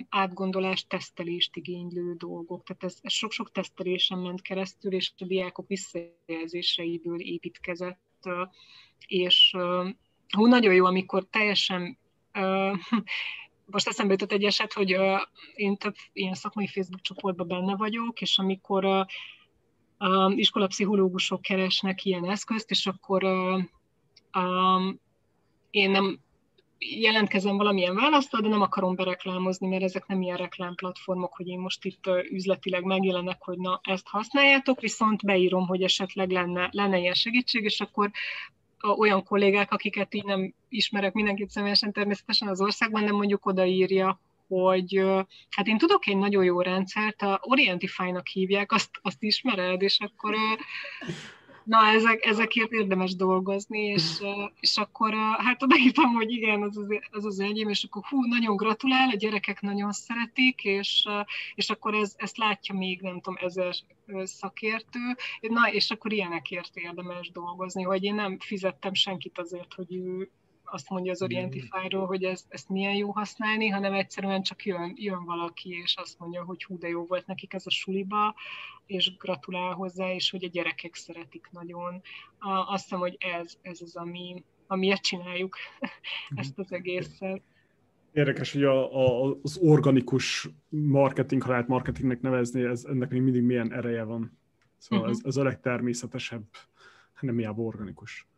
átgondolást, tesztelést igénylő dolgok. Tehát ez, ez sok-sok tesztelésen ment keresztül, és a diákok visszajelzéseiből építkezett, és hú, nagyon jó, amikor teljesen most eszembe jutott egy eset, hogy én több ilyen szakmai Facebook csoportban benne vagyok, és amikor a iskolapszichológusok keresnek ilyen eszközt, és akkor én nem jelentkezem valamilyen választal, de nem akarom bereklámozni, mert ezek nem ilyen reklámplatformok, hogy én most itt üzletileg megjelenek, hogy na, ezt használjátok, viszont beírom, hogy esetleg lenne, lenne ilyen segítség, és akkor olyan kollégák, akiket így nem ismerek mindenkit személyesen természetesen az országban, nem mondjuk odaírja, hogy hát én tudok egy nagyon jó rendszert, a Orientify-nak hívják, azt, azt ismered, és akkor na, ezek, ezekért érdemes dolgozni, és, és akkor hát odaírtam, hogy igen, az az, az, az enyém, és akkor hú, nagyon gratulál, a gyerekek nagyon szeretik, és, és akkor ez, ezt látja még, nem tudom, ezer szakértő, na, és akkor ilyenekért érdemes dolgozni, hogy én nem fizettem senkit azért, hogy ő, azt mondja az Orientify-ról, hogy ez, ezt milyen jó használni, hanem egyszerűen csak jön, jön valaki, és azt mondja, hogy hú, de jó volt nekik ez a suliba, és gratulál hozzá, és hogy a gyerekek szeretik nagyon. Azt hiszem, hogy ez, ez az, ami, amiért csináljuk ezt az egészet. Érdekes, hogy a, a, az organikus marketing, ha lehet marketingnek nevezni, ez, ennek még mindig milyen ereje van. Szóval uh-huh. ez, ez a legtermészetesebb, nem hiába organikus.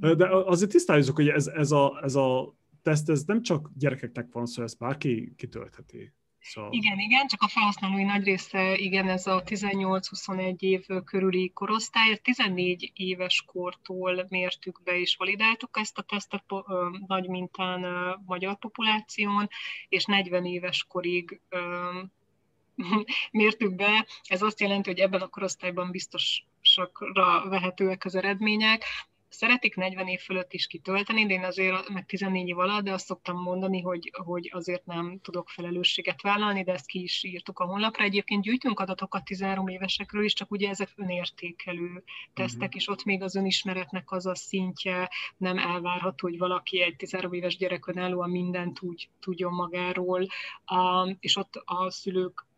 De azért tisztáljuk, hogy ez, ez, a, ez a teszt, ez nem csak gyerekeknek van szó, ezt bárki kitöltheti. Szóval... Igen, igen, csak a felhasználói nagy része, igen, ez a 18-21 év körüli korosztály, 14 éves kortól mértük be és validáltuk ezt a tesztet nagy mintán magyar populáción, és 40 éves korig mértük be. Ez azt jelenti, hogy ebben a korosztályban biztosakra vehetőek az eredmények szeretik 40 év fölött is kitölteni, de én azért, meg 14 év alatt, de azt szoktam mondani, hogy, hogy azért nem tudok felelősséget vállalni, de ezt ki is írtuk a honlapra. Egyébként gyűjtünk adatokat 13 évesekről is, csak ugye ezek önértékelő tesztek, uh-huh. és ott még az önismeretnek az a szintje nem elvárható, hogy valaki egy 13 éves gyerek önállóan mindent úgy tudjon magáról, és ott a szülők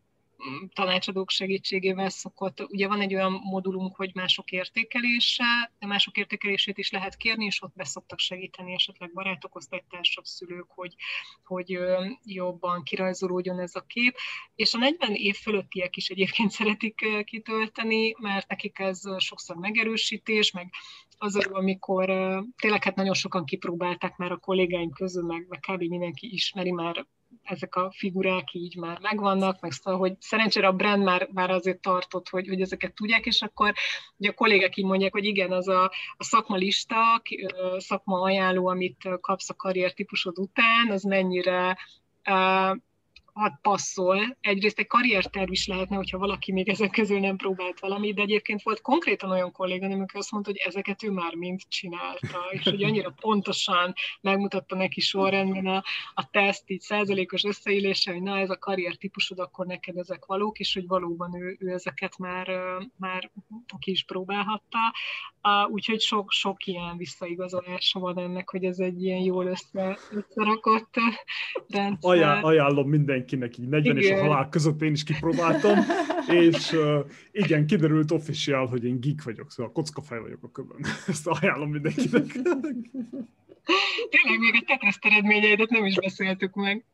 tanácsadók segítségével szokott. Ugye van egy olyan modulunk, hogy mások értékelése, de mások értékelését is lehet kérni, és ott beszoktak segíteni esetleg barátok, osztálytársak, szülők, hogy, hogy jobban kirajzolódjon ez a kép. És a 40 év fölöttiek is egyébként szeretik kitölteni, mert nekik ez sokszor megerősítés, meg az, amikor tényleg hát nagyon sokan kipróbálták már a kollégáim közül, meg, meg kb. mindenki ismeri már ezek a figurák így már megvannak, meg szóval, hogy szerencsére a brand már, már azért tartott, hogy, hogy ezeket tudják, és akkor ugye a kollégák így mondják, hogy igen, az a, a szakma lista, szakma ajánló, amit kapsz a karrier típusod után, az mennyire ad passzol. Egyrészt egy karrierterv is lehetne, hogyha valaki még ezek közül nem próbált valamit, de egyébként volt konkrétan olyan kolléga, amikor azt mondta, hogy ezeket ő már mind csinálta, és hogy annyira pontosan megmutatta neki sorrendben a, a teszt, így százalékos összeillése, hogy na ez a karrier típusod, akkor neked ezek valók, és hogy valóban ő, ő ezeket már, már ki is próbálhatta. Úgyhogy sok, sok ilyen visszaigazolása van ennek, hogy ez egy ilyen jól össze, összerakott rendszer. Ajánl, ajánlom minden mindenkinek így 40 igen. és a halál között én is kipróbáltam, és uh, igen, kiderült official, hogy én geek vagyok, szóval kockafej vagyok a köbben. Ezt ajánlom mindenkinek. Tényleg még a te teszt eredményeidet nem is beszéltük meg.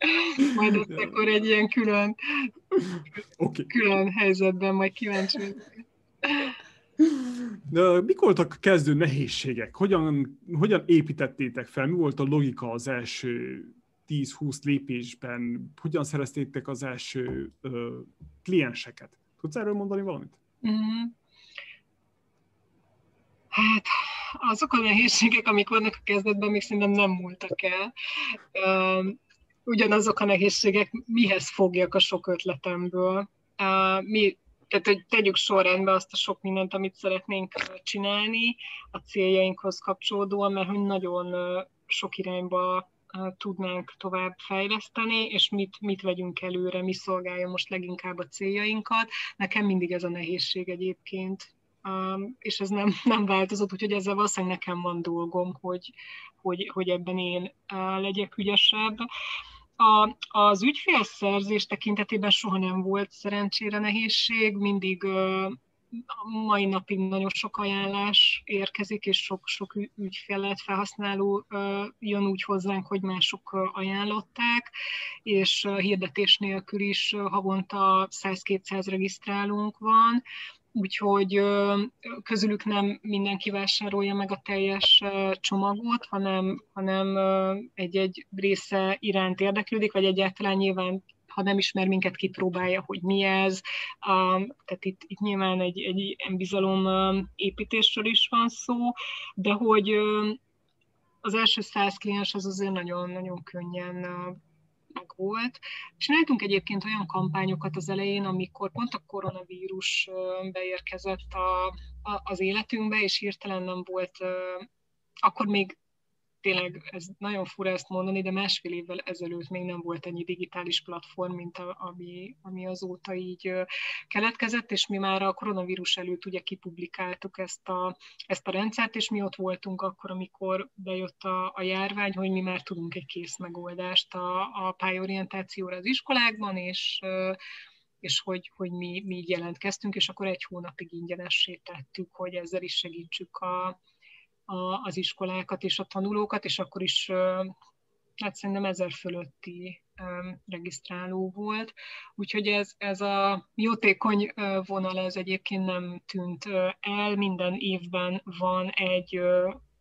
Majd ott ja. akkor egy ilyen külön, okay. külön helyzetben majd kíváncsi de mik voltak a kezdő nehézségek? Hogyan, hogyan építettétek fel? Mi volt a logika az első 10-20 lépésben hogyan szereztétek az első ö, klienseket? Tudsz erről mondani valamit? Mm. Hát azok a nehézségek, amik vannak a kezdetben, még szerintem nem múltak el. Ugyanazok a nehézségek, mihez fogjak a sok ötletemből. Mi, tehát, hogy tegyük sorrendbe azt a sok mindent, amit szeretnénk csinálni a céljainkhoz kapcsolódóan, mert hogy nagyon sok irányba tudnánk tovább fejleszteni, és mit, mit vegyünk előre, mi szolgálja most leginkább a céljainkat. Nekem mindig ez a nehézség egyébként, és ez nem, nem változott, úgyhogy ezzel valószínűleg nekem van dolgom, hogy, hogy, hogy ebben én legyek ügyesebb. A, az ügyfélszerzés tekintetében soha nem volt szerencsére nehézség, mindig mai napig nagyon sok ajánlás érkezik, és sok-sok ügyfelet, felhasználó jön úgy hozzánk, hogy mások ajánlották, és hirdetés nélkül is havonta 100-200 regisztrálunk van, úgyhogy közülük nem mindenki vásárolja meg a teljes csomagot, hanem, hanem egy-egy része iránt érdeklődik, vagy egyáltalán nyilván ha nem ismer minket, kipróbálja, hogy mi ez. Tehát itt, itt nyilván egy, egy bizalom építésről is van szó, de hogy az első száz kliens az azért nagyon-nagyon könnyen meg volt. Csináltunk egyébként olyan kampányokat az elején, amikor pont a koronavírus beérkezett a, a, az életünkbe, és hirtelen nem volt, akkor még tényleg ez nagyon fura ezt mondani, de másfél évvel ezelőtt még nem volt ennyi digitális platform, mint a, ami, ami azóta így keletkezett, és mi már a koronavírus előtt ugye kipublikáltuk ezt a, ezt a rendszert, és mi ott voltunk akkor, amikor bejött a, a járvány, hogy mi már tudunk egy kész megoldást a, a pályorientációra az iskolákban, és és hogy, hogy mi, mi jelentkeztünk, és akkor egy hónapig ingyenessé tettük, hogy ezzel is segítsük a, a, az iskolákat és a tanulókat, és akkor is hát szerintem ezer fölötti regisztráló volt. Úgyhogy ez, ez a jótékony vonal ez egyébként nem tűnt el. Minden évben van egy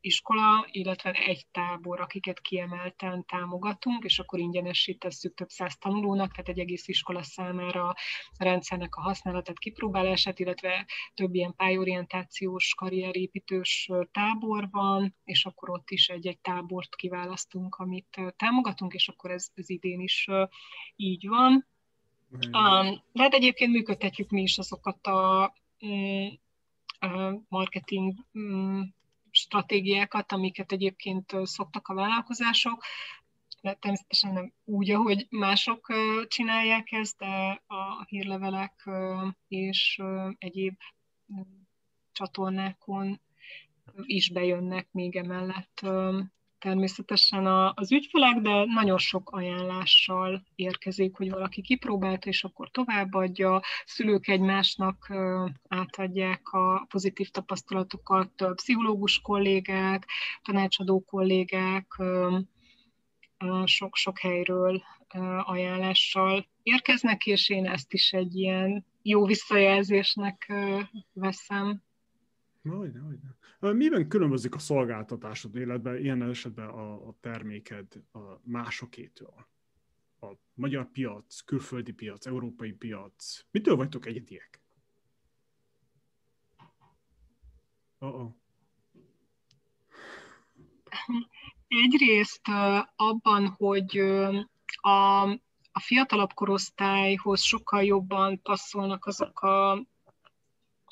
iskola, illetve egy tábor, akiket kiemelten támogatunk, és akkor ingyenesítesszük több száz tanulónak, tehát egy egész iskola számára a rendszernek a használatát, kipróbálását, illetve több ilyen pályorientációs, karrierépítős tábor van, és akkor ott is egy-egy tábort kiválasztunk, amit támogatunk, és akkor ez, ez idén is így van. Um, de hát egyébként működtetjük mi is azokat a mm, marketing mm, stratégiákat, amiket egyébként szoktak a vállalkozások, de természetesen nem úgy, ahogy mások csinálják ezt, de a hírlevelek és egyéb csatornákon is bejönnek még emellett természetesen az ügyfelek, de nagyon sok ajánlással érkezik, hogy valaki kipróbálta, és akkor továbbadja, szülők egymásnak átadják a pozitív tapasztalatokat, pszichológus kollégák, tanácsadó kollégák, sok-sok helyről ajánlással érkeznek, és én ezt is egy ilyen jó visszajelzésnek veszem. Hogyne, hogyne. Miben különbözik a szolgáltatásod életben, ilyen esetben a, a terméked a másokétől? A magyar piac, külföldi piac, európai piac. Mitől vagytok egyediek? Uh-oh. Egyrészt abban, hogy a, a fiatalabb korosztályhoz sokkal jobban passzolnak azok a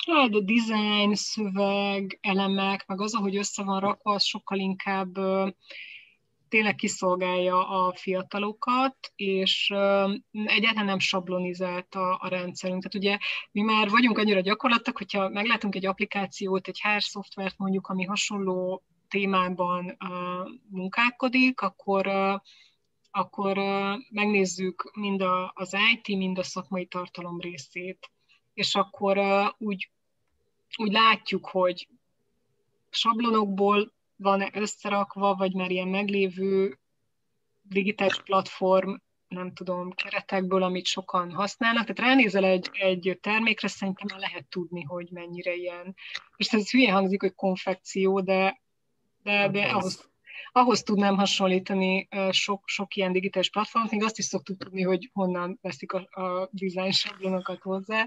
Hát a design, szöveg, elemek, meg az, ahogy össze van rakva, az sokkal inkább tényleg kiszolgálja a fiatalokat, és egyáltalán nem sablonizált a, a rendszerünk. Tehát ugye mi már vagyunk annyira gyakorlatok, hogyha meglátunk egy applikációt, egy HR szoftvert mondjuk, ami hasonló témában munkálkodik, akkor akkor megnézzük mind az IT, mind a szakmai tartalom részét, és akkor úgy úgy látjuk, hogy sablonokból van összerakva, vagy már ilyen meglévő digitális platform, nem tudom, keretekből, amit sokan használnak. Tehát ránézel egy, egy termékre, szerintem már lehet tudni, hogy mennyire ilyen. És ez hülye hangzik, hogy konfekció, de, de, de ahhoz, ahhoz tudnám hasonlítani sok, sok ilyen digitális platformot, még azt is szoktuk tudni, hogy honnan veszik a, a design sablonokat hozzá.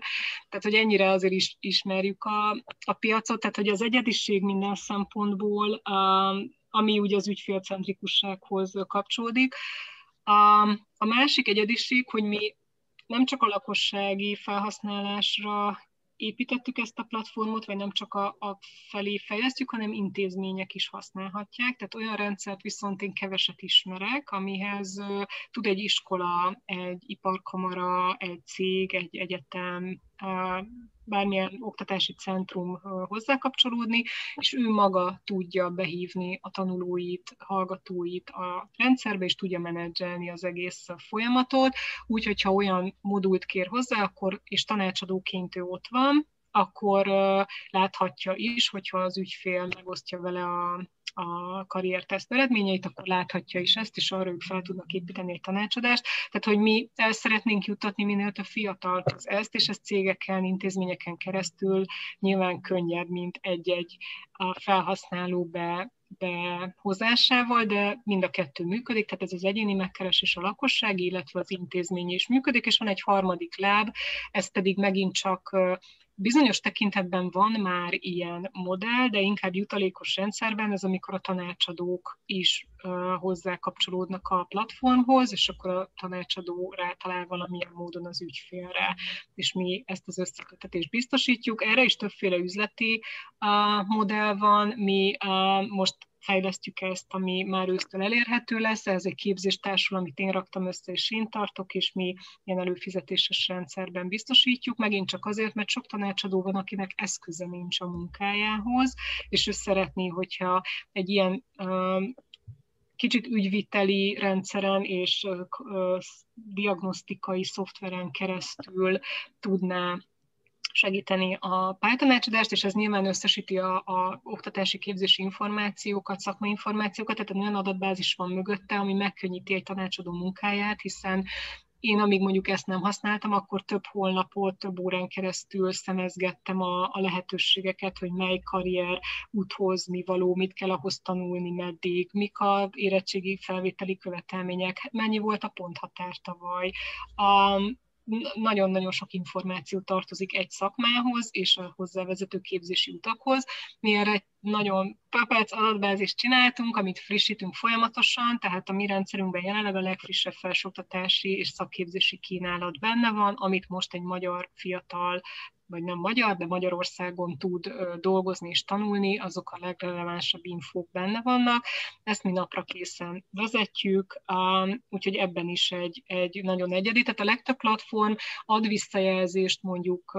Tehát, hogy ennyire azért is ismerjük a, a piacot, tehát, hogy az egyediség minden szempontból, ami ugye az ügyfélcentrikussághoz kapcsolódik. A, a másik egyediség, hogy mi nem csak a lakossági felhasználásra építettük ezt a platformot, vagy nem csak a, a felé fejlesztjük, hanem intézmények is használhatják. Tehát olyan rendszert viszont én keveset ismerek, amihez tud egy iskola, egy iparkamara, egy cég, egy egyetem, bármilyen oktatási centrum hozzákapcsolódni, és ő maga tudja behívni a tanulóit, hallgatóit a rendszerbe, és tudja menedzselni az egész folyamatot, úgyhogy ha olyan modult kér hozzá, akkor, és tanácsadóként ő ott van, akkor láthatja is, hogyha az ügyfél megosztja vele a, a karrierteszt eredményeit, akkor láthatja is ezt, és arra ők fel tudnak építeni egy tanácsadást. Tehát, hogy mi el szeretnénk jutatni minél több fiatalhoz ezt, és ezt cégeken, intézményeken keresztül nyilván könnyebb, mint egy-egy felhasználó be behozásával, de mind a kettő működik, tehát ez az egyéni megkeresés a lakosság, illetve az intézmény is működik, és van egy harmadik láb, ez pedig megint csak Bizonyos tekintetben van már ilyen modell, de inkább jutalékos rendszerben, ez amikor a tanácsadók is hozzá kapcsolódnak a platformhoz, és akkor a tanácsadó rátalál valamilyen módon az ügyfélre, és mi ezt az összekötetést biztosítjuk. Erre is többféle üzleti modell van, mi most fejlesztjük ezt, ami már ősztől elérhető lesz. Ez egy képzéstársul, amit én raktam össze, és én tartok, és mi ilyen előfizetéses rendszerben biztosítjuk. Megint csak azért, mert sok tanácsadó van, akinek eszköze nincs a munkájához, és ő szeretné, hogyha egy ilyen kicsit ügyviteli rendszeren és diagnosztikai szoftveren keresztül tudná segíteni a pályatanácsadást, és ez nyilván összesíti a, a oktatási képzési információkat, szakmai információkat, tehát olyan adatbázis van mögötte, ami megkönnyíti egy tanácsadó munkáját, hiszen én amíg mondjuk ezt nem használtam, akkor több hónapot, több órán keresztül szemezgettem a, a lehetőségeket, hogy mely karrier úthoz mi való, mit kell ahhoz tanulni, meddig, mik a érettségi felvételi követelmények, mennyi volt a ponthatár tavaly. A, nagyon-nagyon sok információ tartozik egy szakmához és a hozzávezető képzési utakhoz. Mi erre egy nagyon papec adatbázist csináltunk, amit frissítünk folyamatosan, tehát a mi rendszerünkben jelenleg a legfrissebb felsőoktatási és szakképzési kínálat benne van, amit most egy magyar fiatal vagy nem magyar, de Magyarországon tud dolgozni és tanulni, azok a legrelevánsabb infók benne vannak. Ezt mi napra készen vezetjük, úgyhogy ebben is egy, egy nagyon egyedi. Tehát a legtöbb platform ad visszajelzést mondjuk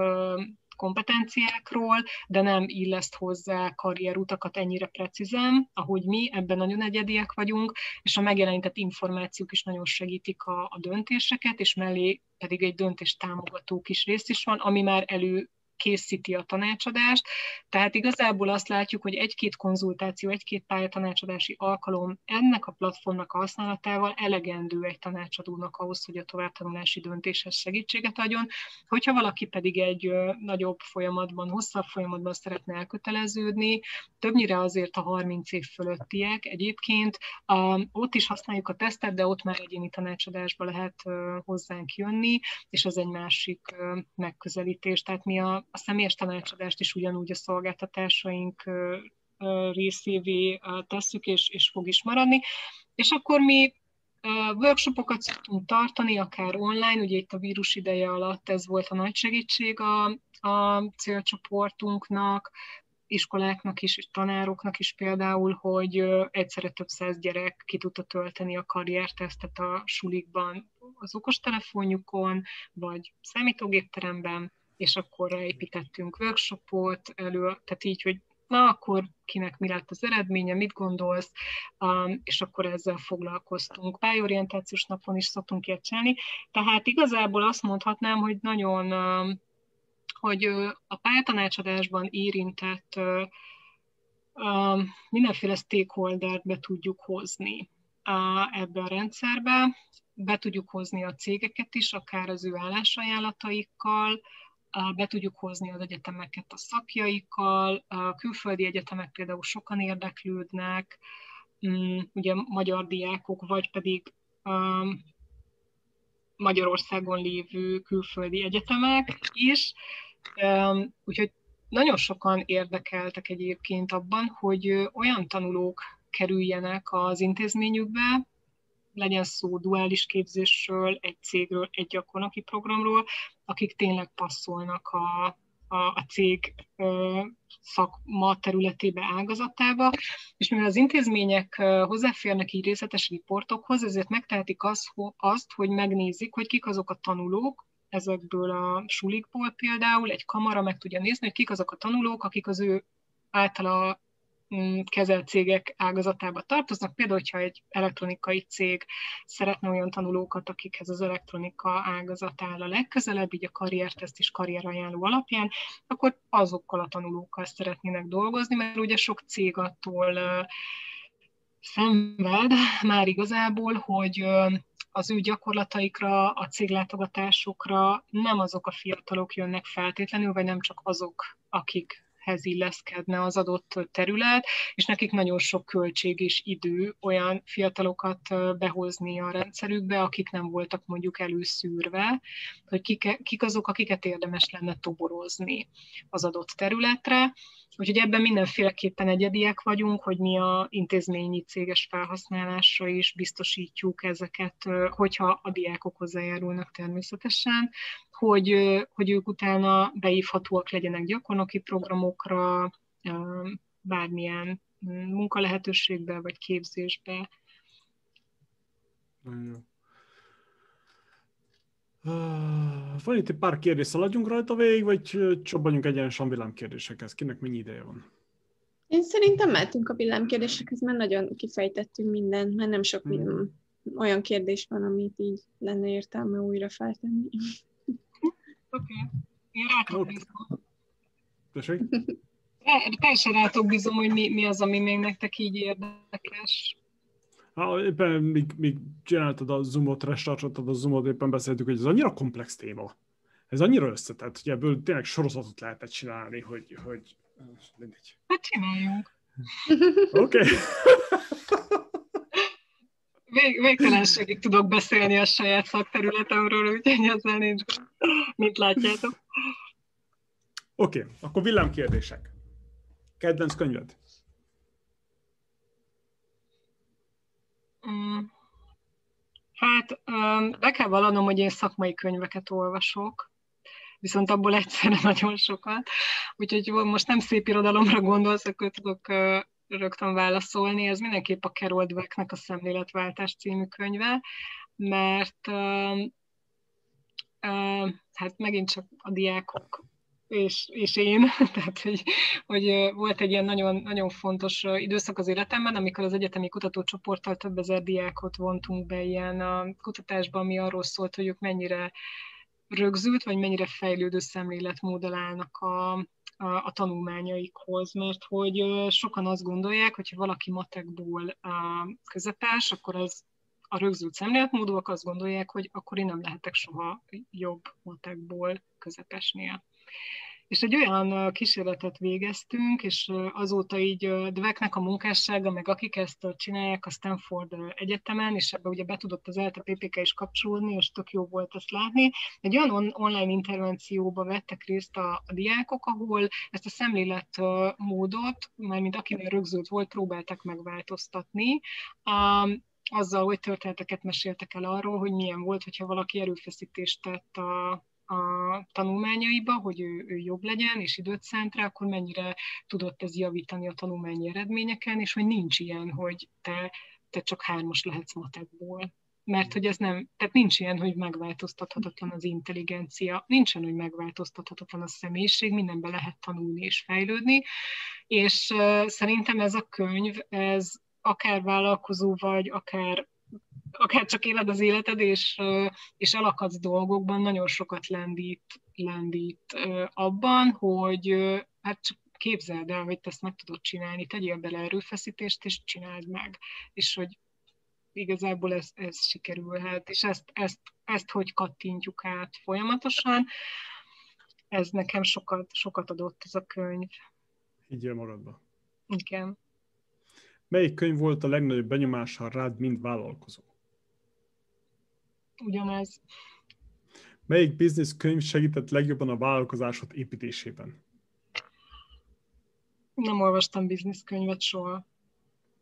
kompetenciákról, de nem illeszt hozzá karrierutakat ennyire precízen, ahogy mi, ebben nagyon egyediek vagyunk, és a megjelenített információk is nagyon segítik a, a döntéseket, és mellé pedig egy döntés támogató kis rész is van, ami már elő készíti a tanácsadást. Tehát igazából azt látjuk, hogy egy-két konzultáció, egy-két pályatanácsadási alkalom ennek a platformnak a használatával elegendő egy tanácsadónak ahhoz, hogy a továbbtanulási döntéshez segítséget adjon. Hogyha valaki pedig egy nagyobb folyamatban, hosszabb folyamatban szeretne elköteleződni, többnyire azért a 30 év fölöttiek egyébként, ott is használjuk a tesztet, de ott már egyéni tanácsadásba lehet hozzánk jönni, és az egy másik megközelítés. Tehát mi a, a személyes tanácsadást is ugyanúgy a szolgáltatásaink részévé tesszük, és, és fog is maradni. És akkor mi workshopokat szoktunk tartani, akár online, ugye itt a vírus ideje alatt ez volt a nagy segítség a, a célcsoportunknak, iskoláknak is, és tanároknak is például, hogy egyszerre több száz gyerek ki tudta tölteni a karriertesztet a sulikban az okostelefonjukon, vagy számítógépteremben, és akkor építettünk workshopot elő, tehát így, hogy na akkor kinek mi lett az eredménye, mit gondolsz, um, és akkor ezzel foglalkoztunk. Pályorientációs napon is szoktunk ilyet csinálni, tehát igazából azt mondhatnám, hogy nagyon, um, hogy a pályatanácsadásban érintett um, mindenféle stakeholdert be tudjuk hozni ebbe a rendszerbe, be tudjuk hozni a cégeket is, akár az ő állásajánlataikkal, be tudjuk hozni az egyetemeket a szakjaikkal, a külföldi egyetemek például sokan érdeklődnek, mm, ugye magyar diákok, vagy pedig Magyarországon lévő külföldi egyetemek is, úgyhogy nagyon sokan érdekeltek egyébként abban, hogy olyan tanulók kerüljenek az intézményükbe, legyen szó duális képzésről, egy cégről, egy gyakornoki programról, akik tényleg passzolnak a, a, a cég ö, szakma területébe, ágazatába, és mivel az intézmények hozzáférnek így részletes riportokhoz, ezért megtehetik azt, azt, hogy megnézik, hogy kik azok a tanulók, ezekből a sulikból például, egy kamara meg tudja nézni, hogy kik azok a tanulók, akik az ő általa kezelt cégek ágazatába tartoznak. Például, hogyha egy elektronikai cég szeretne olyan tanulókat, akikhez az elektronika ágazat áll a legközelebb, így a karrierteszt és karrierajánló alapján, akkor azokkal a tanulókkal szeretnének dolgozni, mert ugye sok cég attól szenved már igazából, hogy az ő gyakorlataikra, a céglátogatásokra nem azok a fiatalok jönnek feltétlenül, vagy nem csak azok, akik hez illeszkedne az adott terület, és nekik nagyon sok költség és idő olyan fiatalokat behozni a rendszerükbe, akik nem voltak mondjuk előszűrve, hogy kik, kik azok, akiket érdemes lenne toborozni az adott területre. Úgyhogy ebben mindenféleképpen egyediek vagyunk, hogy mi a intézményi céges felhasználásra is biztosítjuk ezeket, hogyha a diákok hozzájárulnak természetesen, hogy, hogy ők utána beívhatóak legyenek gyakornoki programokra, bármilyen munkalehetőségbe vagy képzésbe. Nagyon jó. Van itt egy pár kérdés, szaladjunk rajta végig, vagy csobbanjunk egyenesen villámkérdésekhez? Kinek mennyi ideje van? Én szerintem mehetünk a villámkérdésekhez, mert nagyon kifejtettünk mindent, mert nem sok hmm. olyan kérdés van, amit így lenne értelme újra feltenni. Oké. Okay. Én rátok bízom. Tessék? Teljesen rátok bízom, hogy mi, mi az, ami még nektek így érdekes. Ha, éppen míg, míg csináltad a zoomot, restartoltad a zoomot, éppen beszéltük, hogy ez annyira komplex téma. Ez annyira összetett, hogy ebből tényleg sorozatot lehetett csinálni, hogy, hogy mindegy. Hát csináljunk. Oké. Okay. Vég, végtelenségig tudok beszélni a saját szakterületemről, úgyhogy ezzel nincs mint látjátok. Oké, okay, akkor villámkérdések. Kedvenc könyved? Mm. Hát be kell vallanom, hogy én szakmai könyveket olvasok, viszont abból egyszerre nagyon sokat. Úgyhogy most nem szép irodalomra gondolsz, akkor tudok rögtön válaszolni. Ez mindenképp a Carol Dwecknek a Szemléletváltás című könyve, mert hát megint csak a diákok és, és én, tehát hogy, hogy volt egy ilyen nagyon, nagyon fontos időszak az életemben, amikor az egyetemi kutatócsoporttal több ezer diákot vontunk be ilyen a kutatásba, ami arról szólt, hogy ők mennyire rögzült, vagy mennyire fejlődő szemléletmóddal állnak a, a, a tanulmányaikhoz, mert hogy sokan azt gondolják, hogy ha valaki matekból közepes, akkor az a rögzült szemléletmódúak azt gondolják, hogy akkor én nem lehetek soha jobb matekból közepesnél. És egy olyan kísérletet végeztünk, és azóta így Dveknek a munkássága, meg akik ezt csinálják a Stanford Egyetemen, és ebbe ugye be tudott az ELTE PPK is kapcsolódni, és tök jó volt ezt látni. Egy olyan on- online intervencióba vettek részt a, a diákok, ahol ezt a szemléletmódot, mármint akinél rögzült volt, próbálták megváltoztatni. Um, azzal, hogy történeteket meséltek el arról, hogy milyen volt, hogyha valaki erőfeszítést tett a, a tanulmányaiba, hogy ő, ő jobb legyen, és időt szánt rá, akkor mennyire tudott ez javítani a tanulmányi eredményeken, és hogy nincs ilyen, hogy te, te csak hármas lehetsz matekból. Mert hogy ez nem, tehát nincs ilyen, hogy megváltoztathatatlan az intelligencia, nincsen, hogy megváltoztathatatlan a személyiség, mindenben lehet tanulni és fejlődni, és uh, szerintem ez a könyv, ez akár vállalkozó vagy, akár akár csak éled az életed, és, és elakadsz dolgokban, nagyon sokat lendít, lendít abban, hogy hát csak képzeld el, hogy te ezt meg tudod csinálni, tegyél bele erőfeszítést, és csináld meg. És hogy igazából ez, ez sikerülhet, és ezt, ezt, ezt hogy kattintjuk át folyamatosan, ez nekem sokat, sokat adott ez a könyv. Higgyél magadba. Igen. Melyik könyv volt a legnagyobb benyomással rád, mint vállalkozó? Ugyanez. Melyik biznisz könyv segített legjobban a vállalkozásod építésében? Nem olvastam könyvet soha.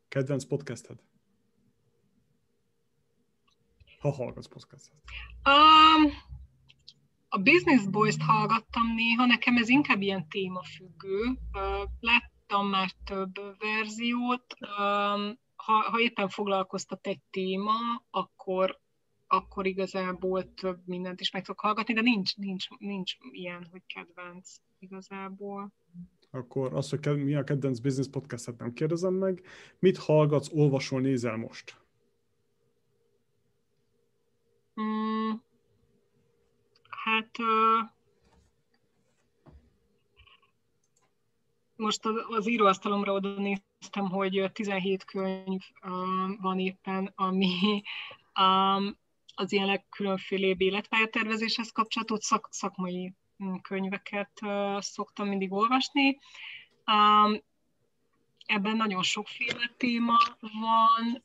Kedvenc podcasted? Ha hallgatsz podcastet. Um, a Business Boys-t hallgattam néha, nekem ez inkább ilyen témafüggő. Uh, lát, láttam már több verziót. Ha, ha éppen foglalkoztat egy téma, akkor, akkor igazából több mindent is meg tudok hallgatni, de nincs, nincs, nincs ilyen, hogy kedvenc igazából. Akkor azt, hogy mi a kedvenc business podcastet nem kérdezem meg. Mit hallgatsz, olvasol, nézel most? Mm, hát most az íróasztalomra oda néztem, hogy 17 könyv van éppen, ami az ilyen legkülönfélébb életpályatervezéshez kapcsolatos szak, szakmai mm, könyveket szoktam mindig olvasni. Ebben nagyon sokféle téma van,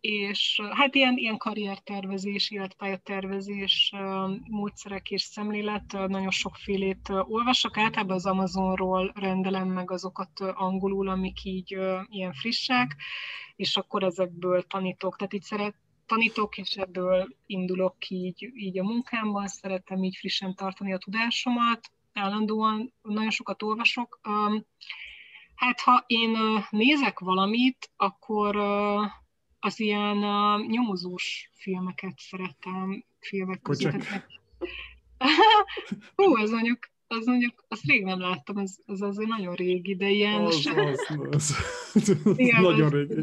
és hát ilyen, ilyen karriertervezés, életpályatervezés módszerek és szemlélet, nagyon sokfélét olvasok, általában az Amazonról rendelem meg azokat angolul, amik így ilyen frissek, és akkor ezekből tanítok, tehát így szeret, tanítok, és ebből indulok így, így a munkámban, szeretem így frissen tartani a tudásomat, állandóan nagyon sokat olvasok. Hát ha én nézek valamit, akkor az ilyen uh, nyomozós filmeket szeretem, filmek között. Hú, az mondjuk, az mondjuk, azt rég nem láttam, ez, ez azért nagyon régi, de ilyen... Az, az, az, az, Igen, nagyon régi.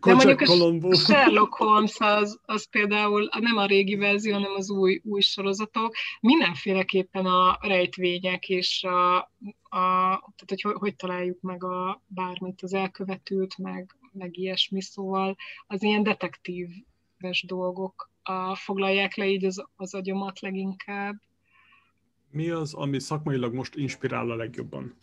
de mondjuk a Sherlock Holmes az, az például nem a régi verzió, hanem az új, új sorozatok. Mindenféleképpen a rejtvények és a, a tehát hogy hogy találjuk meg a bármit, az elkövetőt, meg, meg ilyesmi, szóval az ilyen detektíves dolgok a, foglalják le így az, az agyomat leginkább. Mi az, ami szakmailag most inspirál a legjobban?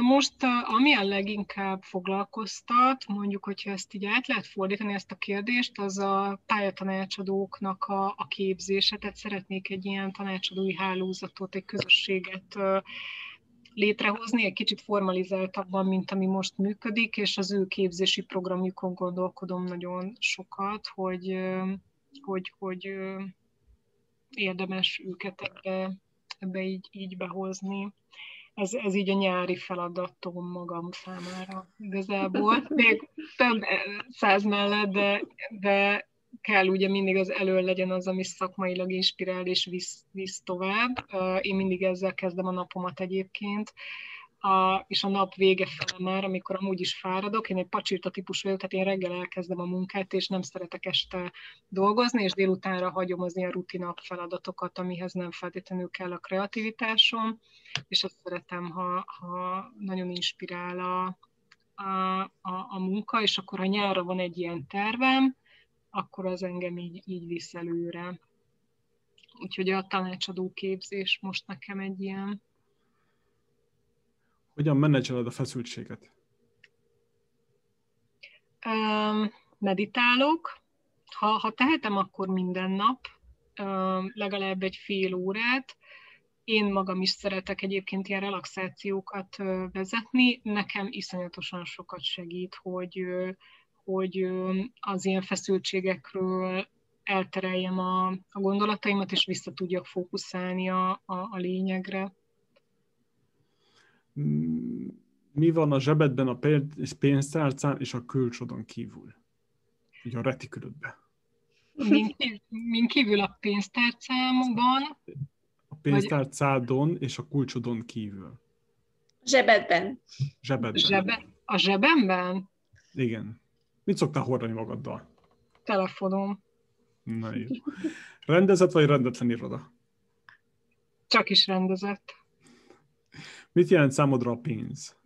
Most, ami a leginkább foglalkoztat, mondjuk, hogyha ezt így át lehet fordítani, ezt a kérdést, az a pályatanácsadóknak a, a képzése. Tehát szeretnék egy ilyen tanácsadói hálózatot, egy közösséget létrehozni, egy kicsit formalizáltabban, mint ami most működik, és az ő képzési programjukon gondolkodom nagyon sokat, hogy, hogy, hogy érdemes őket ebbe, ebbe így, így behozni. Ez, ez így a nyári feladatom magam számára igazából. Még több száz mellett, de, de kell ugye mindig az elő legyen az, ami szakmailag inspirál és visz, visz tovább. Én mindig ezzel kezdem a napomat egyébként a, és a nap vége fele már, amikor amúgy is fáradok, én egy pacsirta típus vagyok, tehát én reggel elkezdem a munkát, és nem szeretek este dolgozni, és délutánra hagyom az ilyen rutinap feladatokat, amihez nem feltétlenül kell a kreativitásom, és azt szeretem, ha, ha nagyon inspirál a, a, a, a munka, és akkor ha nyárra van egy ilyen tervem, akkor az engem így, így visz előre. Úgyhogy a tanácsadó képzés most nekem egy ilyen hogyan menedzseled a feszültséget? Um, meditálok. Ha, ha tehetem, akkor minden nap, um, legalább egy fél órát. Én magam is szeretek egyébként ilyen relaxációkat vezetni. Nekem iszonyatosan sokat segít, hogy, hogy az ilyen feszültségekről eltereljem a, a gondolataimat, és vissza tudjak fókuszálni a, a, a lényegre mi van a zsebedben, a pénztárcán és a külcsodon kívül? Ugye a retikülödben. Min kívül a pénztárcámban? A pénztárcádon és a kulcsodon kívül. Zsebedben. Zsebedben. Zsebe, a zsebemben? Igen. Mit szoktál hordani magaddal? Telefonom. Na jó. Rendezett vagy rendetlen iroda? Csak is rendezett. Mit jelent számodra a pénz?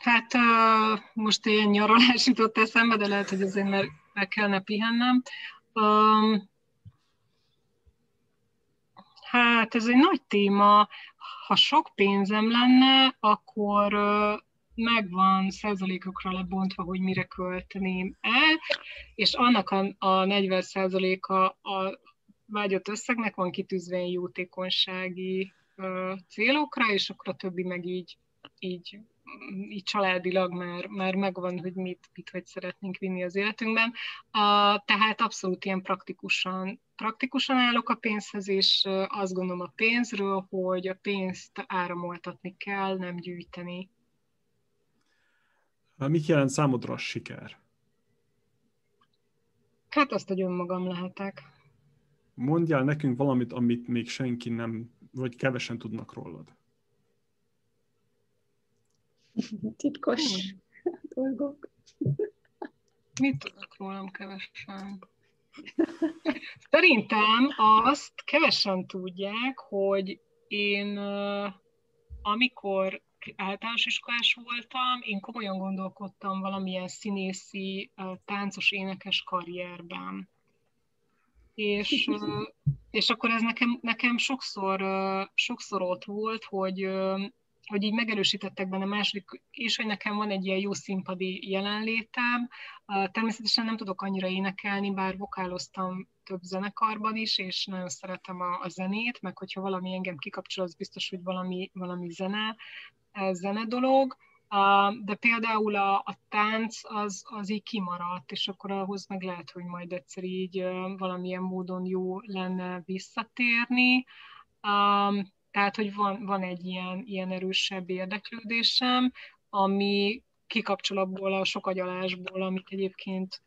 Hát uh, most ilyen nyaralás jutott eszembe, de lehet, hogy azért meg, meg kellene pihennem. Um, hát ez egy nagy téma. Ha sok pénzem lenne, akkor uh, megvan százalékokra lebontva, hogy mire költeném el, és annak a, a 40 százaléka a, vágyott összegnek van kitűzve egy jótékonysági célokra, és akkor a többi meg így, így, így családilag már, már megvan, hogy mit, mit hogy szeretnénk vinni az életünkben. A, tehát abszolút ilyen praktikusan, praktikusan állok a pénzhez, és azt gondolom a pénzről, hogy a pénzt áramoltatni kell, nem gyűjteni. Mit jelent számodra a siker? Hát azt, hogy önmagam lehetek mondjál nekünk valamit, amit még senki nem, vagy kevesen tudnak rólad. Titkos hmm. dolgok. Mit tudnak rólam kevesen? Szerintem azt kevesen tudják, hogy én amikor általános iskolás voltam, én komolyan gondolkodtam valamilyen színészi, táncos, énekes karrierben és, és akkor ez nekem, nekem sokszor, sokszor ott volt, hogy, hogy így megerősítettek benne második, és hogy nekem van egy ilyen jó színpadi jelenlétem. Természetesen nem tudok annyira énekelni, bár vokáloztam több zenekarban is, és nagyon szeretem a, a zenét, meg hogyha valami engem kikapcsol, az biztos, hogy valami, valami zene, zene dolog de például a, a tánc az, az így kimaradt, és akkor ahhoz meg lehet, hogy majd egyszer így valamilyen módon jó lenne visszatérni. Tehát, hogy van, van egy ilyen, ilyen erősebb érdeklődésem, ami kikapcsol abból a sok agyalásból, amit egyébként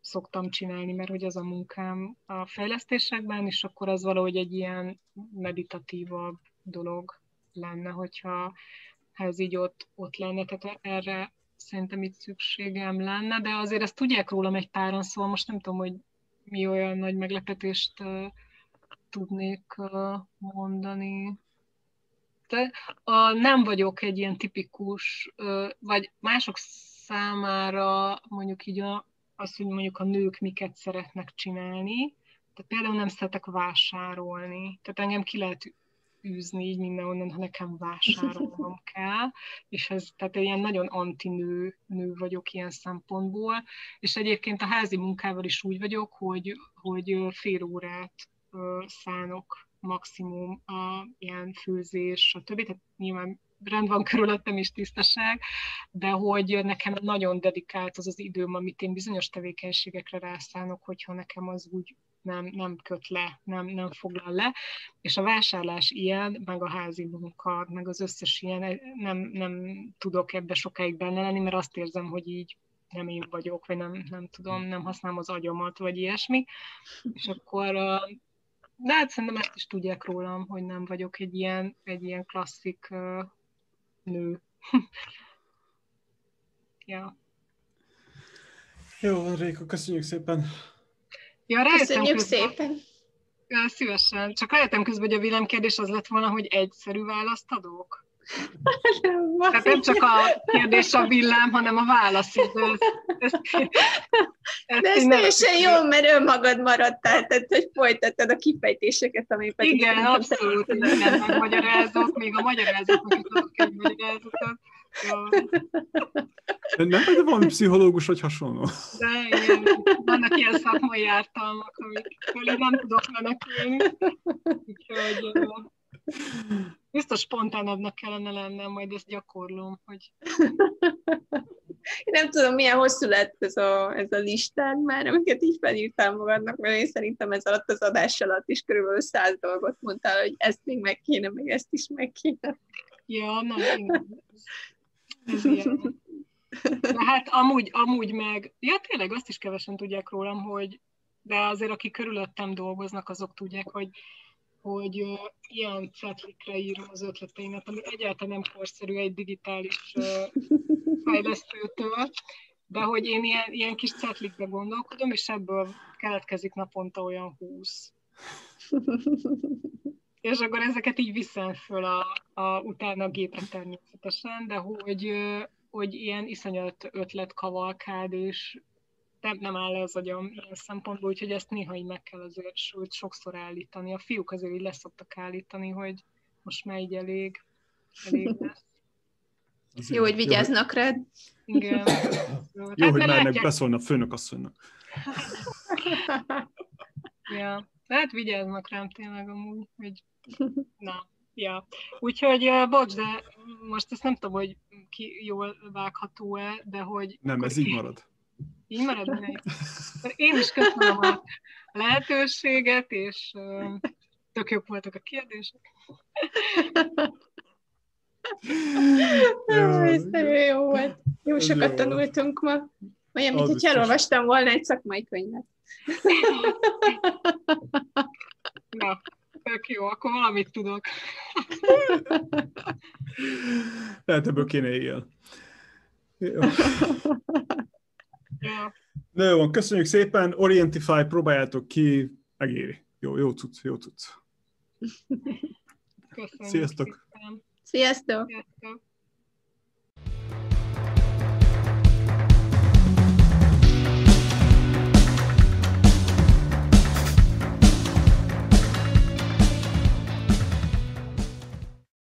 szoktam csinálni, mert hogy az a munkám a fejlesztésekben, és akkor az valahogy egy ilyen meditatívabb dolog lenne, hogyha ha ez így ott, ott lenne, tehát erre szerintem itt szükségem lenne, de azért ezt tudják rólam egy páran, szóval most nem tudom, hogy mi olyan nagy meglepetést uh, tudnék uh, mondani. De uh, nem vagyok egy ilyen tipikus, uh, vagy mások számára mondjuk így a, az, hogy mondjuk a nők miket szeretnek csinálni. Tehát például nem szeretek vásárolni. Tehát engem ki lehet űzni így mindenhonnan, ha nekem vásárolnom kell, és ez, tehát ilyen nagyon antinő nő vagyok ilyen szempontból, és egyébként a házi munkával is úgy vagyok, hogy, hogy fél órát szánok maximum a ilyen főzés, a többi, tehát nyilván rend van körülöttem is tisztaság, de hogy nekem nagyon dedikált az az időm, amit én bizonyos tevékenységekre rászánok, hogyha nekem az úgy nem, nem köt le, nem, nem foglal le, és a vásárlás ilyen, meg a házi munka, meg az összes ilyen, nem, nem tudok ebbe sokáig benne lenni, mert azt érzem, hogy így nem én vagyok, vagy nem, nem tudom, nem használom az agyamat, vagy ilyesmi, és akkor de hát szerintem ezt is tudják rólam, hogy nem vagyok egy ilyen, egy ilyen klasszik nő. ja. Jó, Réka, köszönjük szépen. Ja, köszönjük közben. szépen. Szívesen. Csak rájöttem közben, hogy a villámkérdés az lett volna, hogy egyszerű választ adok. Tehát nem csak a kérdés a villám, hanem a válasz. Ez, ez, ez De ez teljesen jó, mert önmagad maradtál, tehát hogy folytattad a kifejtéseket, ami pedig Igen, abszolút, igen, magyarázok, még a magyarázatnak adok egy magyarázatot. Nem, de van pszichológus vagy hasonló. De igen, vannak ilyen szakmai ártalmak, amikről nem tudok menekülni. Úgyhogy biztos spontánabbnak kellene lennem, majd ezt gyakorlom, hogy... Én nem tudom, milyen hosszú lett ez a, ez a listán már, amiket így felírtál magadnak, mert én szerintem ez alatt az adás alatt is körülbelül száz dolgot mondtál, hogy ezt még meg kéne, meg ezt is meg kéne. Ja, na, igen. Ez. De hát amúgy, amúgy meg, ja tényleg azt is kevesen tudják rólam, hogy de azért akik körülöttem dolgoznak, azok tudják, hogy hogy uh, ilyen cetlikre írom az ötleteimet, ami egyáltalán nem korszerű egy digitális uh, fejlesztőtől, de hogy én ilyen, ilyen kis cetlikbe gondolkodom, és ebből keletkezik naponta olyan húsz. És akkor ezeket így viszem föl a, a, utána a gépre természetesen, de hogy, hogy ilyen iszonyat ötletkavalkád, és nem, nem áll le az agyam ilyen szempontból, úgyhogy ezt néha így meg kell azért sőt, sokszor állítani. A fiúk azért így leszoktak állítani, hogy most már így elég, elég lesz. Jó, hogy vigyáznak rád. Igen. Jó, Jó hát, hogy mernek látják... beszólni a főnök asszonynak. ja. Hát vigyáznak rám tényleg amúgy, hogy na, ja. Úgyhogy, bocs, de most ezt nem tudom, hogy ki jól vágható-e, de hogy... Nem, ez így marad. Így marad? Én is köszönöm a lehetőséget, és tök jók voltak a kérdések. Jó, jó volt. Jó sokat jó. tanultunk ma. Olyan, mint hogy elolvastam volna egy szakmai könyvet. Na, tök jó, akkor valamit tudok. Lehet ebből kéne éjjel. Jó. Ja. Na jó van, köszönjük szépen, Orientify, próbáljátok ki, megéri. Jó, jó tudsz, jó tudsz. Köszönjük Sziasztok! Szépen. Sziasztok! Sziasztok!